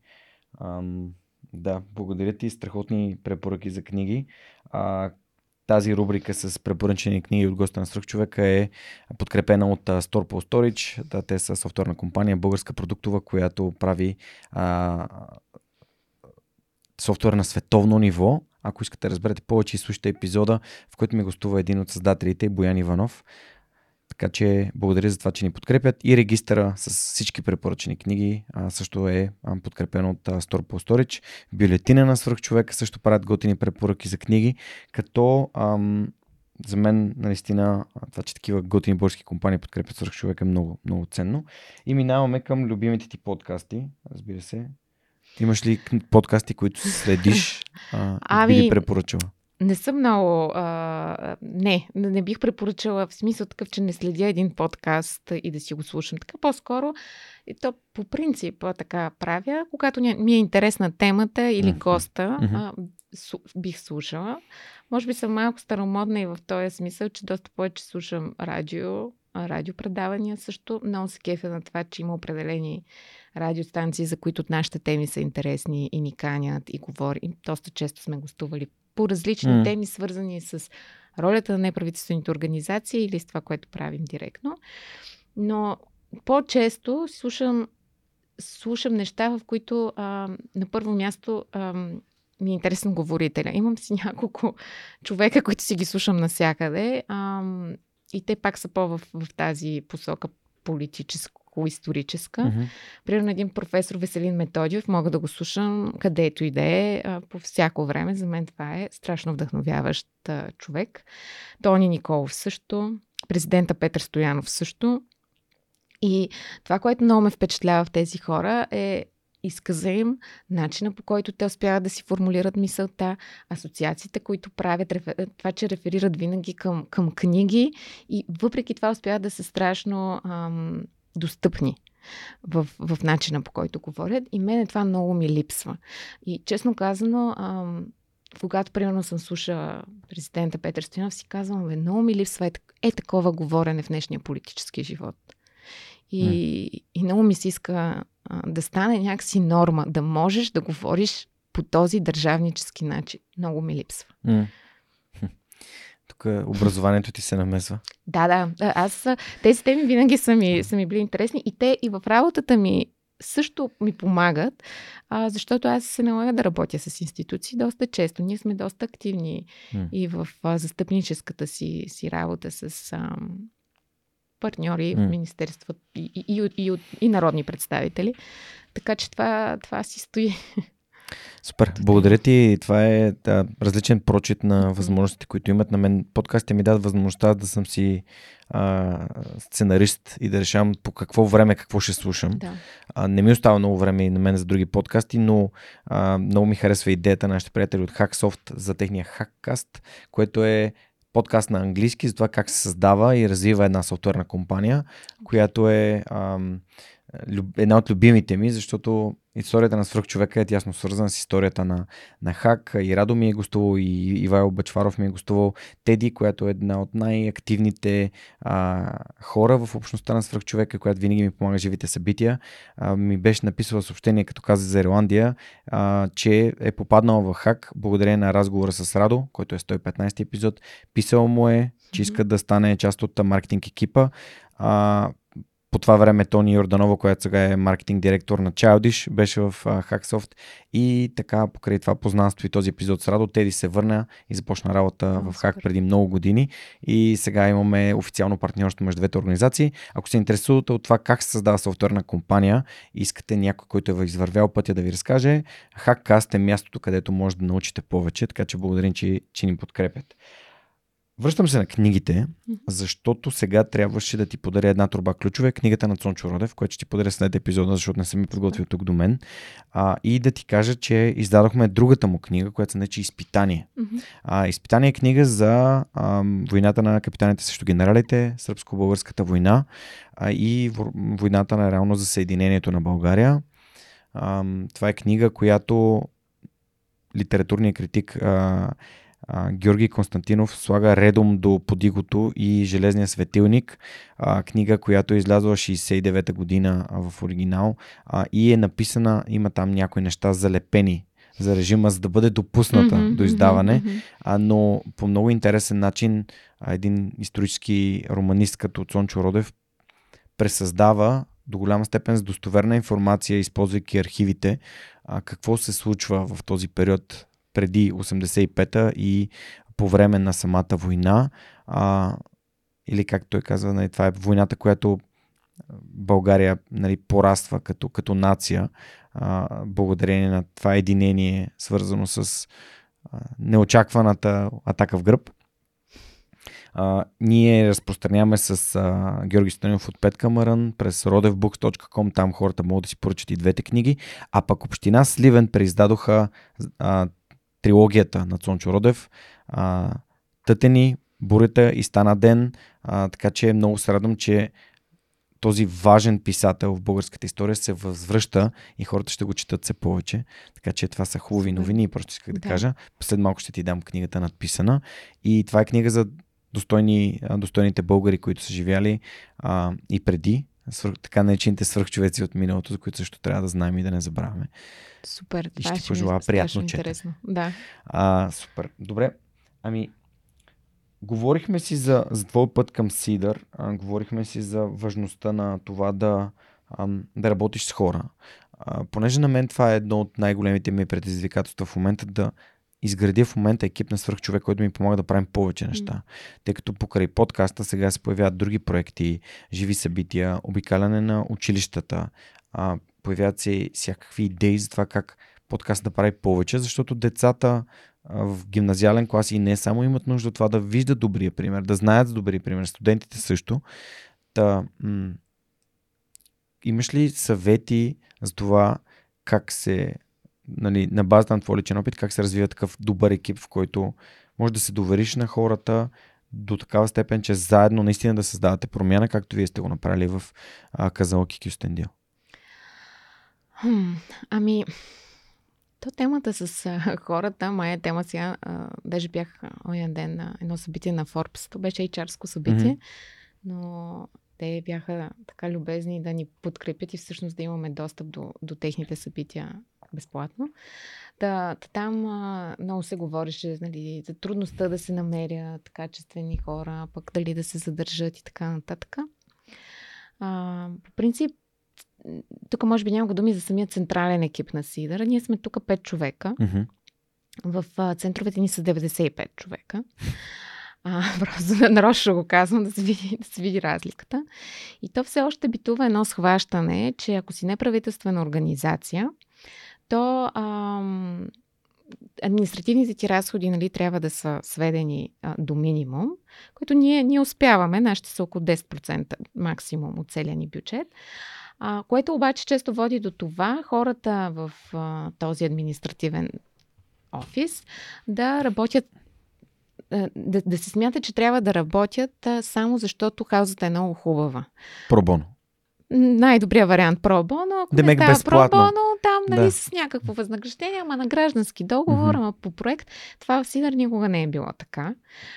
Ам, да, благодаря ти. Страхотни препоръки за книги. А, тази рубрика с препоръчени книги от госта на Свръхчовека е подкрепена от Store Storage. Да, те са софтуерна компания, българска продуктова, която прави а, софтуер на световно ниво. Ако искате да разберете повече, слушайте епизода, в който ми гостува един от създателите, Боян Иванов. Така че благодаря за това, че ни подкрепят. И регистъра с всички препоръчени книги а, също е а, подкрепен от а, Store по Storage. Бюлетина на свръхчовека също правят готини препоръки за книги, като ам, за мен наистина това, че такива готини български компании подкрепят свръхчовек е много, много ценно. И минаваме към любимите ти подкасти, разбира се. Имаш ли подкасти, които следиш а, ами, би ли препоръчала? Не съм много. А, не, не бих препоръчала в смисъл такъв, че не следя един подкаст и да си го слушам. Така по-скоро, и то по принцип така правя, когато ми е интересна темата или госта, а, су, бих слушала. Може би съм малко старомодна и в този смисъл, че доста повече слушам радио, радиопредавания също. Много се кефя на това, че има определени радиостанции, за които нашите теми са интересни и ни канят и говорим. Доста често сме гостували по различни mm. теми, свързани с ролята на неправителствените организации или с това, което правим директно. Но по-често слушам, слушам неща, в които а, на първо място а, ми е интересен говорителя. Имам си няколко човека, които си ги слушам навсякъде. А, и те пак са по в, в тази посока политическо историческа. Mm-hmm. Примерно един професор Веселин Методиев, мога да го слушам където и да е, по всяко време. За мен това е страшно вдъхновяващ човек. Тони Николов също, президента Петър Стоянов също. И това, което много ме впечатлява в тези хора е изказа им, начина по който те успяват да си формулират мисълта, асоциациите, които правят, това, че реферират винаги към, към книги и въпреки това успяват да са страшно ам, достъпни в, в начина по който говорят. И мене това много ми липсва. И честно казано, ам, когато примерно съм слушала президента Петър Стоянов, си казвам, бе, много ми липсва е, е такова говорене в днешния политически живот. И, mm. и много ми се иска а, да стане някакси норма, да можеш да говориш по този държавнически начин. Много ми липсва. Mm. Тук образованието ти се намесва. Да, да. Аз тези теми винаги са ми, са ми били интересни и те и в работата ми също ми помагат, а, защото аз се налага да работя с институции доста често. Ние сме доста активни mm. и в а, застъпническата си, си работа с а, партньори mm. в Министерството и, и, и, и, и народни представители. Така че това, това си стои Супер. Благодаря ти. Това е да, различен прочит на възможностите, които имат на мен. Подкастите ми дадат възможността да съм си а, сценарист и да решавам по какво време какво ще слушам. Да. А, не ми остава много време и на мен за други подкасти, но а, много ми харесва идеята на нашите приятели от Hacksoft за техния Hackcast, което е подкаст на английски за това как се създава и развива една софтуерна компания, която е ам, една от любимите ми, защото историята на свръхчовека е тясно свързана с историята на, на Хак. И Радо ми е гостувал, и Ивайло Бачваров ми е гостувал. Теди, която е една от най-активните а, хора в общността на свръхчовека, която винаги ми помага живите събития, а, ми беше написала съобщение, като каза за Ирландия, а, че е попаднал в Хак благодарение на разговора с Радо, който е 115 епизод. Писал му е, че иска да стане част от маркетинг екипа. А, по това време Тони Йорданова, която сега е маркетинг директор на Childish, беше в Hacksoft и така покрай това познанство и този епизод с Радо, Теди се върна и започна работа oh, в Hack преди много години и сега имаме официално партньорство между двете организации. Ако се интересувате от това как се създава софтуерна компания искате някой, който е извървял пътя да ви разкаже, Hackcast е мястото, където може да научите повече, така че благодарим, че, че ни подкрепят. Връщам се на книгите, защото сега трябваше да ти подаря една турба ключове, книгата на Цончо Родев, която ще ти подаря след епизода, защото не съм ми подготвил тук до мен. А, и да ти кажа, че издадохме другата му книга, която се нарича Изпитание. А, Изпитание е книга за а, войната на капитаните срещу генералите, сръбско-българската война а, и войната на реално за съединението на България. А, това е книга, която литературният критик а, а, Георги Константинов слага редом до подигото и Железния светилник, а, книга, която е излязла 69-та година а, в оригинал а, и е написана, има там някои неща залепени за режима, за да бъде допусната mm-hmm, до издаване, mm-hmm. а, но по много интересен начин а, един исторически романист като Цончо Родев пресъздава до голяма степен с достоверна информация, използвайки архивите, а, какво се случва в този период преди 85-та и по време на самата война. А, или как той казва, нали, това е войната, която България нали, пораства като, като нация, а, благодарение на това единение, свързано с а, неочакваната атака в гръб. А, ние разпространяваме с а, Георги Станилов от Петка Марън през rodevbooks.com, там хората могат да си поръчат и двете книги, а пък Община Сливен преиздадоха а, трилогията на Цончо Родев. А, тътени, бурята и стана ден. А, така че много се радвам, че този важен писател в българската история се възвръща и хората ще го четат все повече. Така че това са хубави новини и просто исках да, да кажа. След малко ще ти дам книгата надписана. И това е книга за достойни, достойните българи, които са живяли а, и преди, свърх, така наречените свръхчовеци от миналото, за които също трябва да знаем и да не забравяме. Супер. И ще ти пожелая приятно че. Интересно. Да. А, супер. Добре. Ами, говорихме си за, за твой път към Сидър. А, говорихме си за важността на това да, а, да работиш с хора. А, понеже на мен това е едно от най-големите ми предизвикателства в момента да изградя в момента екип на свръхчовек, който ми помага да правим повече неща. Mm. Тъй като покрай подкаста сега се появяват други проекти, живи събития, обикаляне на училищата, а, появяват се всякакви идеи за това как подкаст да прави повече, защото децата в гимназиален клас и не само имат нужда от това да виждат добрия пример, да знаят за добрия пример, студентите също. Та, м- имаш ли съвети за това как се нали, на базата на твой личен опит, как се развива такъв добър екип, в който може да се довериш на хората до такава степен, че заедно наистина да създавате промяна, както вие сте го направили в Казалък и Кюстендил? Ами, то темата с а, хората, моя тема сега, а, даже бях оня ден на едно събитие на Forbes, то беше HR-ско събитие, mm-hmm. но те бяха така любезни да ни подкрепят и всъщност да имаме достъп до, до техните събития безплатно. Да, там а, много се говореше нали, за трудността да се намерят качествени хора, пък дали да се задържат и така нататък. А, по принцип, тук може би няма думи за самия централен екип на Сидър. Ние сме тук 5 човека. Mm-hmm. В а, центровете ни са 95 човека. А, просто нарочно го казвам, да се, види, да се види разликата. И то все още битува едно схващане, че ако си неправителствена организация, то ам, административните ти разходи нали, трябва да са сведени а, до минимум, които ние, ние успяваме. Нашите са около 10% максимум от целия ни бюджет. А, което обаче често води до това хората в а, този административен офис да работят да, да се смята, че трябва да работят само защото хаузата е много хубава. Пробоно. Най-добрият вариант пробоно. Ако Демек не става пробоно, там нали, Да. с някакво възнаграждение, ама на граждански договор, Мгм. ама по проект. Това в Сидър никога не е било така.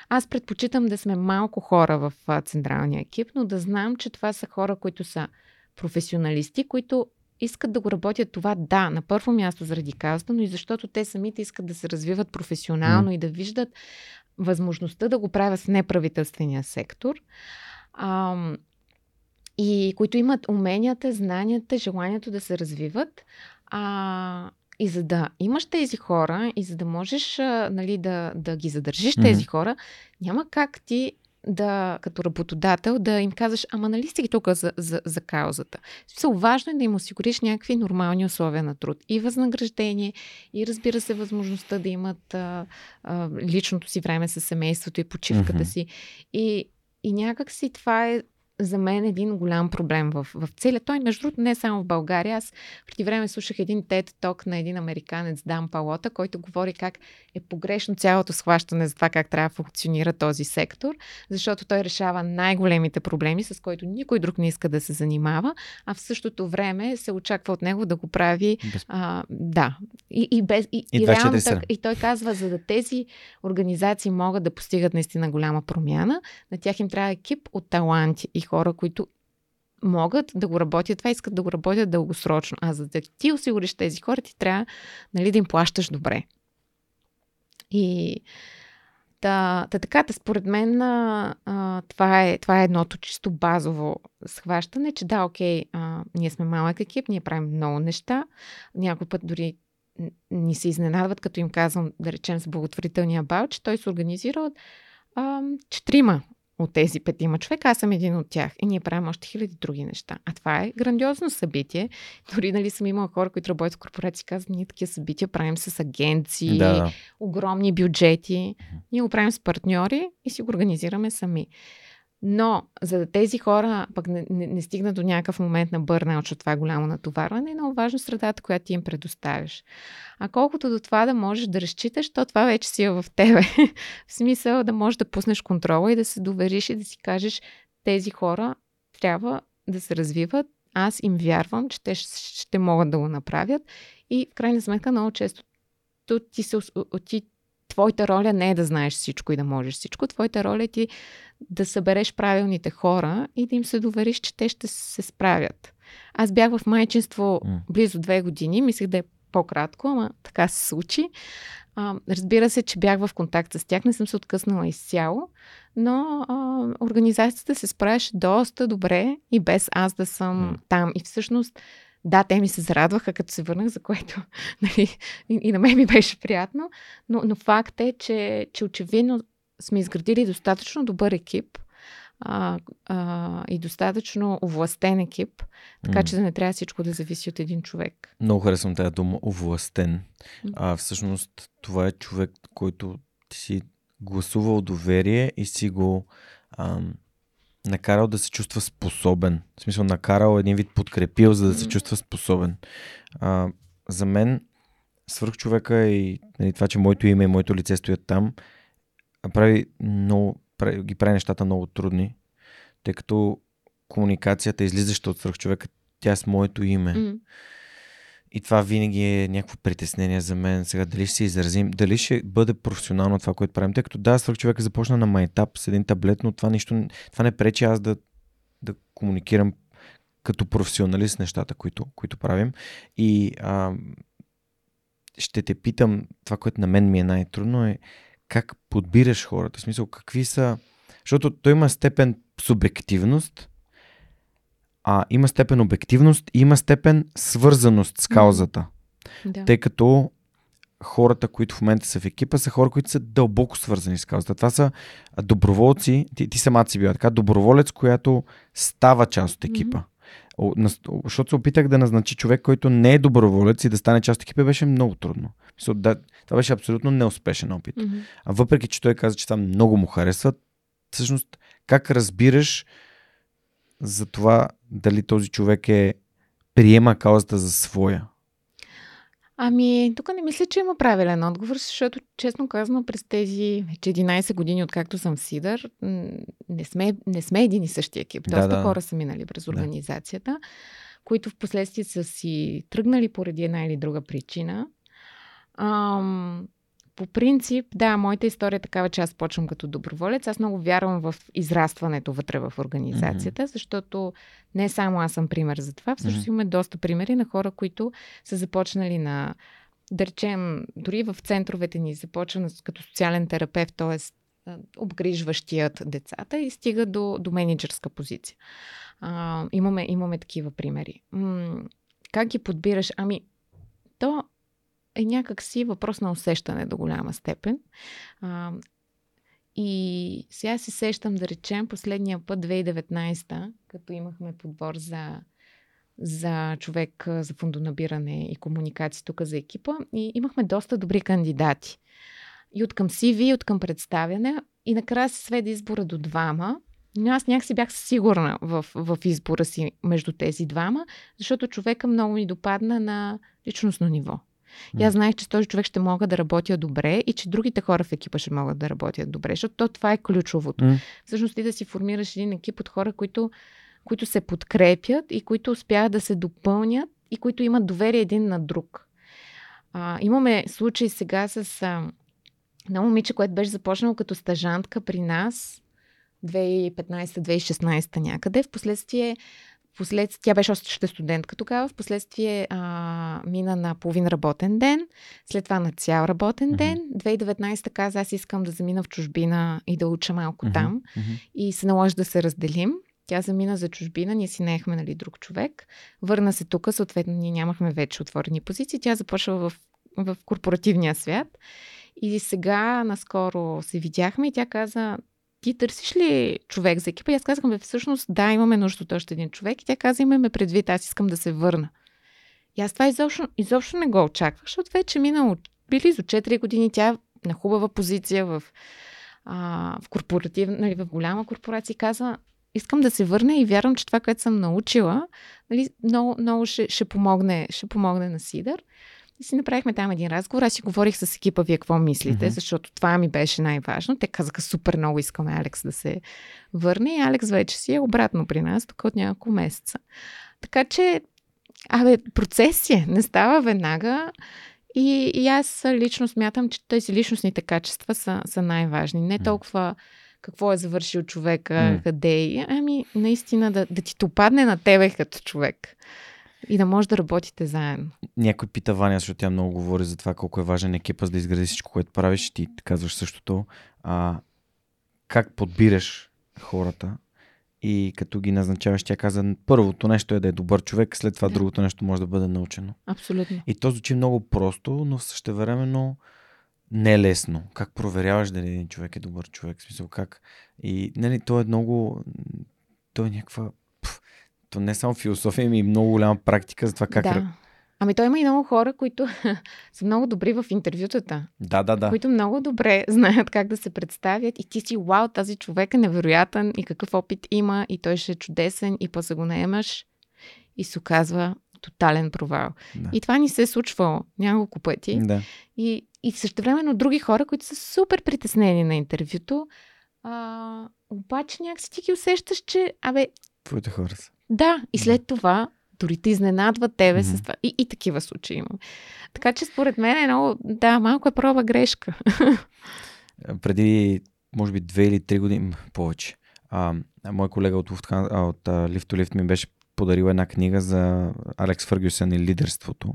Аз предпочитам да сме малко хора в а, централния екип, но да знам, че това са хора, които са професионалисти, които искат да го работят това, да, на първо място заради казата, но и защото те самите искат да се развиват професионално М. и да виждат възможността да го правят с неправителствения сектор. Ам, и които имат уменията, знанията, желанието да се развиват. А, и за да имаш тези хора и за да можеш а, нали, да, да ги задържиш Мгм. тези хора, няма как ти да, като работодател, да им казваш, ама нали сте ги тук за, за, за каузата. Смисъл, важно е да им осигуриш някакви нормални условия на труд. И възнаграждение, и разбира се, възможността да имат а, а, личното си време с семейството и почивката Мгм. си. И, и някак си това е за мен един голям проблем в, в целия. Той, между другото, не е само в България. Аз преди време слушах един TED ток на един американец, Дан Палота, който говори как е погрешно цялото схващане за това как трябва да функционира този сектор, защото той решава най-големите проблеми, с които никой друг не иска да се занимава, а в същото време се очаква от него да го прави Без... а, да. И, и, без, и, И и, 24/7. реално так, и той казва, за да тези организации могат да постигат наистина голяма промяна, на тях им трябва екип от таланти и хора, които могат да го работят, това искат да го работят дългосрочно. А за да ти осигуриш тези хора, ти трябва нали, да им плащаш добре. И Та, та така, та според мен а, това, е, това е едното чисто базово схващане, че да, окей, а, ние сме малък екип, ние правим много неща. Някой път дори ни се изненадват, като им казвам, да речем, с благотворителния бал, че той се организира от четирима от тези петима човека, аз съм един от тях. И ние правим още хиляди други неща. А това е грандиозно събитие. Дори нали съм имала хора, които работят в корпорации, казват, ние такива събития правим с агенции, Да, огромни бюджети. Ние го правим с партньори и си го организираме сами. Но, за да тези хора пък не, не, не стигнат до някакъв момент на бърнаут, защото това е голямо натоварване, е много важно средата, която ти им предоставяш. А колкото до това да можеш да разчиташ, то това вече си е в тебе. в смисъл да можеш да пуснеш контрола и да се довериш и да си кажеш, тези хора трябва да се развиват. Аз им вярвам, че те ще, ще могат да го направят. И в крайна сметка много често то ти се, ти, твоята роля не е да знаеш всичко и да можеш всичко. Твоята роля е ти да събереш правилните хора и да им се довериш, че те ще се справят. Аз бях в майчинство близо две години, мислех да е по-кратко, ама така се случи. А, разбира се, че бях в контакт с тях, не съм се откъснала изцяло, но а, организацията се справяше доста добре и без аз да съм М. там. И всъщност, да, те ми се зарадваха, като се върнах, за което нали, и, и на мен ми беше приятно, но, но факт е, че, че очевидно сме изградили достатъчно добър екип а, а, и достатъчно овластен екип, така че да не трябва всичко да зависи от един човек. Много харесвам тази дума, овластен. А всъщност това е човек, който ти си гласувал доверие и си го ам, накарал да се чувства способен. В смисъл, накарал един вид подкрепил, за да се чувства способен. А, за мен свърх човека и нали, това, че моето име и моето лице стоят там, прави много, прави, ги прави нещата много трудни, тъй като комуникацията, излизаща от свърх човека, тя е с моето име. М. И това винаги е някакво притеснение за мен. Сега дали ще се изразим, дали ще бъде професионално това, което правим. Тъй като да, свърх човека започна на майтап с един таблет, но това, нищо, това не пречи аз да, да комуникирам като професионалист нещата, които, които правим. И а, ще те питам, това, което на мен ми е най-трудно е как подбираш хората. В смисъл, какви са... Защото той има степен субективност, а има степен обективност и има степен свързаност с каузата. Да. Тъй като хората, които в момента са в екипа, са хора, които са дълбоко свързани с каузата. Това са доброволци, ти, ти самата си била така, доброволец, която става част от екипа. защото се опитах да назначи човек, който не е доброволец и да стане част от екипа, беше много трудно. Да, това беше абсолютно неуспешен опит. Mm-hmm. А въпреки, че той каза, че това много му харесва, всъщност как разбираш за това дали този човек е приема каузата за своя? Ами, тук не мисля, че има правилен отговор, защото, честно казано, през тези вече 11 години, откакто съм в Сидър, не сме, не сме един и същи екип. Доста да, да. хора са минали през организацията, да. които в последствие са си тръгнали поради една или друга причина. Ам, по принцип, да, моята история е такава, че аз почвам като доброволец. Аз много вярвам в израстването вътре в организацията, mm-hmm. защото не само аз съм пример за това, всъщност mm-hmm. имаме доста примери на хора, които са започнали на, да речем, дори в центровете ни започва като социален терапевт, т.е. обгрижващият децата и стига до, до менеджерска позиция. А, имаме, имаме такива примери. М- как ги подбираш? Ами, то е някакси въпрос на усещане до голяма степен. А, и сега се сещам да речем последния път, 2019, като имахме подбор за, за човек за фондонабиране и комуникации тук за екипа и имахме доста добри кандидати. И от към CV, и от към представяне. И накрая се сведе избора до двама. Но аз някакси бях сигурна в, в избора си между тези двама, защото човека много ми допадна на личностно ниво. И аз знаех, че с този човек ще мога да работя добре и че другите хора в екипа ще могат да работят добре, защото то, това е ключовото. Mm. Всъщност ти да си формираш един екип от хора, които, които се подкрепят и които успяват да се допълнят и които имат доверие един на друг. А, имаме случай сега с а, на момиче, което беше започнало като стажантка при нас 2015-2016 някъде. Впоследствие Последствие, тя беше още студентка тогава, в последствие а, мина на половин работен ден, след това на цял работен mm-hmm. ден. 2019 каза, аз искам да замина в чужбина и да уча малко mm-hmm. там mm-hmm. и се наложи да се разделим. Тя замина за чужбина, ние си наехме нали, друг човек. Върна се тук, съответно ние нямахме вече отворени позиции. Тя започва в, в корпоративния свят. И сега наскоро се видяхме и тя каза, ти търсиш ли човек за екипа? И аз казах, бе, всъщност, да, имаме нужда от още един човек. И тя каза, имаме предвид, аз искам да се върна. И аз това изобщо, изобщо не го очаквах, защото вече минало близо 4 години тя на хубава позиция в, а, в корпоративна, нали, в голяма корпорация каза, искам да се върна и вярвам, че това, което съм научила, нали, много, много ще, ще, помогне, ще помогне на Сидър. И си направихме там един разговор. Аз си говорих с екипа, вие какво мислите, mm-hmm. защото това ми беше най-важно. Те казаха супер много искаме Алекс да се върне и Алекс вече си е обратно при нас, тук от няколко месеца. Така че, абе, процес е, не става веднага. И, и аз лично смятам, че тези личностните качества са, са най-важни. Не толкова какво е завършил човека, mm. къде е, ами наистина да, да ти допадне на тебе като човек. И да може да работите заедно. Някой пита Ваня, защото тя много говори за това колко е важен екипа, за да изгради всичко, което правиш. Ти казваш същото. А, как подбираш хората и като ги назначаваш, тя каза, първото нещо е да е добър човек, след това да. другото нещо може да бъде научено. Абсолютно. И то звучи много просто, но същевременно не е лесно. Как проверяваш дали един човек е добър човек? В смисъл как? И нали, то е много... То е някаква то не само философия, ми и много голяма практика за това как... Да. Ами той има и много хора, които са много добри в интервютата. Да, да, да. Които много добре знаят как да се представят и ти си, вау, тази човек е невероятен и какъв опит има и той ще е чудесен и после го наемаш и се оказва тотален провал. Да. И това ни се е случвало няколко пъти. Да. И, и също времено други хора, които са супер притеснени на интервюто, а, обаче някакси ти ги усещаш, че, абе... Твоите хора са. Да, и след това дори те изненадват тебе mm-hmm. с това. И, и такива случаи има. Така че според мен е много, да, малко е проба грешка. Преди, може би, две или три години повече, а, мой колега от, от, от Lift to Lift ми беше подарил една книга за Алекс Фъргюсен и лидерството.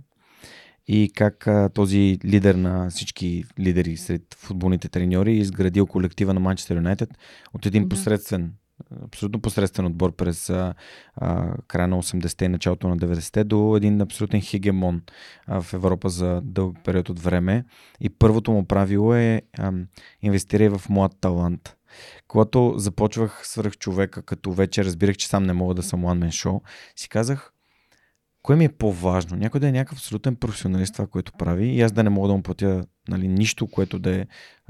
И как а, този лидер на всички лидери сред футболните треньори изградил колектива на Манчестър Юнайтед от един да. посредствен абсолютно посредствен отбор през а, а, края на 80-те и началото на 90-те до един абсолютен хегемон а, в Европа за дълъг период от време. И първото му правило е а, инвестирай в млад талант. когато започвах свърх човека, като вече разбирах, че сам не мога да съм one man show, си казах, кое ми е по-важно? Някой да е някакъв абсолютен професионалист това, което прави и аз да не мога да му платя нали, нищо, което да е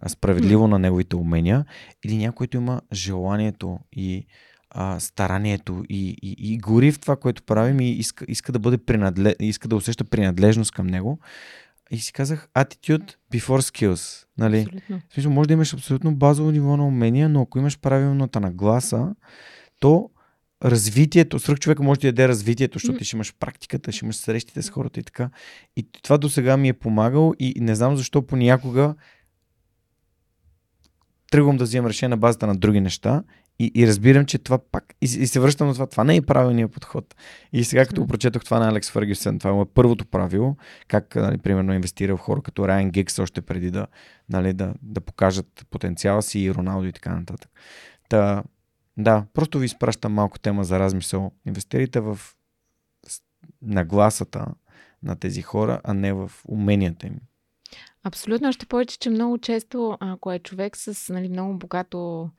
справедливо на неговите умения или някой, който има желанието и а, старанието и, и, и гори в това, което правим и иска, иска да бъде принадлеж, иска да усеща принадлежност към него. И си казах, attitude before skills. Нали? Абсолютно. В смисъл, може да имаш абсолютно базово ниво на умения, но ако имаш правилната нагласа, то развитието, свръх човека може да яде развитието, защото ти ще имаш практиката, ще имаш срещите с хората и така. И това до сега ми е помагало и не знам защо понякога тръгвам да взимам решение на базата на други неща и, и разбирам, че това пак. И, и се връщам на това. Това не е правилният подход. И сега, като прочетох това на Алекс Фъргюсен, това е първото правило, как, нали, примерно, инвестира в хора като Райан Гикс още преди да, нали, да, да покажат потенциала си и Роналдо и така нататък. Та, да, просто ви изпращам малко тема за размисъл. Инвестирайте в нагласата на тези хора, а не в уменията им. Абсолютно, още повече, че много често, ако е човек с нали, много богато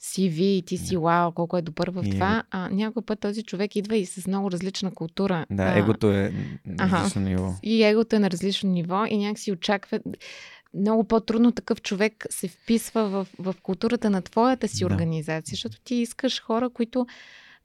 CV и ти си вау, колко е добър в и това, а някой път този човек идва и с много различна култура. Да, а, егото е на различно ага, ниво. И егото е на различно ниво и някакси очаква много по-трудно такъв човек се вписва в, в културата на твоята си да. организация, защото ти искаш хора, които,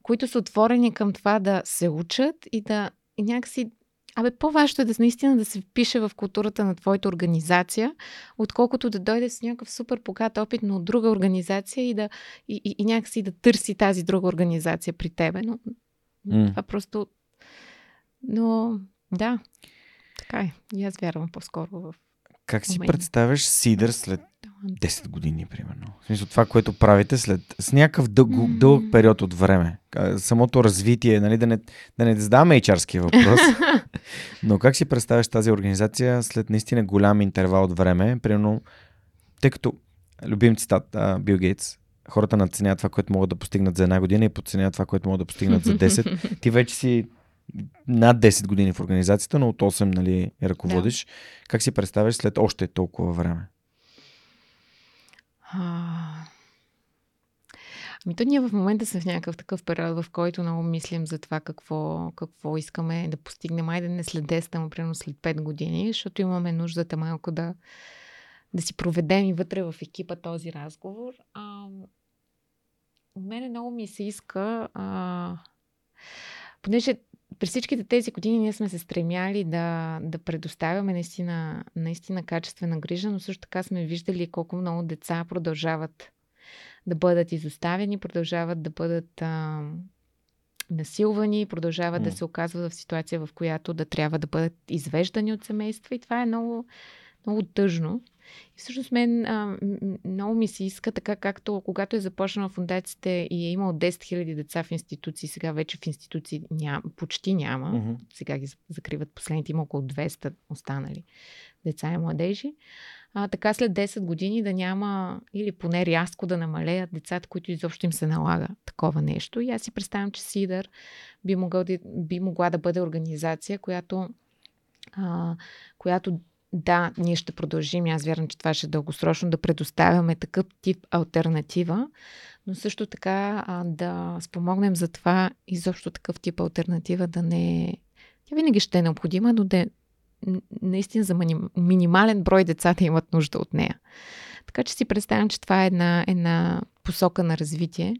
които са отворени към това да се учат и да и някакси Абе, по-важно е да наистина да се впише в културата на твоята организация, отколкото да дойде с някакъв супер богат опит, но от друга организация и, да, и, и, и някакси да търси тази друга организация при тебе. Но mm. това просто... Но да, така е. И аз вярвам по-скоро в как си представяш Сидър след 10 години, примерно? В смисъл това, което правите след с някакъв дълг, дълъг период от време. Самото развитие, нали, да не, да не задаваме hr въпрос. но как си представяш тази организация след наистина голям интервал от време? Примерно, тъй като любим цитат Бил Гейтс, хората надценяват това, което могат да постигнат за една година и подценяват това, което могат да постигнат за 10. Ти вече си над 10 години в организацията, но от 8 нали, ръководиш. Да. Как си представяш след още толкова време? А... Ами то ние в момента сме в някакъв такъв период, в който много мислим за това какво, какво искаме да постигнем. Айде не след 10, ама примерно след 5 години, защото имаме нуждата малко да, да си проведем и вътре в екипа този разговор. А, мене много ми се иска, а, понеже през всичките тези години ние сме се стремяли да, да предоставяме наистина, наистина качествена грижа, но също така сме виждали колко много деца продължават да бъдат изоставени, продължават да бъдат а, насилвани, продължават mm. да се оказват в ситуация, в която да трябва да бъдат извеждани от семейства и това е много, много тъжно. И всъщност мен а, много ми се иска, така както когато е започнала фундацията и е имал 10 000 деца в институции, сега вече в институции ням, почти няма. Mm-hmm. Сега ги закриват последните, има около 200 останали деца и младежи. А, така след 10 години да няма или поне рязко да намалеят децата, които изобщо им се налага такова нещо. И аз си представям, че Сидър би, могъл да, би могла да бъде организация, която, а, която да, ние ще продължим, аз вярвам, че това ще е дългосрочно, да предоставяме такъв тип альтернатива, но също така а, да спомогнем за това изобщо такъв тип альтернатива да не... Тя винаги ще е необходима, но да е наистина за минимален брой деца да имат нужда от нея. Така че си представям, че това е една, една посока на развитие,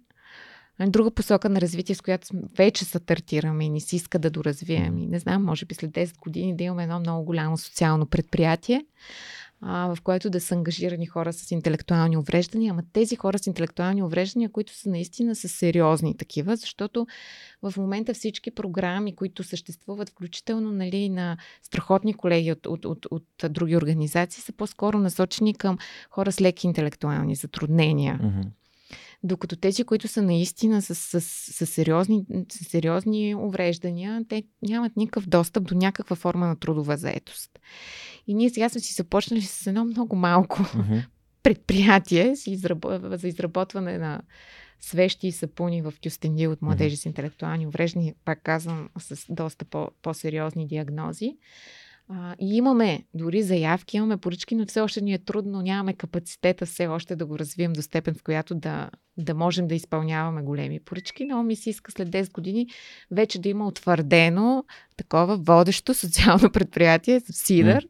друга посока на развитие, с която вече се тартираме и ни си иска да доразвием. И не знам, може би след 10 години да имаме едно много голямо социално предприятие, а, в което да са ангажирани хора с интелектуални увреждания, ама тези хора с интелектуални увреждания, които са наистина са сериозни такива, защото в момента всички програми, които съществуват, включително нали, на страхотни колеги от, от, от, от други организации, са по-скоро насочени към хора с леки интелектуални затруднения. Mm-hmm. Докато тези, които са наистина с, с, с, сериозни, с сериозни увреждания, те нямат никакъв достъп до някаква форма на трудова заетост. И ние сега сме си започнали с едно много малко uh-huh. предприятие за изработване на свещи и сапуни в Кюстендил от младежи uh-huh. с интелектуални увреждания, пак казвам, с доста по- по-сериозни диагнози. А, и имаме дори заявки, имаме поръчки, но все още ни е трудно, нямаме капацитета все още да го развием до степен, в която да, да можем да изпълняваме големи поръчки. Но ми се иска след 10 години вече да има утвърдено такова водещо социално предприятие, Сидър, mm.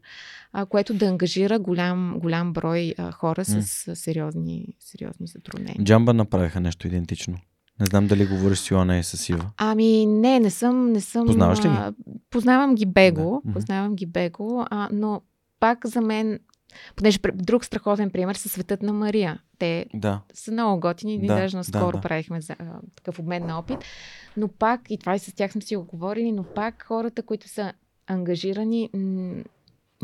а, което да ангажира голям, голям брой а, хора mm. с сериозни, сериозни затруднения. Джамба направиха нещо идентично. Не знам дали говориш с Йоана и с Ива. Ами не, не съм. Не съм Познаваш ли ги? Познавам ги бего, да. познавам ги бего, а, но пак за мен, понеже друг страхотен пример са Светът на Мария. Те да. са много готини, да, даже наскоро да, да. правихме за, а, такъв обмен на опит. Но пак, и това и с тях сме си го говорили, но пак хората, които са ангажирани,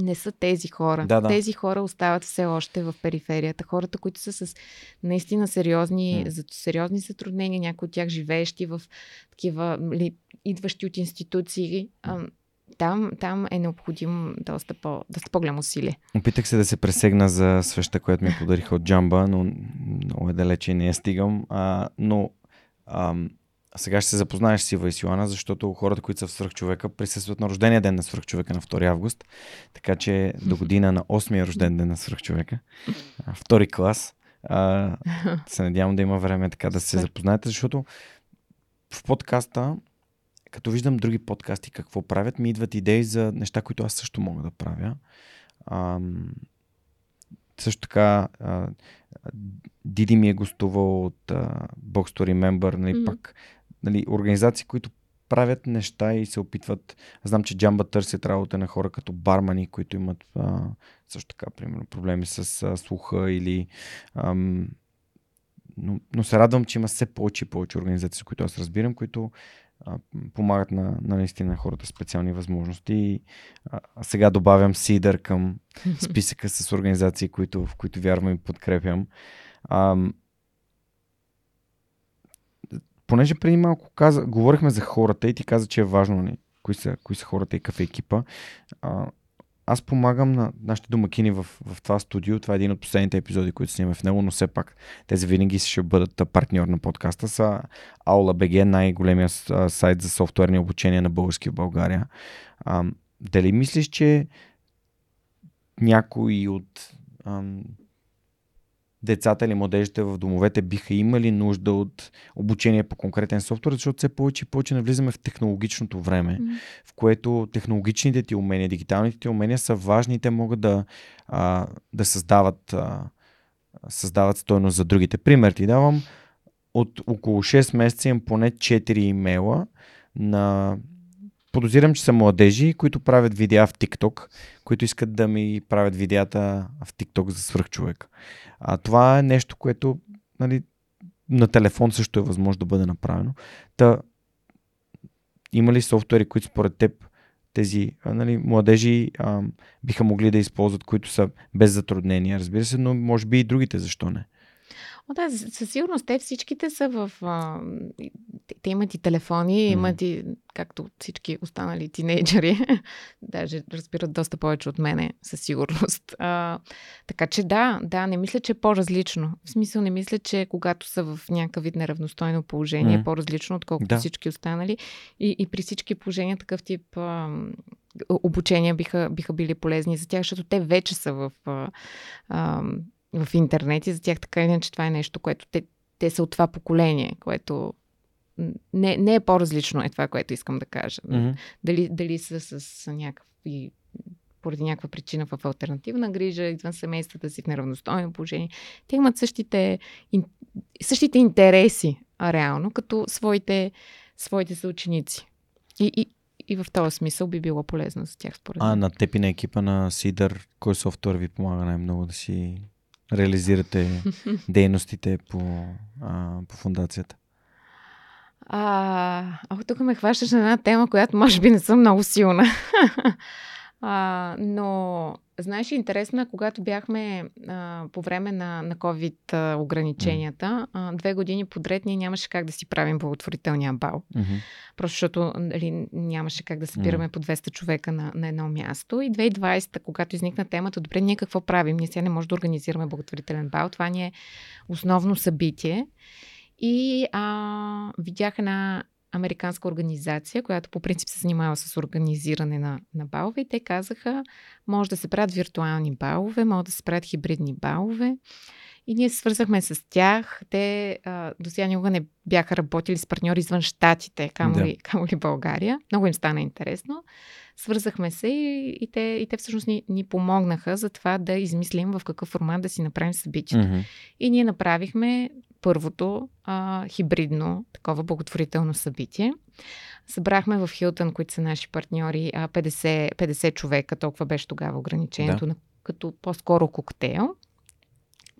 не са тези хора. Да, да. Тези хора остават все още в периферията. Хората, които са с наистина сериозни, mm. сериозни затруднения, някои от тях живеещи в такива, ли, идващи от институции, mm. там, там е необходим доста, по, доста по-голямо усилие. Опитах се да се пресегна за свеща, която ми подариха от Джамба, но много е далече и не я стигам. А, но ам, сега ще се запознаеш с Ива и Силана, защото хората, които са в свръхчовека, присъстват на рождения ден на свръхчовека на 2 август. Така че до година на 8-я рожден ден на свръхчовека, втори клас, а, се надявам да има време така да се запознаете, защото в подкаста, като виждам други подкасти какво правят, ми идват идеи за неща, които аз също мога да правя. А, също така, а, Диди ми е гостувал от а, Box to Remember, нали, mm. пак нали, организации, които правят неща и се опитват. Знам, че Джамба търсят работа на хора като бармани, които имат а, също така, примерно, проблеми с а, слуха или. Ам, но, но се радвам, че има все повече и повече организации, които аз разбирам, които а, помагат на, на наистина хората специални възможности. А, а сега добавям Сидър към списъка с организации, които, в които вярвам и подкрепям. А, понеже преди малко каза, говорихме за хората и ти каза, че е важно нали, кои, са, кои са хората и какъв е екипа. А, аз помагам на нашите домакини в, в това студио. Това е един от последните епизоди, които снимаме в него, но все пак тези винаги ще бъдат партньор на подкаста. Са Aula BG, най-големия сайт за софтуерни обучения на български в България. А, дали мислиш, че някой от ам, децата или младежите в домовете биха имали нужда от обучение по конкретен софтуер, защото все повече и повече навлизаме в технологичното време, mm. в което технологичните ти умения, дигиталните ти умения са важни и те могат да, а, да създават, а, създават стойност за другите. Пример ти давам. От около 6 месеца имам поне 4 имейла на подозирам, че са младежи, които правят видеа в TikTok, които искат да ми правят видеята в TikTok за свръхчовек. А това е нещо, което нали, на телефон също е възможно да бъде направено. Та, има ли софтуери, които според теб тези нали, младежи а, биха могли да използват, които са без затруднения, разбира се, но може би и другите, защо не? О, да, със сигурност те всичките са в... А, те, имат и телефони, mm. имат и, както всички останали тинейджери, даже разбират доста повече от мене, със сигурност. А, така че да, да, не мисля, че е по-различно. В смисъл не мисля, че когато са в някакъв вид неравностойно положение, mm. е по-различно, отколкото да. всички останали. И, и при всички положения такъв тип... А, обучения биха, биха били полезни за тях, защото те вече са в а, а, в интернет и за тях така или иначе това е нещо, което те, те са от това поколение, което не, не е по-различно е това, което искам да кажа. Mm-hmm. Дали, дали са с, някакви поради някаква причина в альтернативна грижа, извън семействата си в неравностойно положение. Те имат същите, същите интереси, а реално, като своите, своите съученици. И, и, и в този смисъл би било полезно за тях, според А на теб и на екипа на Сидър, кой софтуер ви помага най-много да си реализирате дейностите по, а, по фундацията? А, о, тук ме хващаш на една тема, която може би не съм много силна. а, но Знаеш, интересно е, когато бяхме а, по време на, на COVID а, ограниченията, а, две години подред ние нямаше как да си правим благотворителния бал. Mm-hmm. Просто защото нали, нямаше как да събираме mm-hmm. по 200 човека на, на едно място. И 2020, когато изникна темата, добре, ние какво правим? Ние сега не можем да организираме благотворителен бал. Това ни е основно събитие. И а, видях една американска организация, която по принцип се занимава с организиране на, на балове и те казаха, може да се правят виртуални балове, може да се правят хибридни балове. И ние се свързахме с тях. Те а, до сега никога не бяха работили с партньори извън Штатите, камо, да. ли, камо ли България. Много им стана интересно. Свързахме се и, и, те, и те всъщност ни, ни помогнаха за това да измислим в какъв формат да си направим събитието. Mm-hmm. И ние направихме първото а, хибридно, такова благотворително събитие. Събрахме в Хилтън, които са наши партньори, 50, 50 човека, толкова беше тогава ограничението, да. на, като по-скоро коктейл.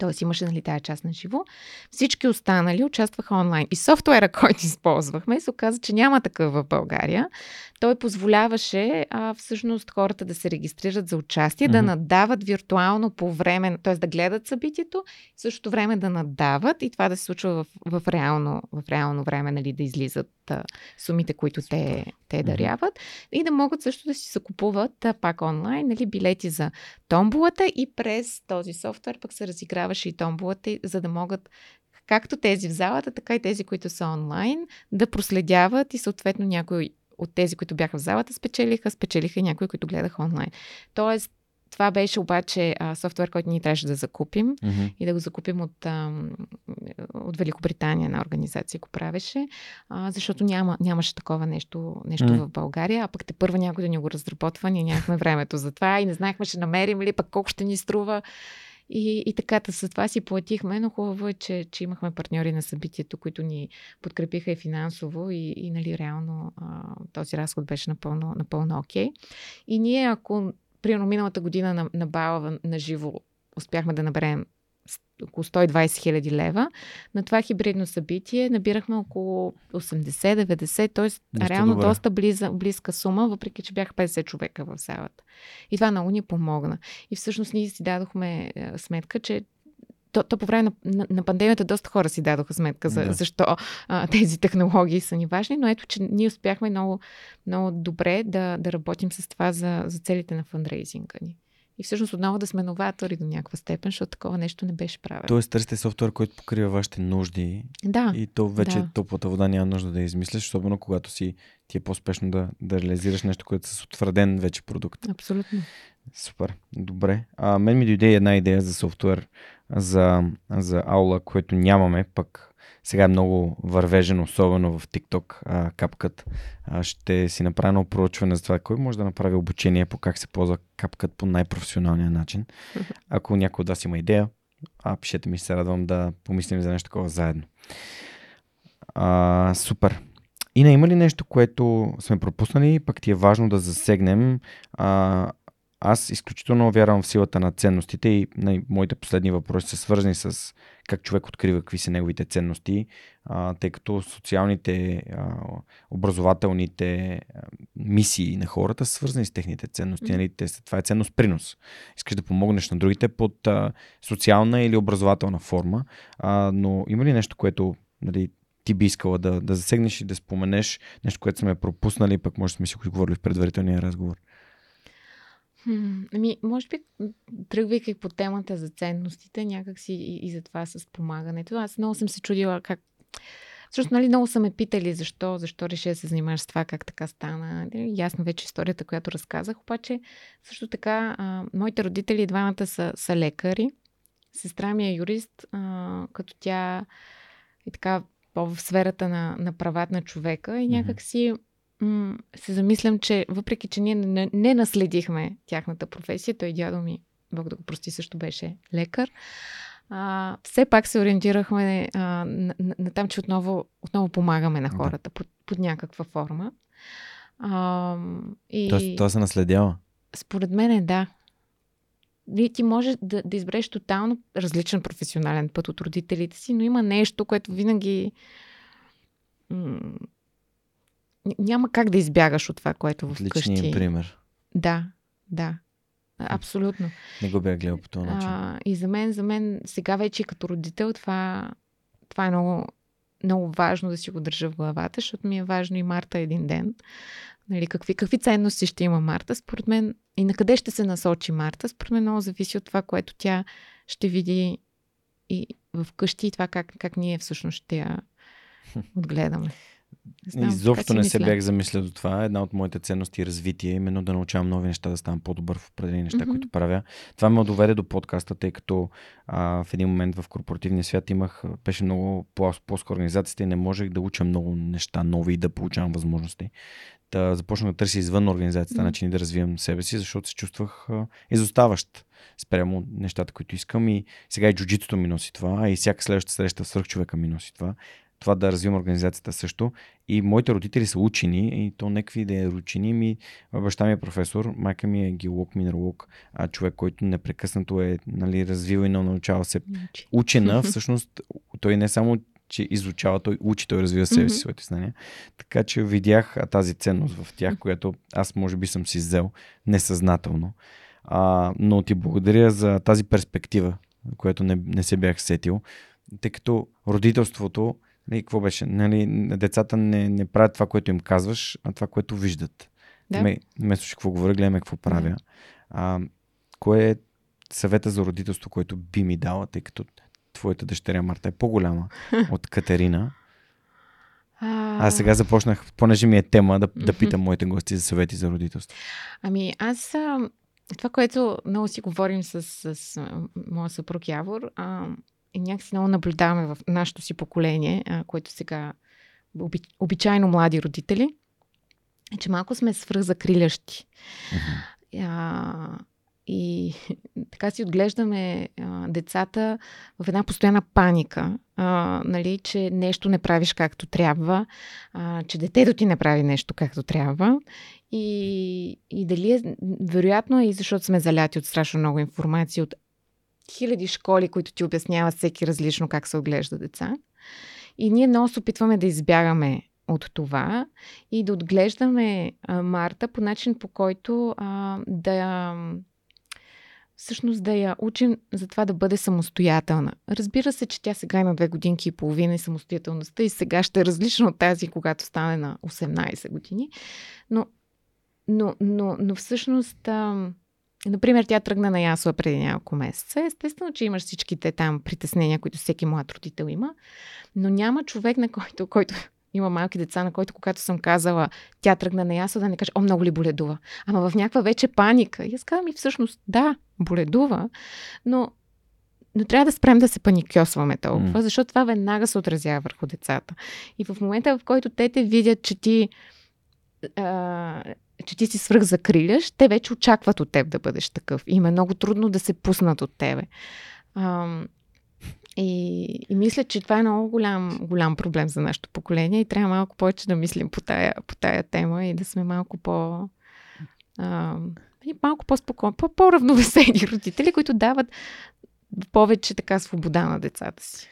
Тоест имаше нали, тази част на живо. Всички останали участваха онлайн. И софтуера, който използвахме, се оказа, че няма такъв в България. Той позволяваше а, всъщност хората да се регистрират за участие, mm-hmm. да надават виртуално по време, т.е. да гледат събитието, в същото време да надават и това да се случва в, в, реално, в реално време, нали, да излизат а, сумите, които те, те даряват. И да могат също да си закупуват а, пак онлайн нали, билети за томбулата и през този софтуер пък се разиграваше и томбулата, за да могат както тези в залата, така и тези, които са онлайн, да проследяват и съответно някой от тези, които бяха в залата, спечелиха, спечелиха и някои, които гледаха онлайн. Тоест, това беше обаче а, софтуер, който ние трябваше да закупим mm-hmm. и да го закупим от, а, от Великобритания, на организация го правеше, а, защото няма, нямаше такова нещо, нещо mm-hmm. в България, а пък те първа някой да ни го разработва, ние нямахме времето за това и не знаехме ще намерим ли, пък колко ще ни струва. И, и така, с това си платихме, но хубаво е, че, че имахме партньори на събитието, които ни подкрепиха и финансово и, и нали, реално а, този разход беше напълно, напълно окей. Okay. И ние, ако примерно миналата година на, на Бала на живо успяхме да наберем около 120 хиляди лева. На това хибридно събитие набирахме около 80-90, т.е. реално добре. доста близа, близка сума, въпреки че бяха 50 човека в залата. И това много ни помогна. И всъщност ние си дадохме е, сметка, че то, то по време на, на, на пандемията доста хора си дадоха сметка за, да. защо а, тези технологии са ни важни, но ето, че ние успяхме много, много добре да, да работим с това за, за целите на фандрейзинга ни. И всъщност отново да сме новатори до някаква степен, защото такова нещо не беше правено. Тоест търсите софтуер, който покрива вашите нужди. Да. И то вече да. топлата вода няма нужда да измисляш, особено когато си ти е по-спешно да, да реализираш нещо, което е с утвърден вече продукт. Абсолютно. Супер. Добре. А, мен ми дойде една идея за софтуер за, за аула, което нямаме, пък сега е много вървежен, особено в TikTok а, капкът. А, ще си направя едно проучване за това, кой може да направи обучение по как се ползва капкът по най-професионалния начин. Ако някой от вас има идея, а, пишете ми, се радвам да помислим за нещо такова заедно. А, супер. Ина, има ли нещо, което сме пропуснали, пък ти е важно да засегнем? А, аз изключително вярвам в силата на ценностите и на моите последни въпроси са свързани с как човек открива какви са неговите ценности, а, тъй като социалните, а, образователните а, мисии на хората са свързани с техните ценности. Mm-hmm. Нали? Те, това е ценност принос. Искаш да помогнеш на другите под а, социална или образователна форма, а, но има ли нещо, което нали, ти би искала да, да засегнеш и да споменеш нещо, което сме пропуснали, пък може да сме си го говорили в предварителния разговор? Хм, ами, може би, тръгвайки по темата за ценностите, някакси и, и за това с помагането. Аз много съм се чудила как. Също, нали, много са ме питали защо, защо реши да се занимаваш с това, как така стана. Ясно вече историята, която разказах, обаче също така, а, моите родители, двамата са, са лекари. Сестра ми е юрист, а, като тя е така по-в сферата на, на правата на човека и някак си м- се замислям, че въпреки, че ние не, не наследихме тяхната професия, той дядо ми, Бог да го прости, също беше лекар, а, все пак се ориентирахме а, на, на, на там, че отново, отново помагаме на хората да. под, под някаква форма. А, и... Тоест, това се наследява? Според мен е да. Ти можеш да, да избереш тотално различен професионален път от родителите си, но има нещо, което винаги няма как да избягаш от това, което в къщи. Личният пример. Да, да. Абсолютно. Не го бях гледал по този начин. А, и за мен, за мен, сега вече като родител, това, това е много, много важно да си го държа в главата, защото ми е важно и Марта един ден. Нали, какви, какви ценности ще има Марта, според мен, и на къде ще се насочи Марта, според мен много зависи от това, което тя ще види и в къщи и това как, как ние всъщност ще я отгледаме. Знам, Изобщо не се мисля. бях замислял за това. Една от моите ценности и развитие е именно да научавам нови неща, да ставам по-добър в определени неща, Мгм. които правя. Това ме доведе до подкаста, тъй като а, в един момент в корпоративния свят имах, беше много плос- плоска организацията и не можех да уча много неща нови и да получавам възможности. Да започнах да търся извън организацията Мгм. начини да развивам себе си, защото се чувствах а, изоставащ спрямо нещата, които искам и сега и джуджитото ми носи това, и всяка следваща среща свърх човека ми носи това. Това да развивам организацията също. И моите родители са учени, и то някакви да е учени. Ми, баща ми е професор, майка ми е геолог, минералог, а човек, който непрекъснато е нали, развил и научава се учена, всъщност той не само че изучава, той учи, той развива себе си своите знания. Така че видях тази ценност в тях, която аз може би съм си взел несъзнателно. А, но ти благодаря за тази перспектива, която не, не се бях сетил, тъй като родителството, нали, какво беше? Нали, децата не, не правят това, което им казваш, а това, което виждат. Да. Ме, вместо че какво говоря, гледаме какво правя. Да. А, кое е съвета за родителство, който би ми дала, тъй като твоята дъщеря Марта е по-голяма от Катерина. А сега започнах, понеже ми е тема, да, да питам моите гости за съвети за родителство. Ами аз това, което много си говорим с, с моя съпруг Явор, а, и някакси много наблюдаваме в нашето си поколение, а, което сега оби, обичайно млади родители, е, че малко сме свръхзакрилящи. А, и така си отглеждаме а, децата в една постоянна паника, а, нали, че нещо не правиш както трябва, а, че детето ти не прави нещо както трябва. И, и дали е, вероятно е и защото сме заляти от страшно много информация от хиляди школи, които ти обясняват всеки различно как се отглежда деца. И ние много се опитваме да избягаме от това и да отглеждаме а, Марта по начин, по който а, да всъщност да я учим за това да бъде самостоятелна. Разбира се, че тя сега има две годинки и половина и самостоятелността и сега ще е различна от тази, когато стане на 18 години. Но, но, но, но всъщност, а, например, тя тръгна на ясла преди няколко месеца. Естествено, че имаш всичките там притеснения, които всеки млад родител има, но няма човек, на който, който има малки деца, на който, когато съм казала, тя тръгна на ясла, да не каже, о, много ли боледува. Ама в някаква вече паника. И аз казвам и всъщност, да, боледува, но, но трябва да спрем да се паникьосваме толкова, М. защото това веднага се отразява върху децата. И в момента, в който те те видят, че ти а, че ти си свръхзакриляш, те вече очакват от теб да бъдеш такъв. Им е много трудно да се пуснат от тебе. А, и, и мисля, че това е много голям, голям проблем за нашето поколение и трябва малко повече да мислим по тая, по тая тема и да сме малко по... А, и малко по-спокойни, по- по-равновесени родители, които дават повече така свобода на децата си.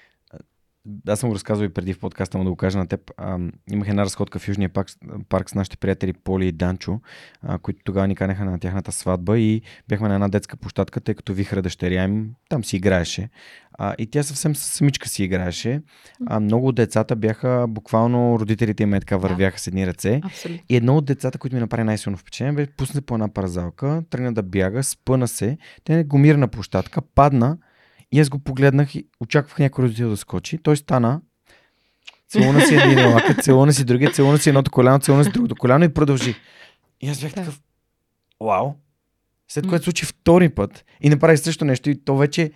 Аз съм го разказвал и преди в подкаста, но да го кажа на теб. А, имах една разходка в Южния парк, парк с нашите приятели Поли и Данчо, а, които тогава ни канеха на тяхната сватба и бяхме на една детска площадка, тъй като вихра дъщеря им там си играеше. А, и тя съвсем самичка си играеше. А, много от децата бяха, буквално родителите им е така вървяха с едни ръце. Абсолютно. И едно от децата, които ми направи най-силно впечатление, бе пусне по една парзалка, тръгна да бяга, спъна се, те го на площадка, падна и аз го погледнах и очаквах някой родител да скочи. Той стана, целуна си един лакът, целуна си другия, целуна си едното коляно, целуна си другото коляно и продължи. И аз бях такъв, вау. След което случи втори път и направи също нещо и то вече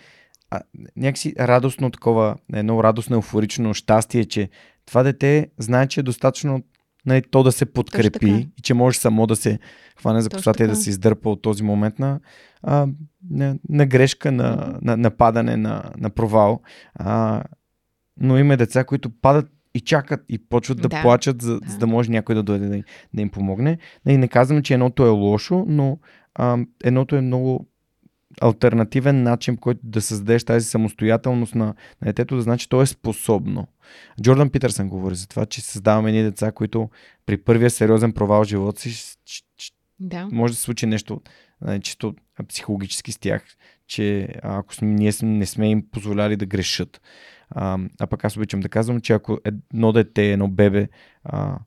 а, някакси радостно такова, едно радостно, еуфорично щастие, че това дете знае, че е достатъчно нали, то да се е. подкрепи и че може само да се хване за косата и да се издърпа от този момент на, а, на, на грешка, на, Мгм. на, на падане, на, на провал. А, но има деца, които падат и чакат и почват да, Да, плачат, за, да. за да може някой да дойде да, да им помогне. И не казвам, че едното е лошо, но а, едното е много альтернативен начин, по който да създадеш тази самостоятелност на, на детето, да значи то е способно. Джордан Питърсън говори за това, че създаваме едни деца, които при първия сериозен провал в живота си Да. може да се случи нещо чисто психологически с тях, че ако сме, ние не сме им позволяли да грешат. А, а пък аз обичам да казвам, че ако едно дете, едно бебе а,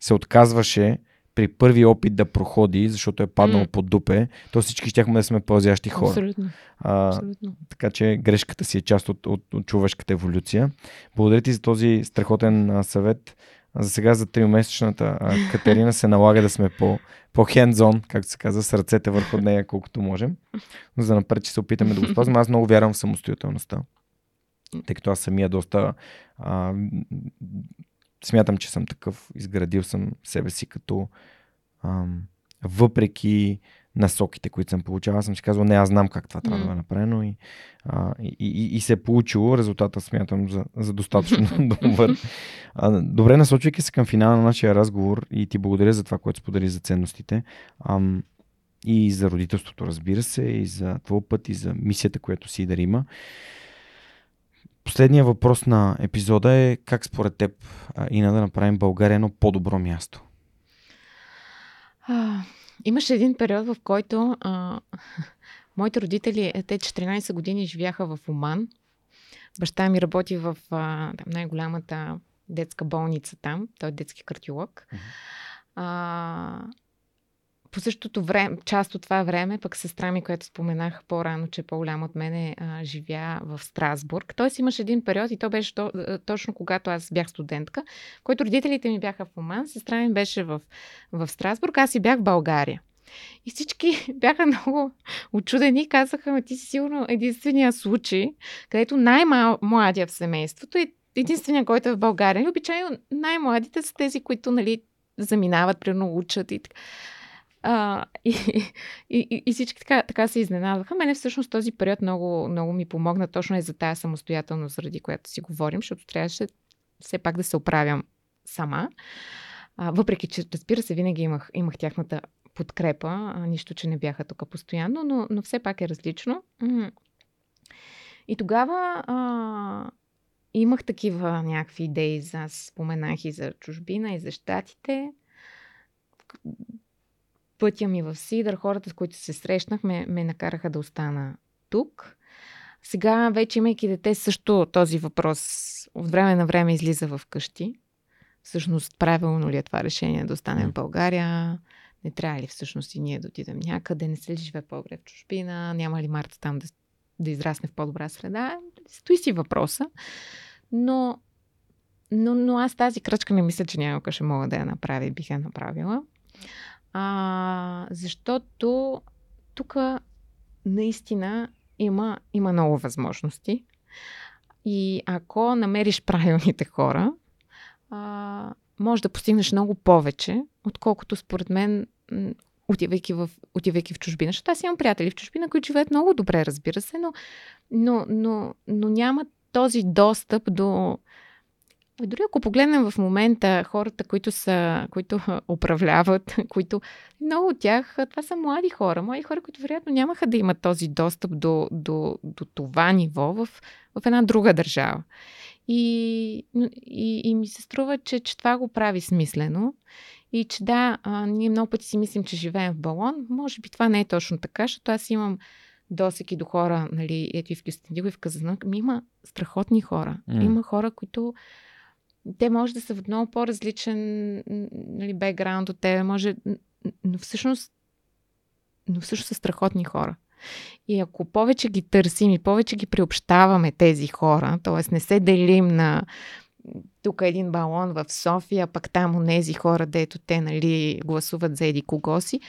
се отказваше при първи опит да проходи, защото е паднало М. под дупе, то всички щяхме да сме пълзящи хора. Абсолютно. А, Абсолютно. така че грешката си е част от, от, от човешката еволюция. Благодаря ти за този страхотен а, съвет. За сега за 3-месечната Катерина се налага да сме по, по хендзон, както се казва, с ръцете върху нея колкото можем. Но за напред, че се опитаме да го спазваме. Аз много вярвам в самостоятелността. Тъй като аз самия доста а, смятам, че съм такъв. Изградил съм себе си като а, въпреки насоките, които съм получавал, съм си казал, не, аз знам как това трябва mm. да бъде направено и, а, и, и, и се е получило. Резултата смятам за, за достатъчно добър. А, добре, насочвайки се към финала на нашия разговор и ти благодаря за това, което сподели за ценностите. Ам, и за родителството, разбира се, и за твой път, и за мисията, която си да има. Последният въпрос на епизода е как според теб и да направим България едно по-добро място? А, имаше един период, в който а, моите родители, е, те 14 години живяха в Оман. Баща ми работи в а, най-голямата детска болница там. Той е детски кардиолог. Uh-huh. А, по същото време, част от това време, пък сестра ми, която споменах по-рано, че е по-голяма от мене, а, живя в Страсбург. Тоест имаше един период и то беше то, точно когато аз бях студентка, който родителите ми бяха в Оман, сестра ми беше в, в Страсбург, аз и бях в България. И всички бяха много очудени и казаха, ти си сигурно единствения случай, където най-младия в семейството е единствения, който е в България. И обичайно най-младите са тези, които нали, заминават, примерно учат и така. А, и, и, и, всички така, така се изненадваха. Мене всъщност този период много, много ми помогна точно и за тази самостоятелност, заради която си говорим, защото трябваше все пак да се оправям сама. А, въпреки, че разбира се, винаги имах, имах тяхната подкрепа, а, нищо, че не бяха тук постоянно, но, но все пак е различно. И тогава а, имах такива някакви идеи. За, споменах и за чужбина, и за щатите пътя ми в Сидър, хората, с които се срещнах, ме, накараха да остана тук. Сега, вече имайки дете, също този въпрос от време на време излиза в къщи. Всъщност, правилно ли е това решение да останем в България? Не трябва ли всъщност и ние да отидем някъде? Не се ли живее по-добре в чужбина? Няма ли Марта там да, да израсне в по-добра среда? Стои си въпроса. Но, но, но аз тази кръчка не мисля, че някога ще мога да я направя и бих я направила. А, защото тук наистина има, има много възможности. И ако намериш правилните хора, а, може да постигнеш много повече, отколкото според мен отивайки в, отивайки в чужбина. Защото аз имам приятели в чужбина, които живеят много добре, разбира се, но, но, но, но нямат този достъп до, дори ако погледнем в момента хората, които са, които управляват, които много от тях, това са млади хора, млади хора, които вероятно нямаха да имат този достъп до, до, до това ниво в, в една друга държава. И, и, и ми се струва, че, че това го прави смислено. И че да, а, ние много пъти си мислим, че живеем в балон. Може би това не е точно така, защото аз имам досеки до хора, нали, ето и в Кюстендиго и в Казанък, ми има страхотни хора. Mm. Има хора, които те може да са в много по-различен нали, бекграунд от тебе, може, но всъщност, но всъщност са страхотни хора. И ако повече ги търсим и повече ги приобщаваме тези хора, т.е. не се делим на тук един балон в София, пък там у нези хора, дето те нали, гласуват за еди кого си,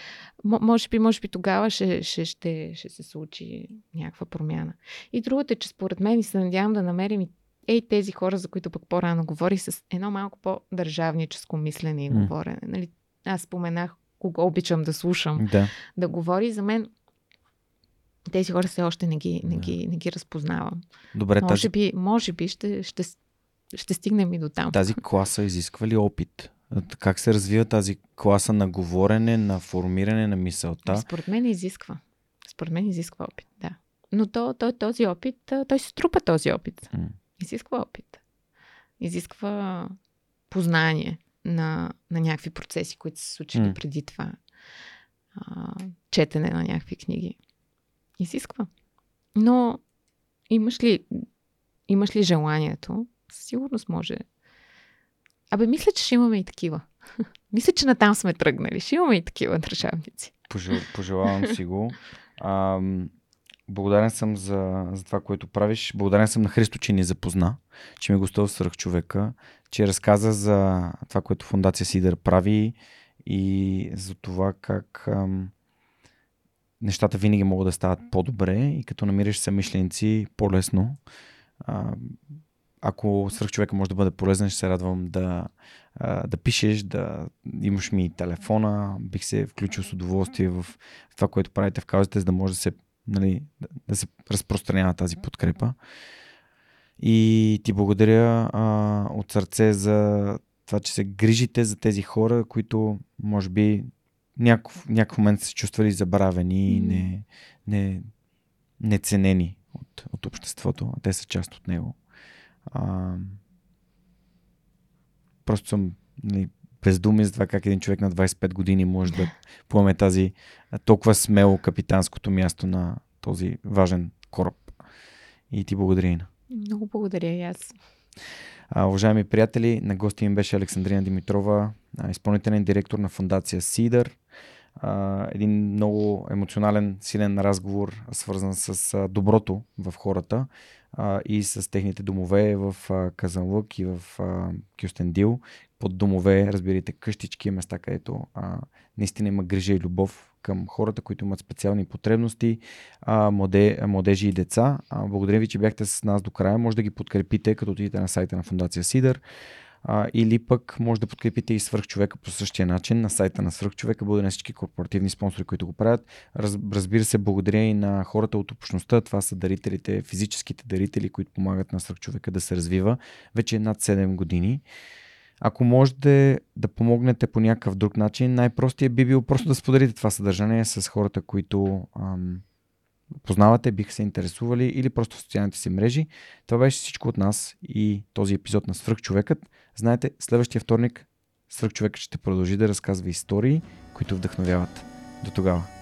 може би, може би тогава ще, ще, ще, ще се случи някаква промяна. И другото е, че според мен и се надявам да намерим и ей тези хора, за които пък по-рано говорих, с едно малко по-държавническо мислене и говорене. Mm. Нали, аз споменах кого обичам да слушам, да, да говори. За мен тези хора все още не ги, не ги, не ги разпознавам. Добре, може, тази... би, може би ще, ще, ще стигнем и до там. Тази класа изисква ли опит? Как се развива тази класа на говорене, на формиране на мисълта? Според мен изисква. Според мен изисква опит, да. Но то, то, този опит, той се струпа този опит. Mm. Изисква опит. Изисква познание на, на някакви процеси, които са случили mm. преди това. А, четене на някакви книги. Изисква. Но имаш ли, имаш ли желанието? Със сигурност може. Абе, мисля, че ще имаме и такива. мисля, че натам сме тръгнали. Ще имаме и такива държавници. Пожел, пожелавам си го. А, благодарен съм за, за това, което правиш. Благодарен съм на Христо, че ни запозна, че ми гостува свърх човека, че разказа за това, което Фундация Сидър прави и за това как ам, нещата винаги могат да стават по-добре и като намираш съмишленици по-лесно. А, ако свърх човека може да бъде полезен, ще се радвам да, да пишеш, да имаш ми телефона. Бих се включил с удоволствие в това, което правите в каузите, за да може да се, нали, да се разпространява тази подкрепа. И ти благодаря а, от сърце за това, че се грижите за тези хора, които може би някакъв, някакъв момент са се чувствали забравени и не, не, неценени от, от обществото, а те са част от него. А, просто съм нали, бездумен за това как един човек на 25 години може да поеме тази толкова смело капитанското място на този важен кораб. И ти благодаря, Ина. Много благодаря и аз. А, уважаеми приятели, на гости им беше Александрина Димитрова, изпълнителен директор на фундация Сидър. Един много емоционален, силен разговор, свързан с доброто в хората а, и с техните домове в Казанлък и в Кюстендил. Под домове, разбирайте, къщички, места, където а, наистина има грижа и любов към хората, които имат специални потребности, а, младе, младежи и деца. А, благодаря ви, че бяхте с нас до края. Може да ги подкрепите, като отидете на сайта на Фундация Сидър. А, или пък може да подкрепите и свръхчовека по същия начин на сайта на свръхчовека. Благодаря на всички корпоративни спонсори, които го правят. Раз, разбира се, благодаря и на хората от общността. Това са дарителите, физическите дарители, които помагат на свръхчовека да се развива вече над 7 години. Ако можете да помогнете по някакъв друг начин, най-простият би бил просто да споделите това съдържание с хората, които ам, познавате, биха се интересували или просто в социалните си мрежи. Това беше всичко от нас и този епизод на Свръхчовекът. Знаете, следващия вторник Свръхчовекът ще продължи да разказва истории, които вдъхновяват. До тогава!